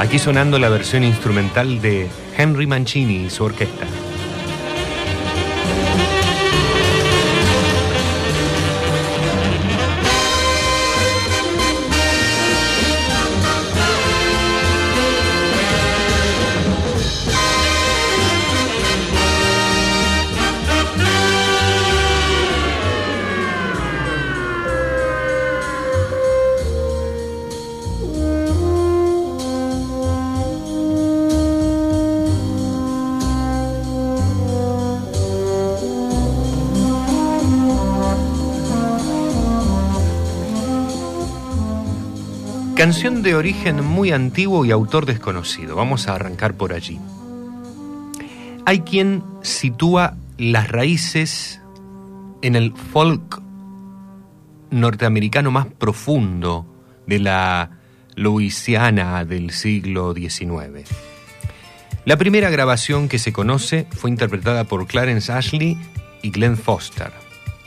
Aquí sonando la versión instrumental de Henry Mancini y su orquesta. Canción de origen muy antiguo y autor desconocido. Vamos a arrancar por allí. Hay quien sitúa las raíces en el folk norteamericano más profundo de la Louisiana del siglo XIX. La primera grabación que se conoce fue interpretada por Clarence Ashley y Glenn Foster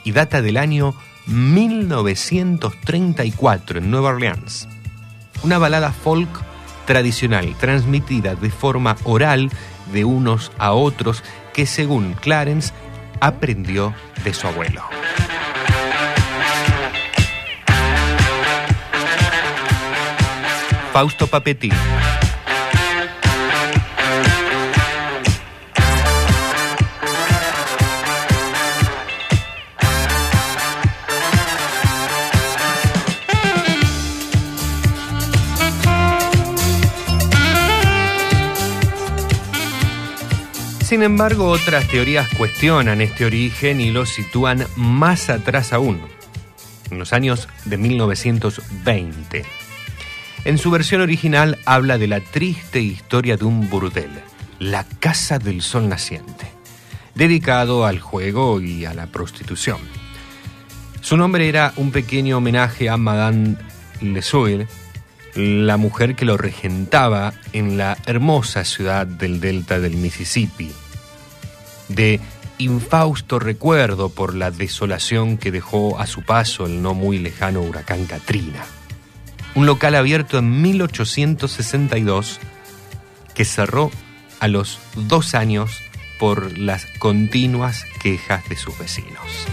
y data del año 1934 en Nueva Orleans una balada folk tradicional transmitida de forma oral de unos a otros que según Clarence aprendió de su abuelo. Fausto Papetti Sin embargo, otras teorías cuestionan este origen y lo sitúan más atrás aún, en los años de 1920. En su versión original habla de la triste historia de un burdel, la Casa del Sol Naciente, dedicado al juego y a la prostitución. Su nombre era un pequeño homenaje a Madame Lesueur, la mujer que lo regentaba en la hermosa ciudad del delta del Mississippi, de infausto recuerdo por la desolación que dejó a su paso el no muy lejano huracán Katrina. Un local abierto en 1862 que cerró a los dos años por las continuas quejas de sus vecinos.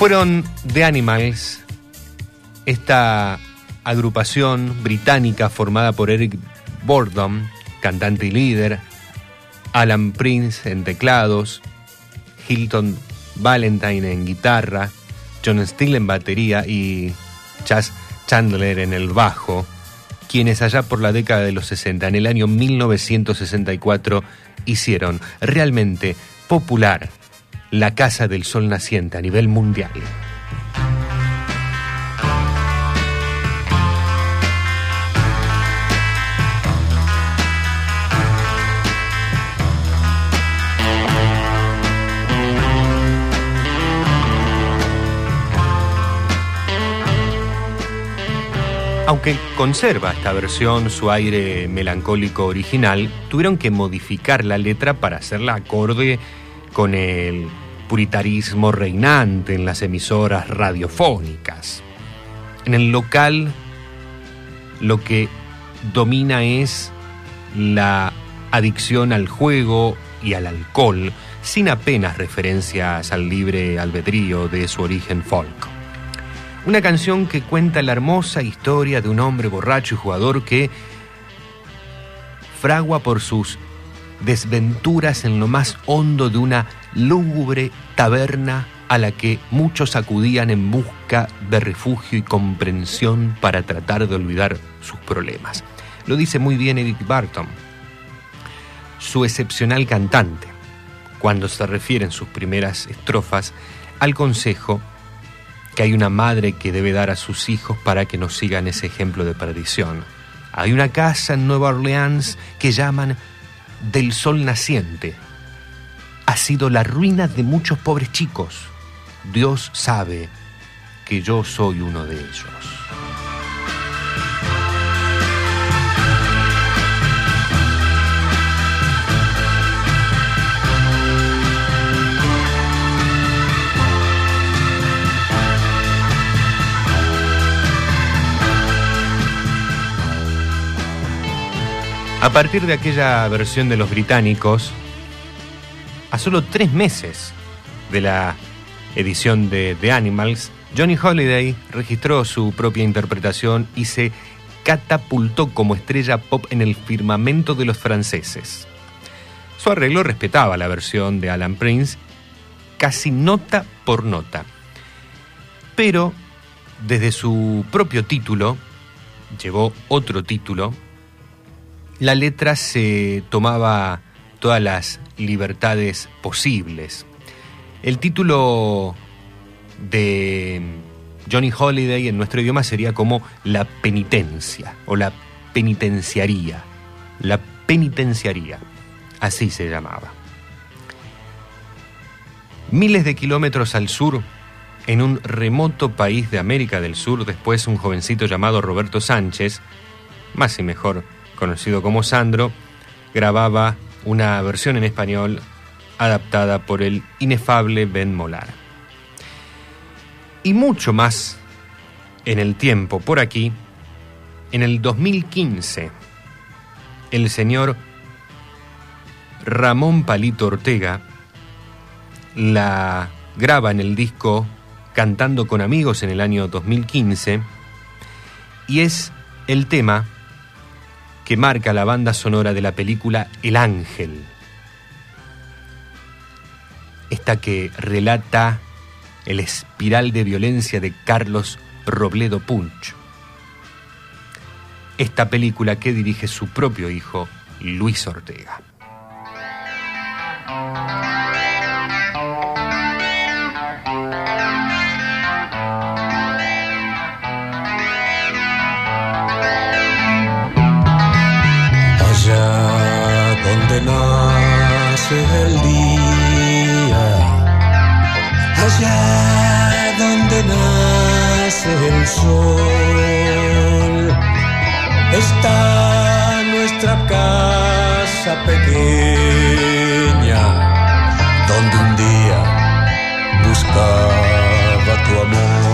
Fueron The Animals, esta agrupación británica formada por Eric Bordom, cantante y líder, Alan Prince en teclados, Hilton Valentine en guitarra, John Steele en batería y Chas Chandler en el bajo, quienes allá por la década de los 60, en el año 1964, hicieron realmente popular la Casa del Sol Naciente a nivel mundial. Aunque conserva esta versión su aire melancólico original, tuvieron que modificar la letra para hacerla acorde con el puritarismo reinante en las emisoras radiofónicas. En el local lo que domina es la adicción al juego y al alcohol, sin apenas referencias al libre albedrío de su origen folk. Una canción que cuenta la hermosa historia de un hombre borracho y jugador que fragua por sus desventuras en lo más hondo de una lúgubre taberna a la que muchos acudían en busca de refugio y comprensión para tratar de olvidar sus problemas. Lo dice muy bien Eric Barton, su excepcional cantante, cuando se refiere en sus primeras estrofas al consejo que hay una madre que debe dar a sus hijos para que no sigan ese ejemplo de perdición. Hay una casa en Nueva Orleans que llaman del sol naciente. Ha sido la ruina de muchos pobres chicos. Dios sabe que yo soy uno de ellos. A partir de aquella versión de los británicos, a solo tres meses de la edición de The Animals, Johnny Holiday registró su propia interpretación y se catapultó como estrella pop en el firmamento de los franceses. Su arreglo respetaba la versión de Alan Prince casi nota por nota. Pero desde su propio título, llevó otro título la letra se tomaba todas las libertades posibles. El título de Johnny Holiday en nuestro idioma sería como la penitencia o la penitenciaría. La penitenciaría. Así se llamaba. Miles de kilómetros al sur, en un remoto país de América del Sur, después un jovencito llamado Roberto Sánchez, más y mejor conocido como Sandro, grababa una versión en español adaptada por el inefable Ben Molar. Y mucho más en el tiempo por aquí, en el 2015, el señor Ramón Palito Ortega la graba en el disco Cantando con amigos en el año 2015 y es el tema que marca la banda sonora de la película El Ángel. Esta que relata el espiral de violencia de Carlos Robledo Punch. Esta película que dirige su propio hijo, Luis Ortega. El día, allá donde nace el sol, está nuestra casa pequeña, donde un día buscaba tu amor.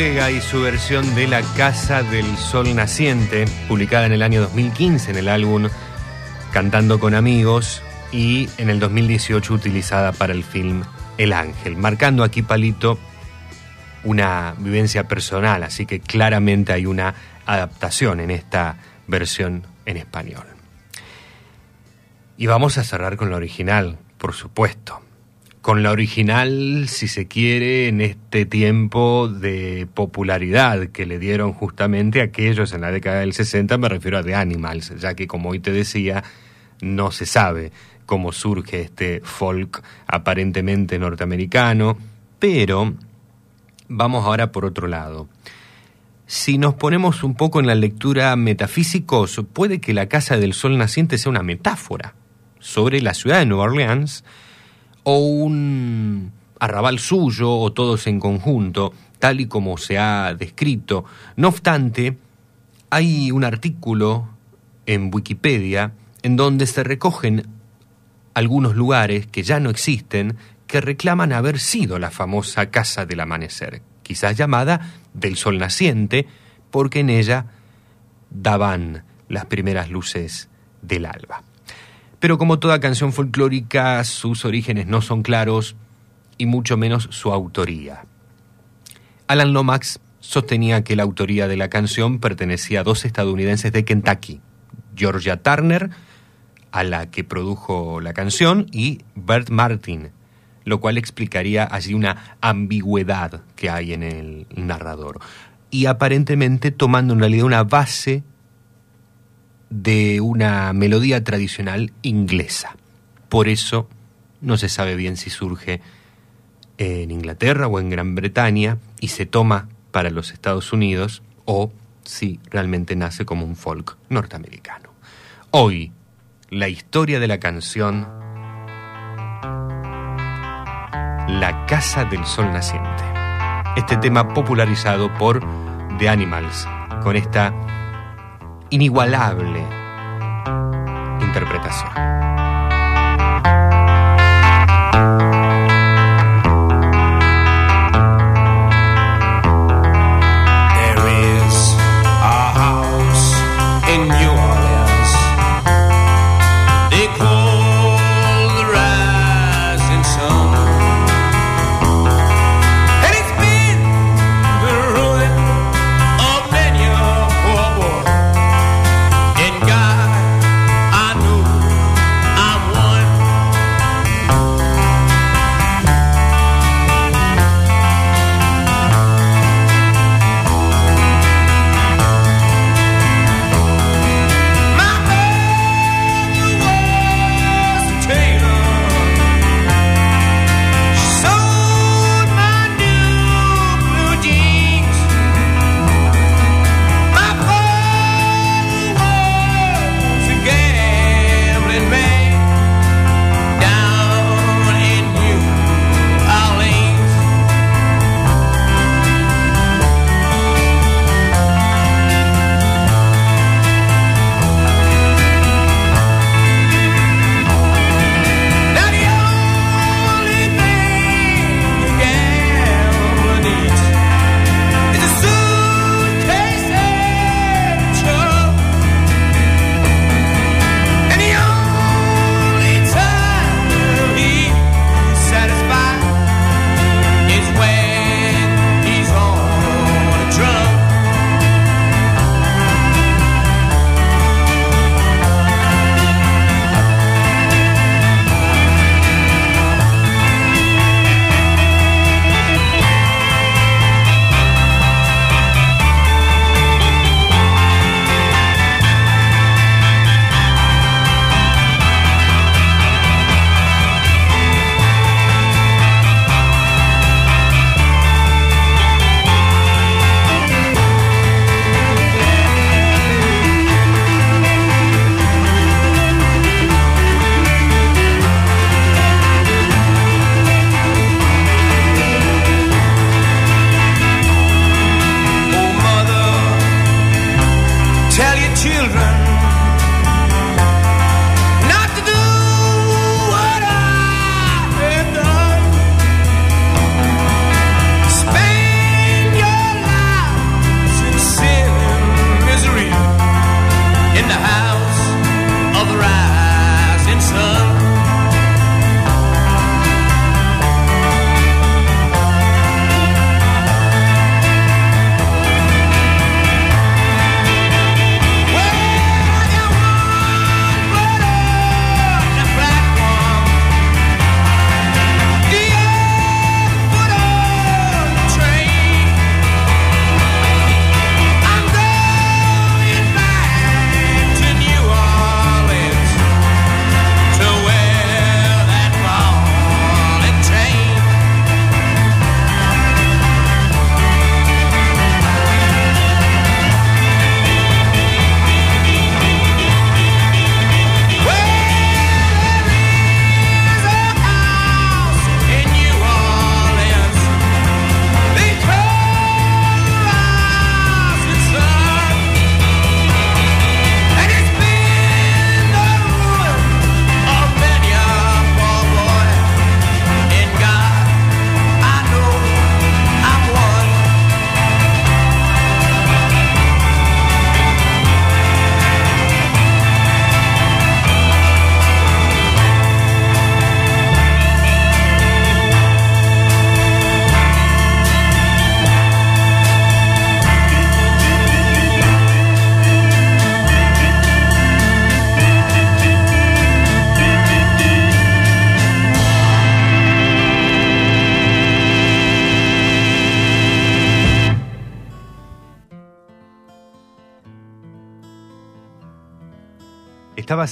Y su versión de La Casa del Sol Naciente, publicada en el año 2015 en el álbum Cantando con Amigos y en el 2018 utilizada para el film El Ángel, marcando aquí Palito una vivencia personal, así que claramente hay una adaptación en esta versión en español. Y vamos a cerrar con la original, por supuesto. Con la original, si se quiere, en este tiempo de popularidad que le dieron justamente aquellos en la década del 60, me refiero a The Animals, ya que como hoy te decía, no se sabe cómo surge este folk aparentemente norteamericano, pero vamos ahora por otro lado. Si nos ponemos un poco en la lectura metafísicos, puede que la Casa del Sol Naciente sea una metáfora sobre la ciudad de Nueva Orleans o un arrabal suyo o todos en conjunto, tal y como se ha descrito. No obstante, hay un artículo en Wikipedia en donde se recogen algunos lugares que ya no existen que reclaman haber sido la famosa Casa del Amanecer, quizás llamada del Sol Naciente, porque en ella daban las primeras luces del alba. Pero como toda canción folclórica, sus orígenes no son claros y mucho menos su autoría. Alan Lomax sostenía que la autoría de la canción pertenecía a dos estadounidenses de Kentucky, Georgia Turner, a la que produjo la canción, y Bert Martin, lo cual explicaría allí una ambigüedad que hay en el narrador. Y aparentemente tomando en realidad una base de una melodía tradicional inglesa. Por eso no se sabe bien si surge en Inglaterra o en Gran Bretaña y se toma para los Estados Unidos o si realmente nace como un folk norteamericano. Hoy, la historia de la canción La Casa del Sol Naciente. Este tema popularizado por The Animals con esta inigualable interpretación.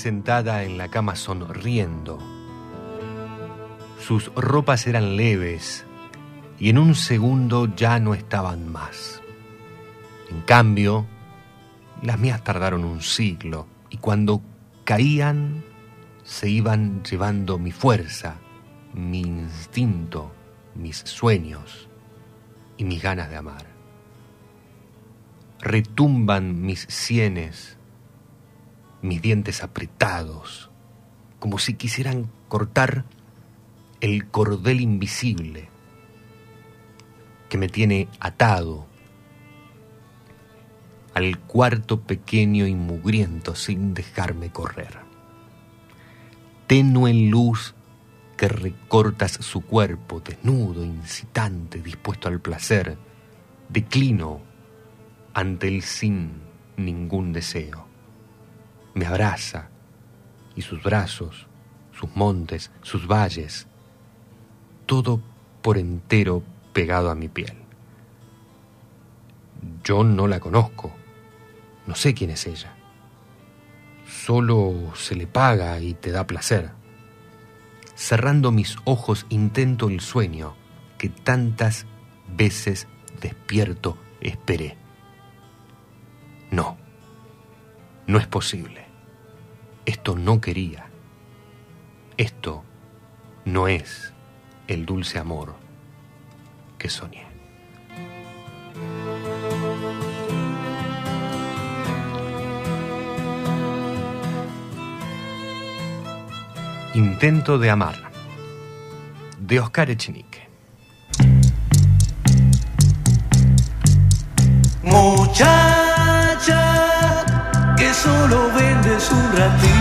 Sentada en la cama sonriendo. Sus ropas eran leves y en un segundo ya no estaban más. En cambio, las mías tardaron un siglo y cuando caían se iban llevando mi fuerza, mi instinto, mis sueños y mis ganas de amar. Retumban mis sienes, mis dientes apretados, como si quisieran cortar el cordel invisible que me tiene atado al cuarto pequeño y mugriento sin dejarme correr. Tenue luz que recortas su cuerpo, desnudo, incitante, dispuesto al placer, declino ante el sin ningún deseo. Me abraza y sus brazos, sus montes, sus valles, todo por entero pegado a mi piel. Yo no la conozco, no sé quién es ella. Solo se le paga y te da placer. Cerrando mis ojos intento el sueño que tantas veces despierto esperé. No, no es posible. Esto no quería. Esto no es el dulce amor que soñé. Intento de amar, de Oscar Echenique. Muchacha que solo vendes un ratito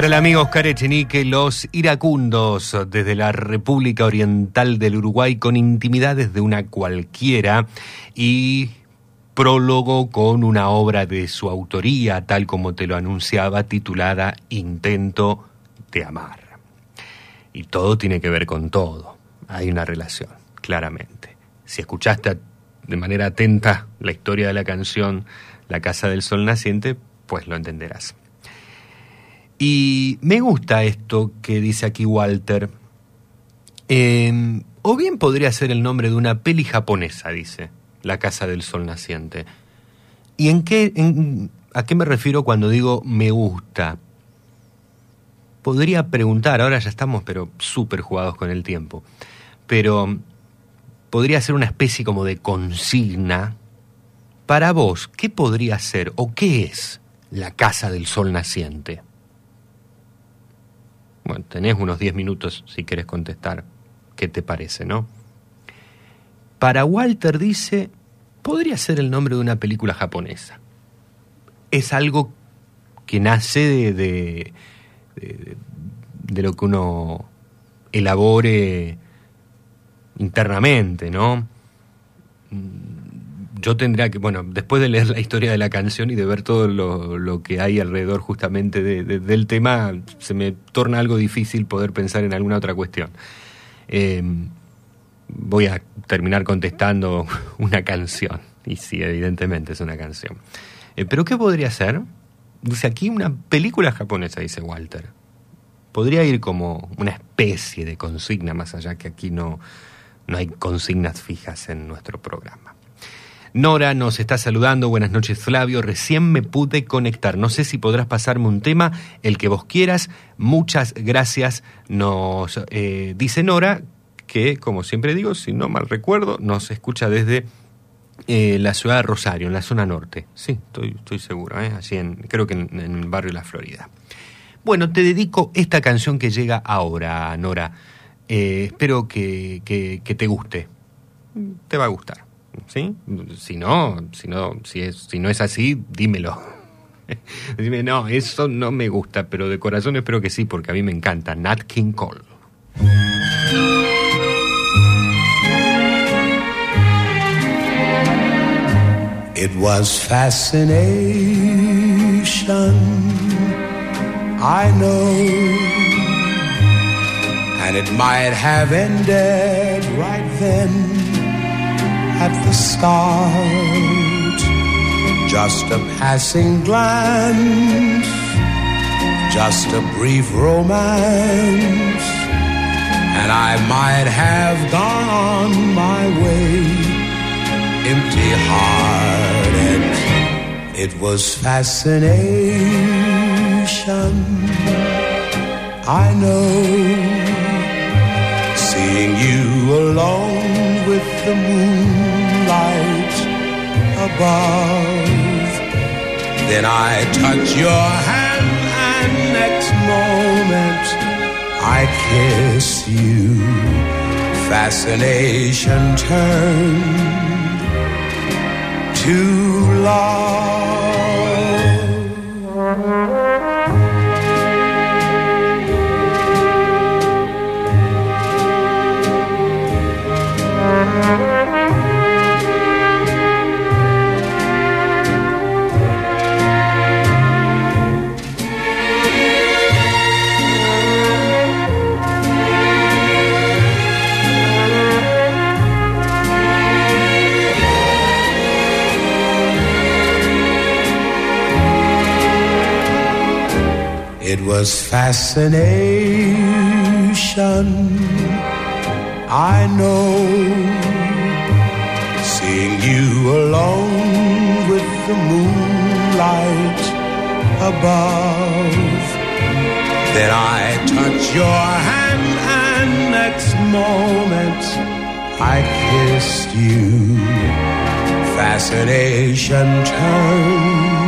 Para el amigo Oscar Echenique, los iracundos desde la República Oriental del Uruguay con intimidades de una cualquiera y prólogo con una obra de su autoría, tal como te lo anunciaba, titulada Intento de Amar. Y todo tiene que ver con todo. Hay una relación, claramente. Si escuchaste de manera atenta la historia de la canción La Casa del Sol Naciente, pues lo entenderás. Y me gusta esto que dice aquí Walter. o bien podría ser el nombre de una peli japonesa, dice, La Casa del Sol Naciente. ¿Y en qué, a qué me refiero cuando digo me gusta? Podría preguntar, ahora ya estamos pero súper jugados con el tiempo, pero podría ser una especie como de consigna. Para vos, ¿qué podría ser o qué es la Casa del Sol Naciente? Bueno, tenés unos 10 minutos si querés contestar. ¿Qué te parece, no? Para Walter dice, podría ser el nombre de una película japonesa. Es algo que nace de, de, de- de lo que uno elabore internamente, ¿no? Yo tendría que, bueno, después de leer la historia de la canción y de ver todo lo, lo que hay alrededor justamente de- de- del tema, se me torna algo difícil poder pensar en alguna otra cuestión. Eh, voy a terminar contestando una canción. Y sí, evidentemente es una canción. Eh, ¿Pero qué podría ser? Dice aquí una película japonesa, dice Walter. Podría ir como una especie de consigna, más allá que aquí no, no hay consignas fijas en nuestro programa. Nora nos está saludando. Buenas noches, Flavio. Recién me pude conectar. No sé si podrás pasarme un tema, el que vos quieras. Muchas gracias. Nos eh, dice Nora que, como siempre digo, si no mal recuerdo, nos escucha desde eh, la ciudad de Rosario, en la zona norte. Sí, estoy, estoy seguro. ¿eh? Así en, creo que en, el barrio La Florida. Bueno, te dedico esta canción que llega ahora, Nora. Espero que te guste. Te va a gustar. ¿Sí? Si no, si no, si es, si no es así, dímelo. Dime, no, eso no me gusta, pero de corazón espero que sí, porque a mí me encanta. Nat King Cole. It was fascination, I know. And it might have ended right then at the start. Just a passing glance, just a brief romance. And I might have gone my way empty hearted. It was fascination. I know seeing you alone with the moonlight above. Then I touch your hand, and next moment I kiss you. Fascination turned to It was fascination. I know seeing you alone with the moonlight above. Then I touch your hand, and next moment I kissed you. Fascination turned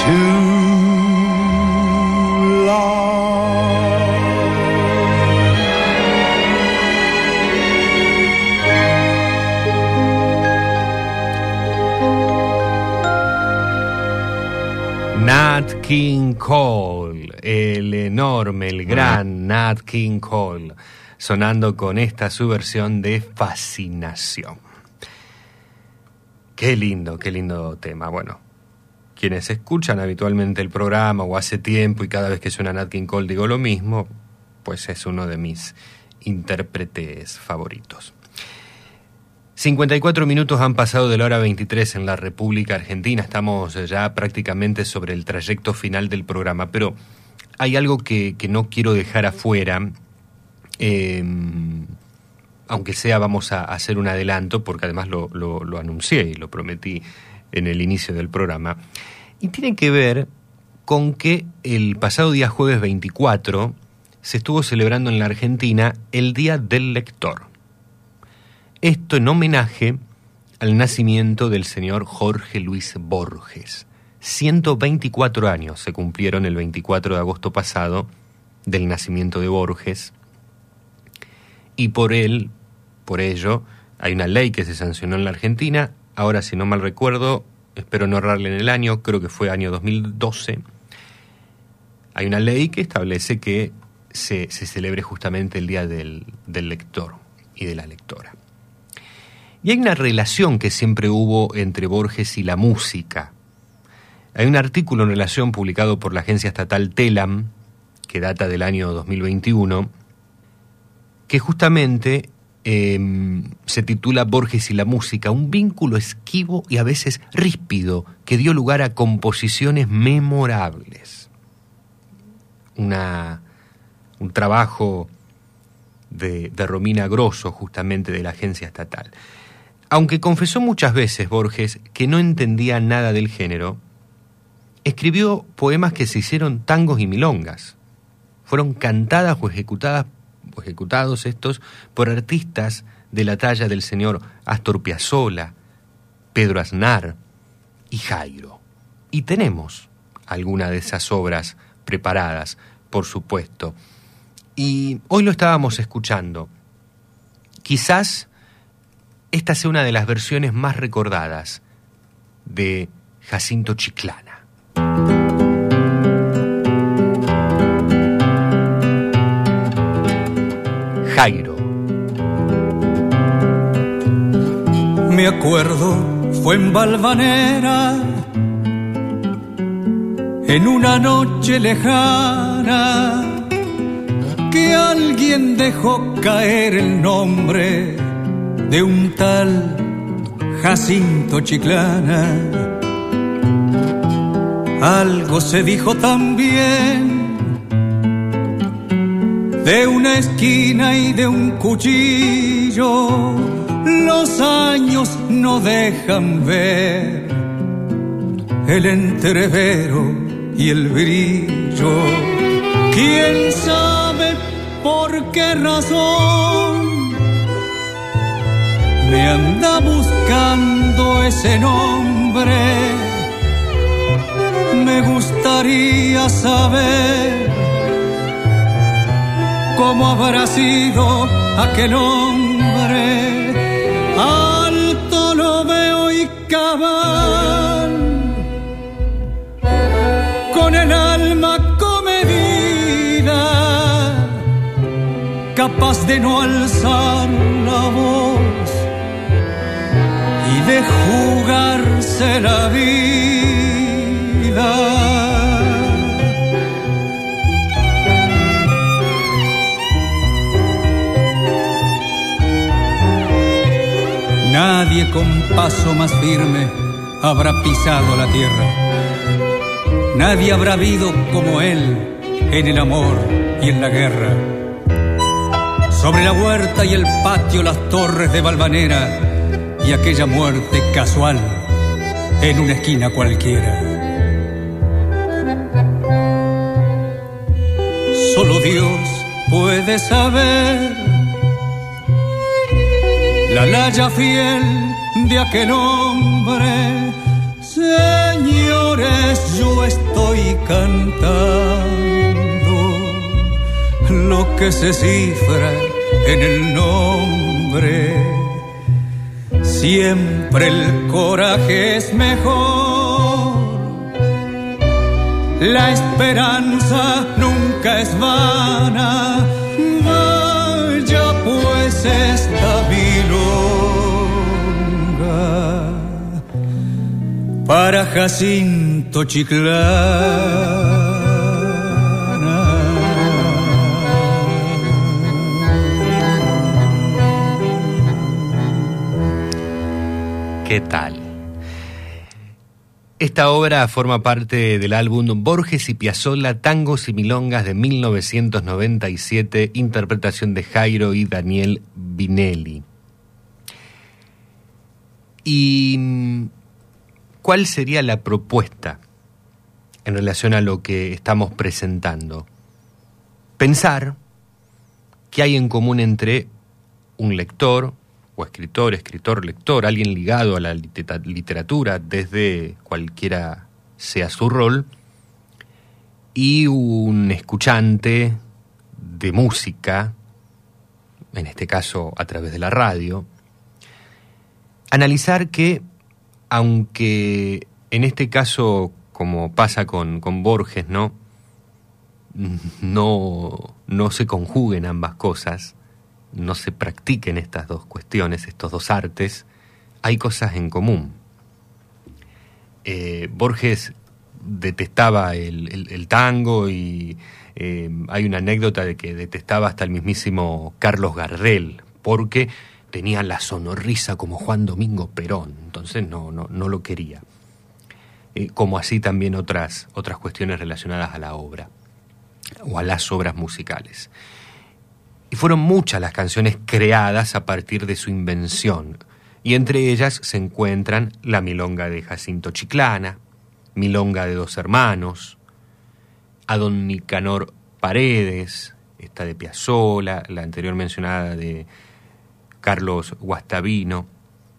to King Cole, el enorme, el gran Nat King Cole, sonando con esta su versión de Fascinación. Qué lindo, qué lindo tema. Bueno, quienes escuchan habitualmente el programa o hace tiempo y cada vez que suena Nat King Cole digo lo mismo, pues es uno de mis intérpretes favoritos. 54 minutos han pasado de la hora 23 en la República Argentina. Estamos ya prácticamente sobre el trayecto final del programa, pero hay algo que, no quiero dejar afuera. Eh, aunque sea vamos a hacer un adelanto, porque además lo, lo, lo anuncié y lo prometí en el inicio del programa, y tiene que ver con que el pasado día jueves 24 se estuvo celebrando en la Argentina el Día del Lector. Esto en homenaje al nacimiento del señor Jorge Luis Borges. 124 años se cumplieron el 24 de agosto pasado del nacimiento de Borges y por él, por ello, hay una ley que se sancionó en la Argentina, ahora si no mal recuerdo, espero no errarle en el año, creo que fue año 2012, hay una ley que establece que se, celebre justamente el Día del Lector y de la Lectora. Y hay una relación que siempre hubo entre Borges y la música. Hay un artículo en relación publicado por la agencia estatal TELAM, que data del año 2021, que justamente eh, se titula Borges y la música, un vínculo esquivo y a veces ríspido que dio lugar a composiciones memorables. Una, un trabajo de, de Romina Grosso, justamente de la agencia estatal. Aunque confesó muchas veces Borges que no entendía nada del género, escribió poemas que se hicieron tangos y milongas. Fueron cantadas o ejecutadas o ejecutados estos por artistas de la talla del señor Astor Piazzolla, Pedro Aznar y Jairo. Y tenemos alguna de esas obras preparadas, por supuesto. Y hoy lo estábamos escuchando. Quizás esta sea una de las versiones más recordadas de Jacinto Chiclana. Jairo. Me acuerdo, fue en Valvanera, en una noche lejana, que alguien dejó caer el nombre de un tal Jacinto Chiclana. Algo se dijo también de una esquina y de un cuchillo. Los años no dejan ver el entrevero y el brillo. ¿Quién sabe por qué razón? Me anda buscando ese nombre. Me gustaría saber cómo habrá sido aquel hombre. Alto lo veo y cabal, con el alma comedida, capaz de no alzar la voz de jugarse la vida. Nadie con paso más firme habrá pisado la tierra. Nadie habrá habido como él en el amor y en la guerra. Sobre la huerta y el patio las torres de Valvanera y aquella muerte casual en una esquina cualquiera. Solo Dios puede saber la laya fiel de aquel hombre. Señores, yo estoy cantando lo que se cifra en el nombre Siempre el coraje es mejor. La esperanza nunca es vana. Vaya pues esta milonga para Jacinto Chiclán. ¿Qué tal? Esta obra forma parte del álbum Borges y Piazzolla, Tangos y Milongas de 1997, interpretación de Jairo y Daniel Vinelli. ¿Y cuál sería la propuesta en relación a lo que estamos presentando? Pensar qué hay en común entre un lector, escritor, escritor, lector, alguien ligado a la literatura desde cualquiera sea su rol, y un escuchante de música, en este caso a través de la radio, analizar que, aunque en este caso, como pasa con, con Borges, ¿no? No, no se conjuguen ambas cosas, no se practiquen estas dos cuestiones, estos dos artes, hay cosas en común. Eh, Borges detestaba el, tango y eh, hay una anécdota de que detestaba hasta el mismísimo Carlos Gardel, porque tenía la sonorrisa como Juan Domingo Perón, entonces no, no, no lo quería. Eh, como así también otras, otras cuestiones relacionadas a la obra o a las obras musicales. Y fueron muchas las canciones creadas a partir de su invención, y entre ellas se encuentran la milonga de Jacinto Chiclana, milonga de dos hermanos, a don Nicanor Paredes, esta de Piazzola, la anterior mencionada de Carlos Guastavino,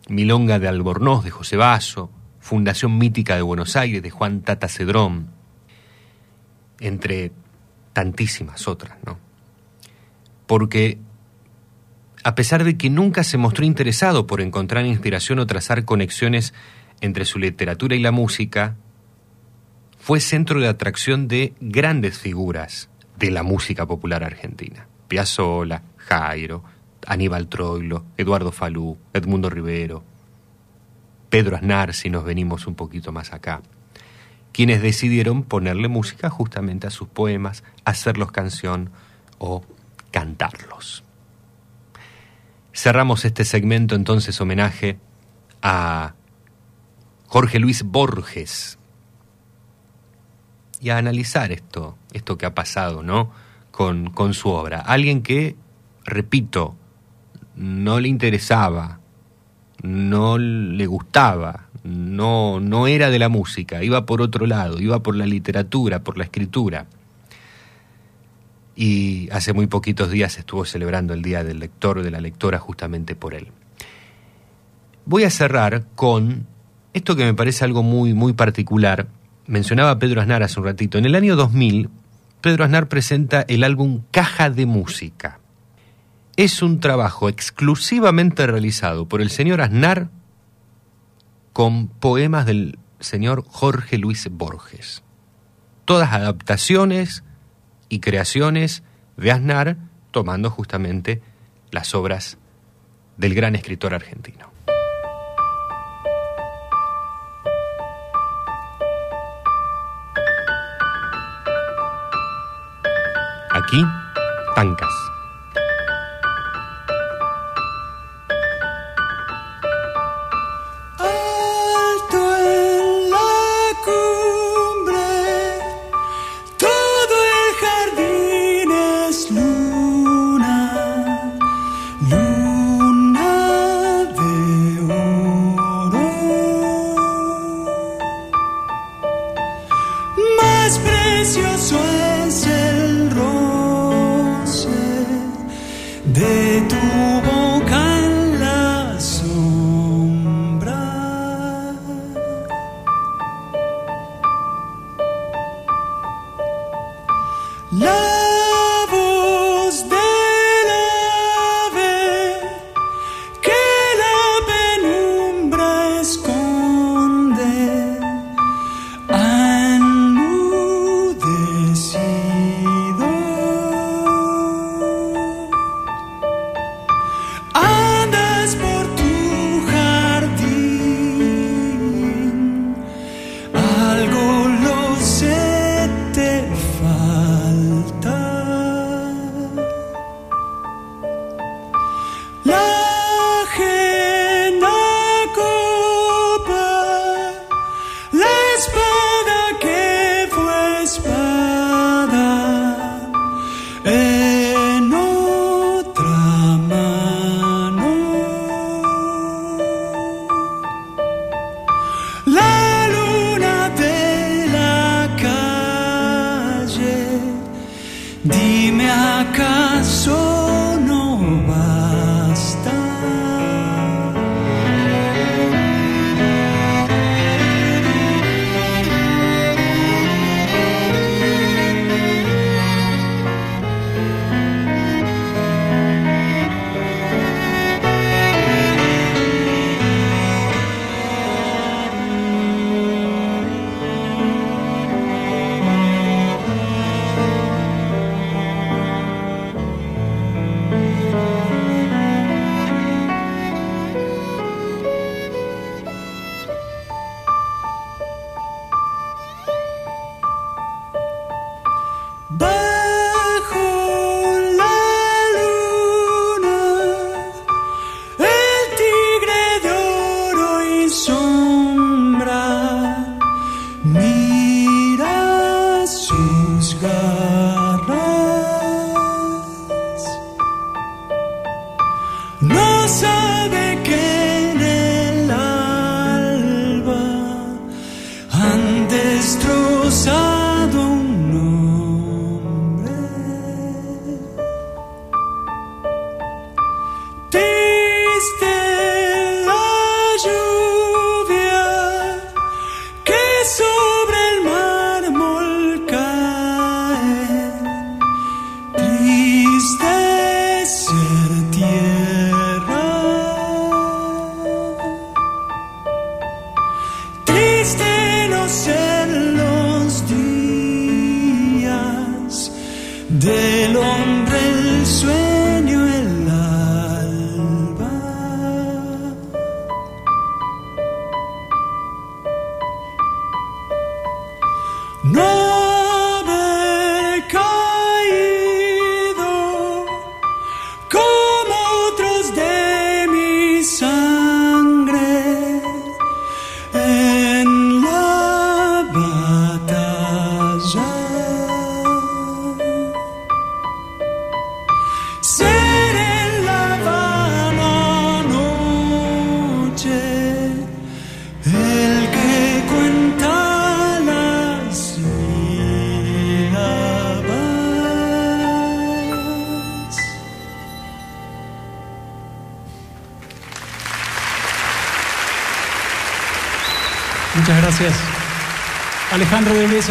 milonga de Albornoz de José Basso, Fundación Mítica de Buenos Aires de Juan Tata Cedrón, entre tantísimas otras, ¿no? Porque a pesar de que nunca se mostró interesado por encontrar inspiración o trazar conexiones entre su literatura y la música, fue centro de atracción de grandes figuras de la música popular argentina. Piazzolla, Jairo, Aníbal Troilo, Eduardo Falú, Edmundo Rivero, Pedro Aznar, si nos venimos un poquito más acá, quienes decidieron ponerle música justamente a sus poemas, hacerlos canción o cantarlos. Cerramos este segmento entonces homenaje a Jorge Luis Borges y a analizar esto, esto que ha pasado, ¿no? Con, con su obra. Alguien que, repito, no le interesaba, no le gustaba, no, no era de la música, iba por otro lado, iba por la literatura, por la escritura y hace muy poquitos días estuvo celebrando el Día del Lector o de la Lectora justamente por él. Voy a cerrar con esto que me parece algo muy, muy particular. Mencionaba Pedro Aznar hace un ratito. En el año 2000, Pedro Aznar presenta el álbum Caja de Música. Es un trabajo exclusivamente realizado por el señor Aznar con poemas del señor Jorge Luis Borges. Todas adaptaciones, y creaciones de Aznar, tomando justamente las obras del gran escritor argentino. Aquí, Tancas.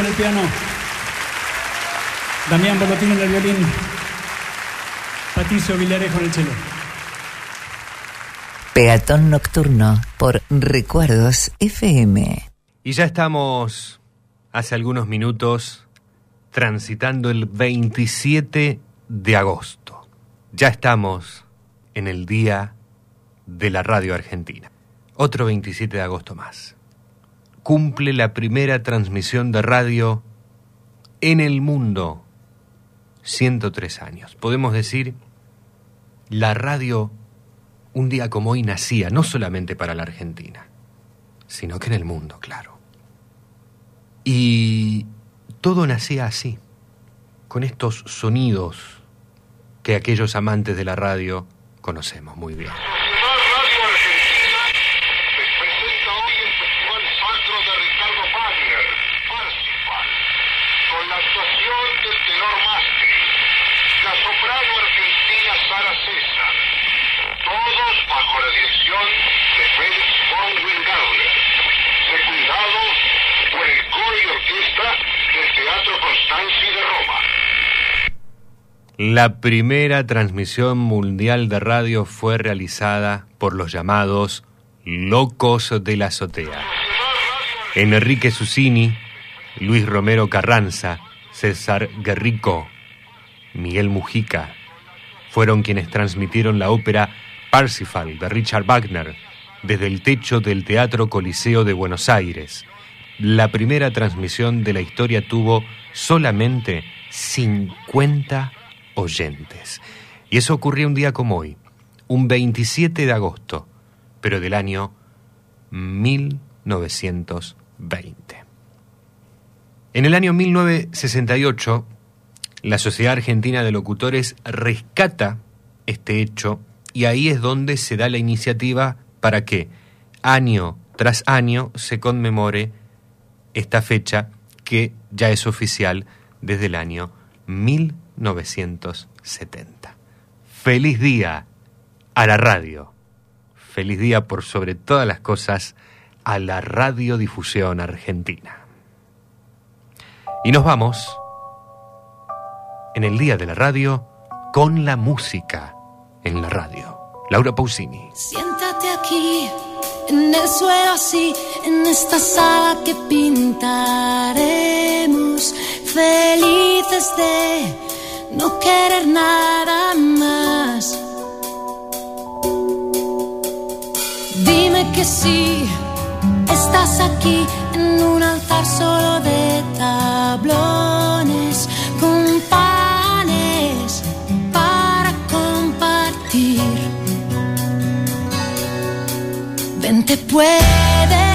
En el piano. Damián Bolotín en el violín. Patricio Villarejo en el cello. Peatón Nocturno por Recuerdos FM. Y ya estamos, hace algunos minutos, transitando el 27 de agosto. Ya estamos en el día de la radio argentina. Otro 27 de agosto más. Cumple la primera transmisión de radio en el mundo. 103 años. Podemos decir, la radio un día como hoy nacía, no solamente para la Argentina, sino que en el mundo, claro. Y todo nacía así, con estos sonidos que aquellos amantes de la radio conocemos muy bien. con la actuación Mastri, la soprano argentina Sara César, todos bajo la dirección de Felix von Wingardner, secundados por el coro y orquesta del Teatro Constanzi de Roma. La primera transmisión mundial de radio fue realizada por los llamados Locos de la Azotea. Enrique Susini, Luis Romero Carranza, César Guerrico, Miguel Mujica, fueron quienes transmitieron la ópera Parsifal de Richard Wagner desde el techo del Teatro Coliseo de Buenos Aires. La primera transmisión de la historia tuvo solamente 50 oyentes. Y eso ocurrió un día como hoy, un 27 de agosto, pero del año 1920. En el año 1968, la Sociedad Argentina de Locutores rescata este hecho y ahí es donde se da la iniciativa para que año tras año se conmemore esta fecha que ya es oficial desde el año 1968. 70. Feliz día a la radio. Feliz día por sobre todas las cosas a la radiodifusión argentina. Y nos vamos en el día de la radio con la música en la radio. Laura Pausini. Siéntate aquí, en el suelo así, en esta sala que pintaremos, felices de no querer nada más. Dime que sí, estás aquí en un solo de tablones, con panes para compartir. Ven, te puedes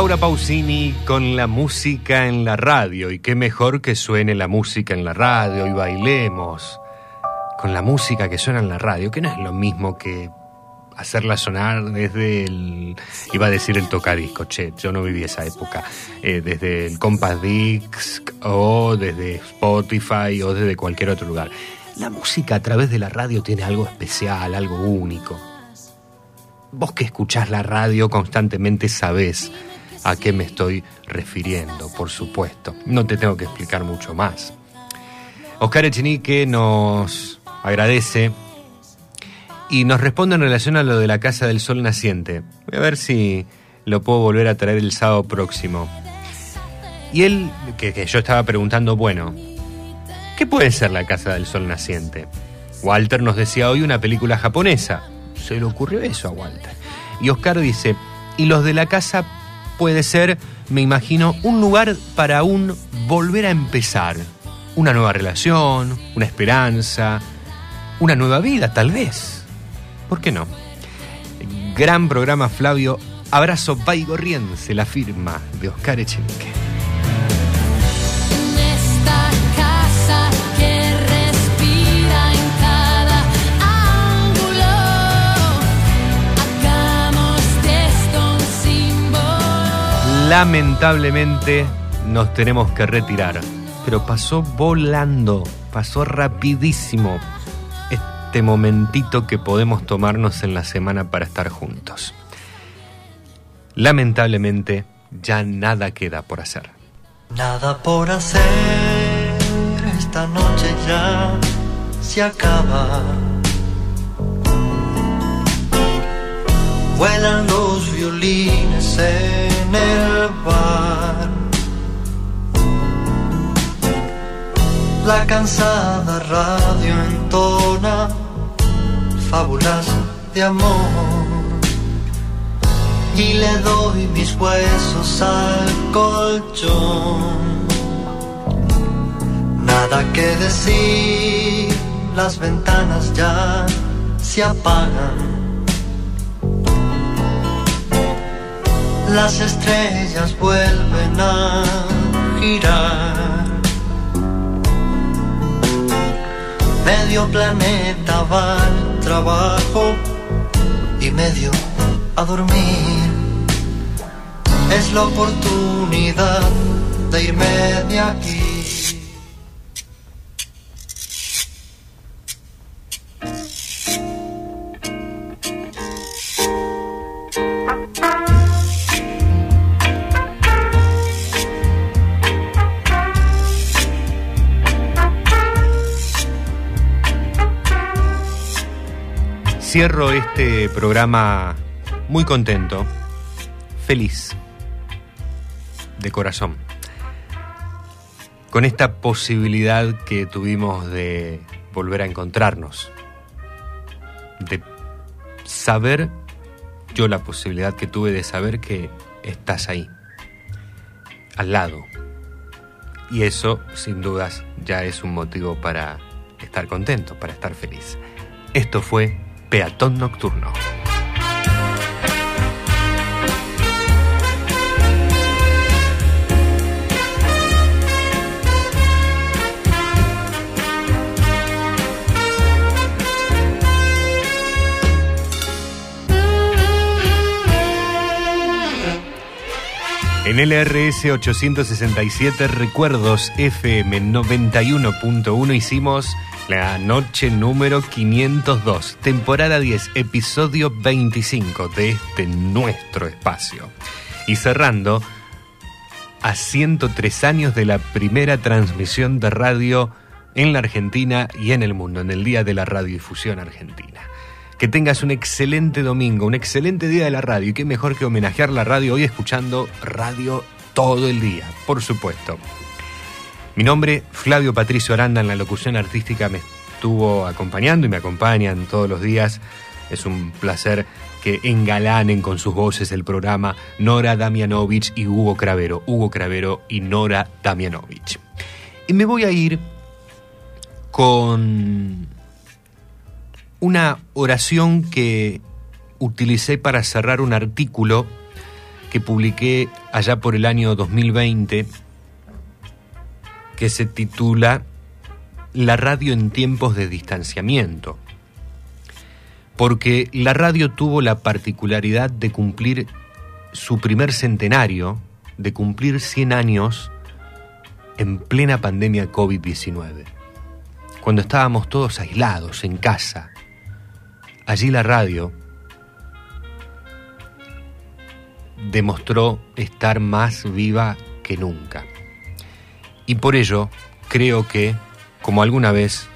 Laura Pausini con la música en la radio. Y qué mejor que suene la música en la radio y bailemos con la música que suena en la radio, que no es lo mismo que hacerla sonar desde el. iba a decir el tocadisco, che, yo no viví esa época. eh, desde el Compass Disc o desde Spotify o desde cualquier otro lugar. La música a través de la radio tiene algo especial, algo único. Vos que escuchás la radio constantemente sabés a qué me estoy refiriendo, por supuesto. No te tengo que explicar mucho más. Oscar Echenique nos agradece y nos responde en relación a lo de la Casa del Sol Naciente. Voy a ver si lo puedo volver a traer el sábado próximo. Y él, que, que yo estaba preguntando, bueno, ¿qué puede ser la Casa del Sol Naciente? Walter nos decía hoy una película japonesa. Se le ocurrió eso a Walter. Y Oscar dice, y los de la casa puede ser, me imagino, un lugar para un volver a empezar. Una nueva relación, una esperanza, una nueva vida tal vez. ¿Por qué no? Gran programa, Flavio. Abrazo Paigorriense, la firma de Oscar Echenique. Lamentablemente nos tenemos que retirar, pero pasó volando, pasó rapidísimo este momentito que podemos tomarnos en la semana para estar juntos. Lamentablemente ya nada queda por hacer. Nada por hacer, esta noche ya se acaba. Vuelan los violines en el bar. La cansada radio entona fábulas de amor y le doy mis huesos al colchón. Nada que decir, las ventanas ya se apagan. Las estrellas vuelven a girar. Medio planeta va al trabajo y medio a dormir. Es la oportunidad de irme de aquí. Cierro este programa muy contento, feliz, de corazón, con esta posibilidad que tuvimos de volver a encontrarnos, de saber, yo la posibilidad que tuve de saber que estás ahí, al lado. Y eso, sin dudas, ya es un motivo para estar contento, para estar feliz. Esto fue Peatón Nocturno. En LRS 867 Recuerdos FM 91.1 hicimos la noche número 502, temporada 10, episodio 25 de este nuestro espacio. Y cerrando, a 103 años de la primera transmisión de radio en la Argentina y en el mundo, en el Día de la Radiodifusión Argentina. Que tengas un excelente domingo, un excelente día de la radio. Y qué mejor que homenajear la radio hoy escuchando radio todo el día, por supuesto. Mi nombre, Flavio Patricio Aranda, en la locución artística me estuvo acompañando y me acompañan todos los días. Es un placer que engalanen con sus voces el programa Nora Damianovich y Hugo Cravero. Hugo Cravero y Nora Damianovich. Y me voy a ir con una oración que utilicé para cerrar un artículo que publiqué allá por el año 2020 que se titula La radio en tiempos de distanciamiento. Porque la radio tuvo la particularidad de cumplir su primer centenario, de cumplir 100 años en plena pandemia COVID-19. Cuando estábamos todos aislados en casa, allí la radio demostró estar más viva que nunca. Y por ello creo que, como alguna vez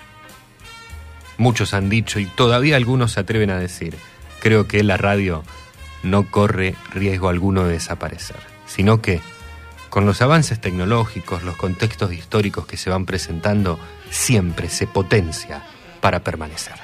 muchos han dicho y todavía algunos se atreven a decir, creo que la radio no corre riesgo alguno de desaparecer, sino que con los avances tecnológicos, los contextos históricos que se van presentando, siempre se potencia para permanecer.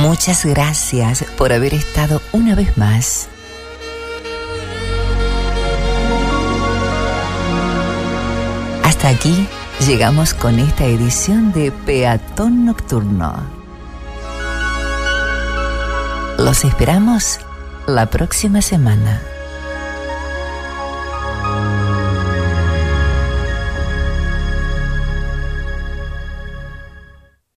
Muchas gracias por haber estado una vez más. Hasta aquí llegamos con esta edición de Peatón Nocturno. Los esperamos la próxima semana.